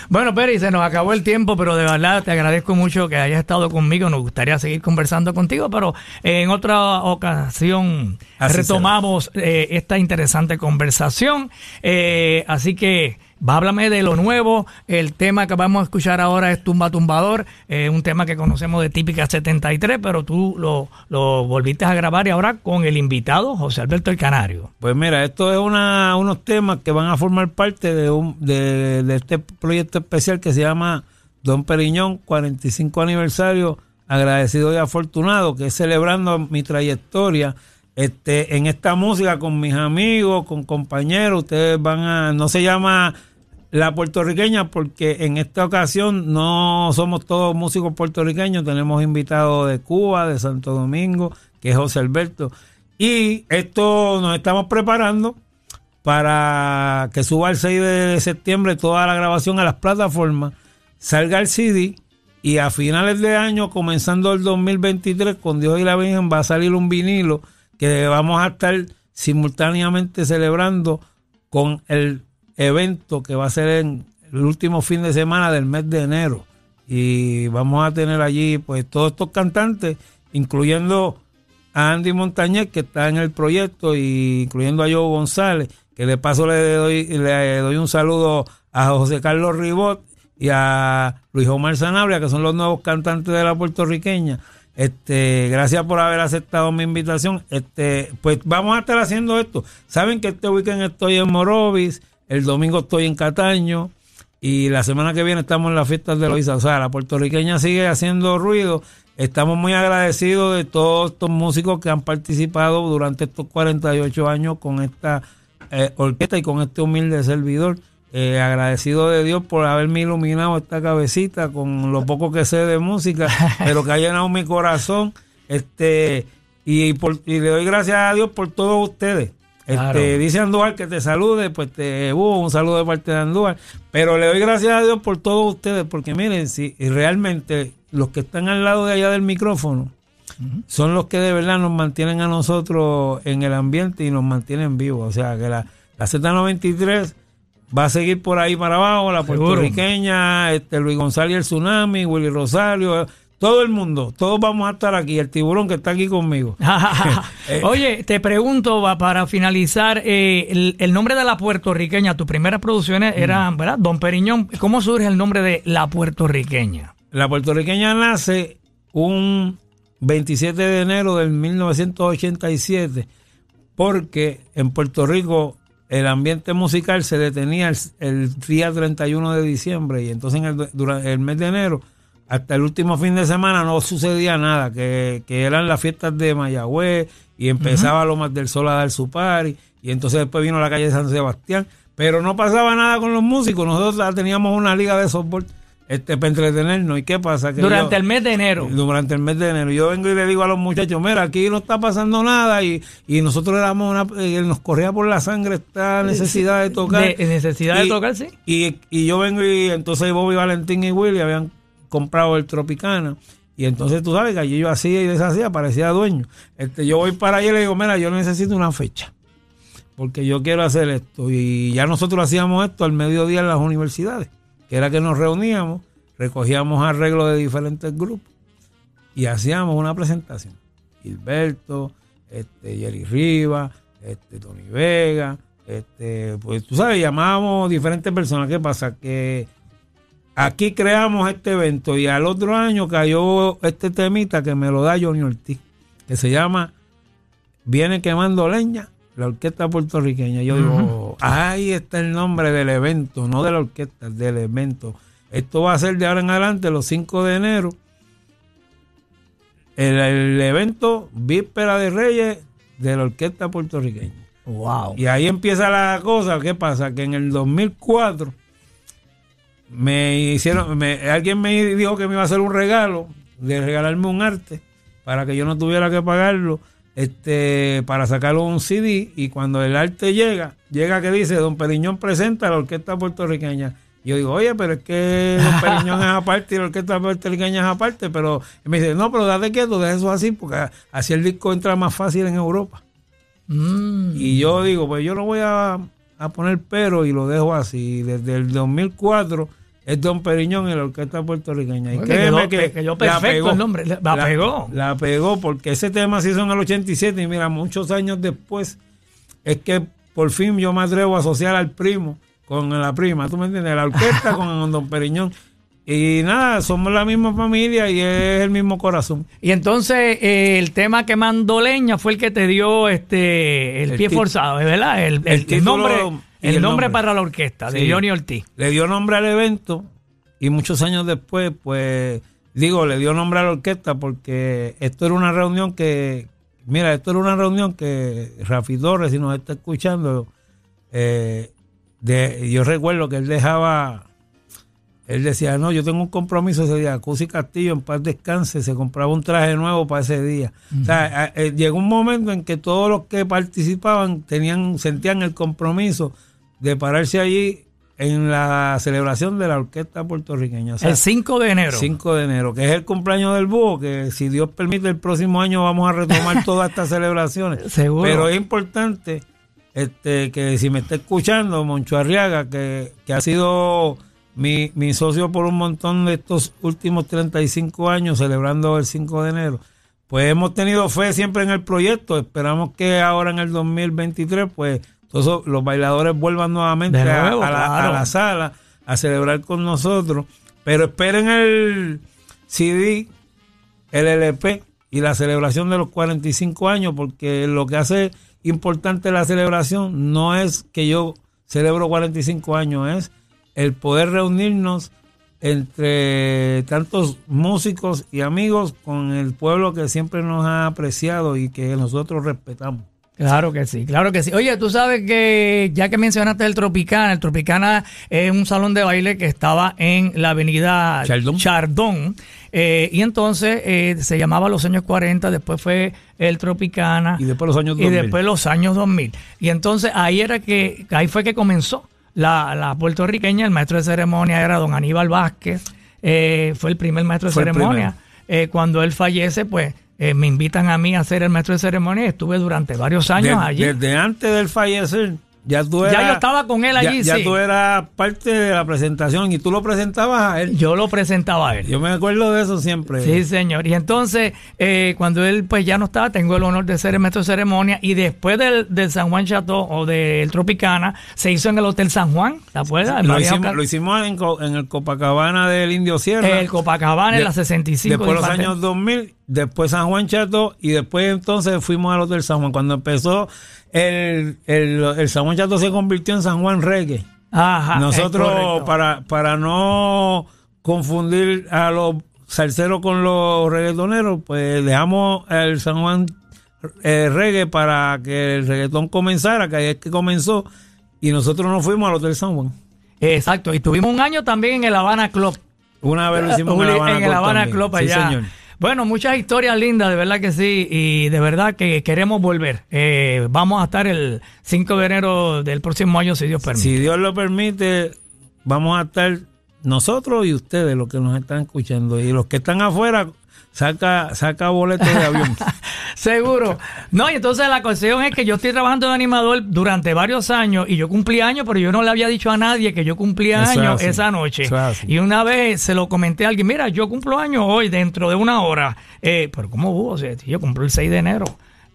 Speaker 1: Bueno, Peri, se nos acabó el tiempo, pero de verdad te agradezco mucho que hayas estado conmigo. Nos gustaría seguir conversando contigo, pero en otra ocasión
Speaker 2: Así
Speaker 1: retomamos eh, esta interesante conversación. Eh, así que háblame de lo nuevo. El tema que vamos a escuchar ahora es Tumba Tumbador, eh, un tema que conocemos de Típica 73, pero tú lo, lo volviste a grabar y ahora con el invitado José Alberto el Canario.
Speaker 2: Pues mira, esto es una, unos temas que van a formar parte de, un, de, de este proyecto especial que se llama Don Periñón, 45 aniversario, agradecido y afortunado, que es celebrando mi trayectoria este, en esta música con mis amigos, con compañeros. Ustedes van a, no se llama la puertorriqueña porque en esta ocasión no somos todos músicos puertorriqueños, tenemos invitados de Cuba, de Santo Domingo, que es José Alberto. Y esto nos estamos preparando para que suba el 6 de septiembre toda la grabación a las plataformas, salga el CD Y a finales de año, comenzando el 2023, con Dios y la Virgen, va a salir un vinilo que vamos a estar simultáneamente celebrando con el evento que va a ser en el último fin de semana del mes de enero. Y vamos a tener allí pues todos estos cantantes, incluyendo a Andy Montañez, que está en el proyecto, y incluyendo a Joe González, que de paso le doy, le doy un saludo a José Carlos Ribot y a Luis Omar Sanabria, que son los nuevos cantantes de la puertorriqueña. Este, gracias por haber aceptado mi invitación. Este, pues vamos a estar haciendo esto. Saben que este weekend estoy en Morovis, el domingo estoy en Cataño y la semana que viene estamos en las fiestas de Loiza. O sea, la puertorriqueña sigue haciendo ruido. Estamos muy agradecidos de todos estos músicos que han participado durante estos 48 años con esta eh, orquesta y con este humilde servidor. Eh, agradecido de Dios por haberme iluminado esta cabecita con lo poco que sé de música, pero que ha llenado mi corazón. Este, y, por- y le doy gracias a Dios por todos ustedes.
Speaker 1: Claro.
Speaker 2: Este, dice Andújar que te salude, pues te uh, un saludo de parte de Andújar. Pero le doy gracias a Dios por todos ustedes, porque miren, si realmente los que están al lado de allá del micrófono son los que de verdad nos mantienen a nosotros en el ambiente y nos mantienen vivos. O sea, que la, la Z93 va a seguir por ahí para abajo, la puertorriqueña, este Luis González el Tsunami, Willy Rosario, todo el mundo, todos vamos a estar aquí, el tiburón que está aquí conmigo. Eh,
Speaker 1: Oye, te pregunto para finalizar, eh, el, el nombre de la puertorriqueña, tus primeras producciones
Speaker 2: Mm.
Speaker 1: eran, ¿verdad? Don Periñón. ¿Cómo surge el nombre de la puertorriqueña?
Speaker 2: La puertorriqueña nace un 27 de enero del 1987 porque en Puerto Rico el ambiente musical se detenía el, el día 31 de diciembre y entonces en el, durante el mes de enero hasta el último fin de semana no sucedía nada, que, que eran las fiestas de Mayagüez y empezaba Lomas del Sol a dar su party y entonces después vino la calle de San Sebastián, pero no pasaba nada con los músicos, nosotros teníamos una liga de softball este, para entretenernos y qué pasa que
Speaker 1: Durante
Speaker 2: yo-
Speaker 1: el mes de enero.
Speaker 2: durante el mes de enero. Yo vengo y le digo a los muchachos, mira, aquí no está pasando nada y, y nosotros éramos una, eh, nos corría por la sangre esta necesidad de tocar.
Speaker 1: De- necesidad de tocar, sí.
Speaker 2: Y, y yo vengo y entonces Bobby Valentín y Willy habían comprado el Tropicana. Y entonces tú sabes que yo hacía y deshacía, parecía dueño. Este, yo voy para allá y le digo, mira, yo necesito una fecha. Porque yo quiero hacer esto. Y ya nosotros hacíamos esto al mediodía en las universidades. Que era que nos reuníamos, recogíamos arreglos de diferentes grupos y hacíamos una presentación. Gilberto, este, Jerry Rivas, este, Tony Vega, este, pues tú sabes, llamábamos diferentes personas. ¿Qué pasa? Que aquí creamos este evento y al otro año cayó este temita que me lo da Johnny Ortiz, que se llama Viene quemando leña, la orquesta puertorriqueña. Yo digo, ahí está el nombre del evento, no de la orquesta, del evento. Esto va a ser de ahora en adelante, los 5 de enero. El, el evento Víspera de Reyes de la orquesta puertorriqueña.
Speaker 1: Wow.
Speaker 2: Y ahí empieza la cosa. ¿Qué pasa? Que en el 2004 me hicieron, me- alguien me dijo que me iba a hacer un regalo, de regalarme un arte para que yo no tuviera que pagarlo, este, para sacarlo un CD. Y cuando el arte llega, llega que dice Don Periñón presenta a la orquesta puertorriqueña. Yo digo, oye, pero es que Don Periñón es aparte y la orquesta puertorriqueña es aparte. Pero y me dice, no, pero date quieto, deja eso así, porque así el disco entra más fácil en Europa.
Speaker 1: Mm.
Speaker 2: Y yo digo, pues yo no voy a, a poner pero y lo dejo así. Desde el 2004 es Don Periñón en la orquesta puertorriqueña. Y
Speaker 1: Oye,
Speaker 2: créeme
Speaker 1: quedó-
Speaker 2: que
Speaker 1: quedó
Speaker 2: la
Speaker 1: perfecto
Speaker 2: pegó.
Speaker 1: el nombre, la- la pegó.
Speaker 2: La pegó porque ese tema se hizo en el 87 y mira, muchos años después es que por fin yo me atrevo a asociar al primo con la prima, ¿tú me entiendes? La orquesta con Don Periñón. Y nada, somos la misma familia y es el mismo corazón.
Speaker 1: Y entonces eh, el tema que mandó leña fue el que te dio este el,
Speaker 2: El
Speaker 1: pie forzado, ¿verdad? El, el-
Speaker 2: el título
Speaker 1: nombre, el
Speaker 2: el
Speaker 1: nombre
Speaker 2: nombre.
Speaker 1: para la orquesta de
Speaker 2: Sí.
Speaker 1: Johnny Ortiz.
Speaker 2: le dio nombre al evento y muchos años después, pues, digo, le dio nombre a la orquesta porque esto era una reunión que, mira, esto era una reunión que Rafi Torres, si nos está escuchando, eh, de, yo recuerdo que él dejaba, él decía, no, yo tengo un compromiso ese día, Cusi Castillo en paz descanse, se compraba un traje nuevo para ese día. O sea, a- eh, llegó un momento en que todos los que participaban tenían, sentían el compromiso de pararse allí en la celebración de la orquesta puertorriqueña. O sea,
Speaker 1: El 5 de enero.
Speaker 2: 5 de enero, que es el cumpleaños del búho, que si Dios permite el próximo año vamos a retomar todas estas celebraciones.
Speaker 1: Seguro.
Speaker 2: Pero es importante este, que si me está escuchando, Moncho Arriaga, que, que ha sido mi, mi socio por un montón de estos últimos 35 años celebrando el 5 de enero, pues hemos tenido fe siempre en el proyecto. Esperamos que ahora en el 2023, pues esos- los bailadores vuelvan nuevamente a- la,
Speaker 1: claro.
Speaker 2: a la sala a celebrar con nosotros. Pero esperen el CD, el LP y la celebración de los 45 años, porque lo que hace importante la celebración no es que yo celebro 45 años, es el poder reunirnos entre tantos músicos y amigos con el pueblo que siempre nos ha apreciado y que nosotros respetamos.
Speaker 1: Claro que sí, claro que sí. Oye, tú sabes que ya que mencionaste el Tropicana, el Tropicana es un salón de baile que estaba en la avenida
Speaker 2: Chardón.
Speaker 1: Chardón, eh, y entonces eh, se llamaba los años 40, después fue el Tropicana.
Speaker 2: Y después los años
Speaker 1: Y
Speaker 2: 2000.
Speaker 1: después los años 2000. Y entonces ahí era que, ahí fue que comenzó la, la puertorriqueña, el maestro de ceremonia era don Aníbal Vázquez, eh, fue el primer maestro de
Speaker 2: Fue
Speaker 1: ceremonia. Eh, cuando él fallece, pues eh, me invitan a mí a ser el maestro de ceremonia estuve durante varios años
Speaker 2: De-
Speaker 1: allí.
Speaker 2: Desde antes del fallecer, ya tú
Speaker 1: Ya
Speaker 2: eras.
Speaker 1: yo estaba con él allí,
Speaker 2: Ya, ya
Speaker 1: sí.
Speaker 2: tú eras parte de la presentación y tú lo presentabas a él.
Speaker 1: Yo lo presentaba a él.
Speaker 2: Yo me acuerdo de eso siempre.
Speaker 1: Sí, señor. Y entonces, eh, cuando él pues ya no estaba, tengo el honor de ser el maestro de ceremonia. Y después del, del San Juan Chateau o del Tropicana, se hizo en el Hotel San Juan, ¿te acuerdas? En
Speaker 2: Lo hicimos, lo hicimos en, en el Copacabana del Indio Sierra.
Speaker 1: El Copacabana en
Speaker 2: De-
Speaker 1: la 65.
Speaker 2: Después
Speaker 1: de
Speaker 2: los
Speaker 1: Infantería.
Speaker 2: años 2000, después San Juan Chato y después entonces fuimos al Hotel San Juan. Cuando empezó el, el, el San Juan Chato se convirtió en San Juan Reggae.
Speaker 1: Ajá.
Speaker 2: Nosotros, para, para no confundir a los salseros con los reggaetoneros, pues dejamos el San Juan eh, Reggae para que el reggaetón comenzara, que ahí es que comenzó, y nosotros nos fuimos al Hotel San Juan.
Speaker 1: Exacto. Y tuvimos un año también en el Habana Club.
Speaker 2: Una vez lo hicimos en el Habana,
Speaker 1: en el Habana. Club
Speaker 2: Sí,
Speaker 1: allá.
Speaker 2: señor.
Speaker 1: Bueno, muchas historias lindas, de verdad que sí, y de verdad que queremos volver. Eh, vamos a estar el 5 de enero del próximo año, si Dios permite.
Speaker 2: Si Dios lo permite, vamos a estar nosotros y ustedes, los que nos están escuchando. Y los que están afuera, saca, saca boletos de avión.
Speaker 1: Seguro. No, y entonces la cuestión es que yo estoy trabajando de animador durante varios años y yo cumplí años, pero yo no le había dicho a nadie que yo cumplía
Speaker 2: Eso es
Speaker 1: años esa noche. Y una vez se lo comenté a alguien, mira, yo cumplo años hoy dentro de una hora. Eh, pero ¿cómo hubo? yo cumplo el 6 de enero.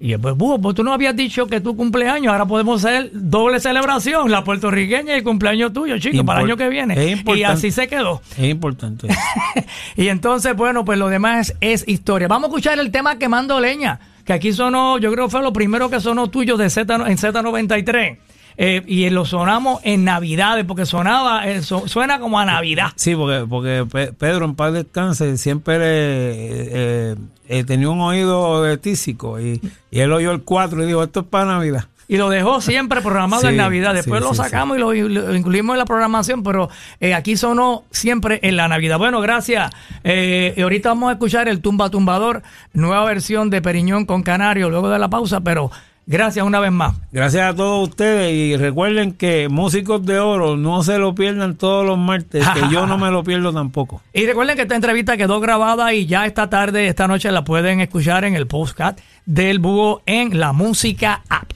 Speaker 1: Y yo, pues, Búho, pues tú no habías dicho que tu cumpleaños, ahora podemos hacer doble celebración, la puertorriqueña y el cumpleaños tuyo, chico, para el
Speaker 2: Import-
Speaker 1: año que viene.
Speaker 2: es
Speaker 1: Y así se quedó.
Speaker 2: es importante.
Speaker 1: y entonces, bueno, pues lo demás es historia. Vamos a escuchar el tema Quemando Leña, que aquí sonó, yo creo que fue lo primero que sonó tuyo de Z, en Z93. Eh, y lo sonamos en Navidades, porque sonaba, eh, su- suena como a Navidad.
Speaker 2: Sí, porque, porque Pe- Pedro, en paz descanse, siempre eh, eh, eh, tenía un oído tísico y, y él oyó el 4 y dijo, esto es para Navidad.
Speaker 1: Y lo dejó siempre programado
Speaker 2: Sí,
Speaker 1: en Navidad. Después
Speaker 2: sí,
Speaker 1: lo
Speaker 2: sí,
Speaker 1: sacamos y lo, incluimos en la programación, pero eh, aquí sonó siempre en la Navidad. Bueno, gracias. Eh, y ahorita vamos a escuchar el Tumba Tumbador, nueva versión de Periñón con Canario, luego de la pausa, pero gracias una vez más.
Speaker 2: Gracias a todos ustedes y recuerden que Músicos de Oro no se lo pierdan todos los martes, que yo no me lo pierdo tampoco.
Speaker 1: Y recuerden que esta entrevista quedó grabada y ya esta tarde, esta noche la pueden escuchar en el postcat del Búho en la música app.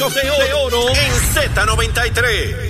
Speaker 4: Músicos de Oro en Z93.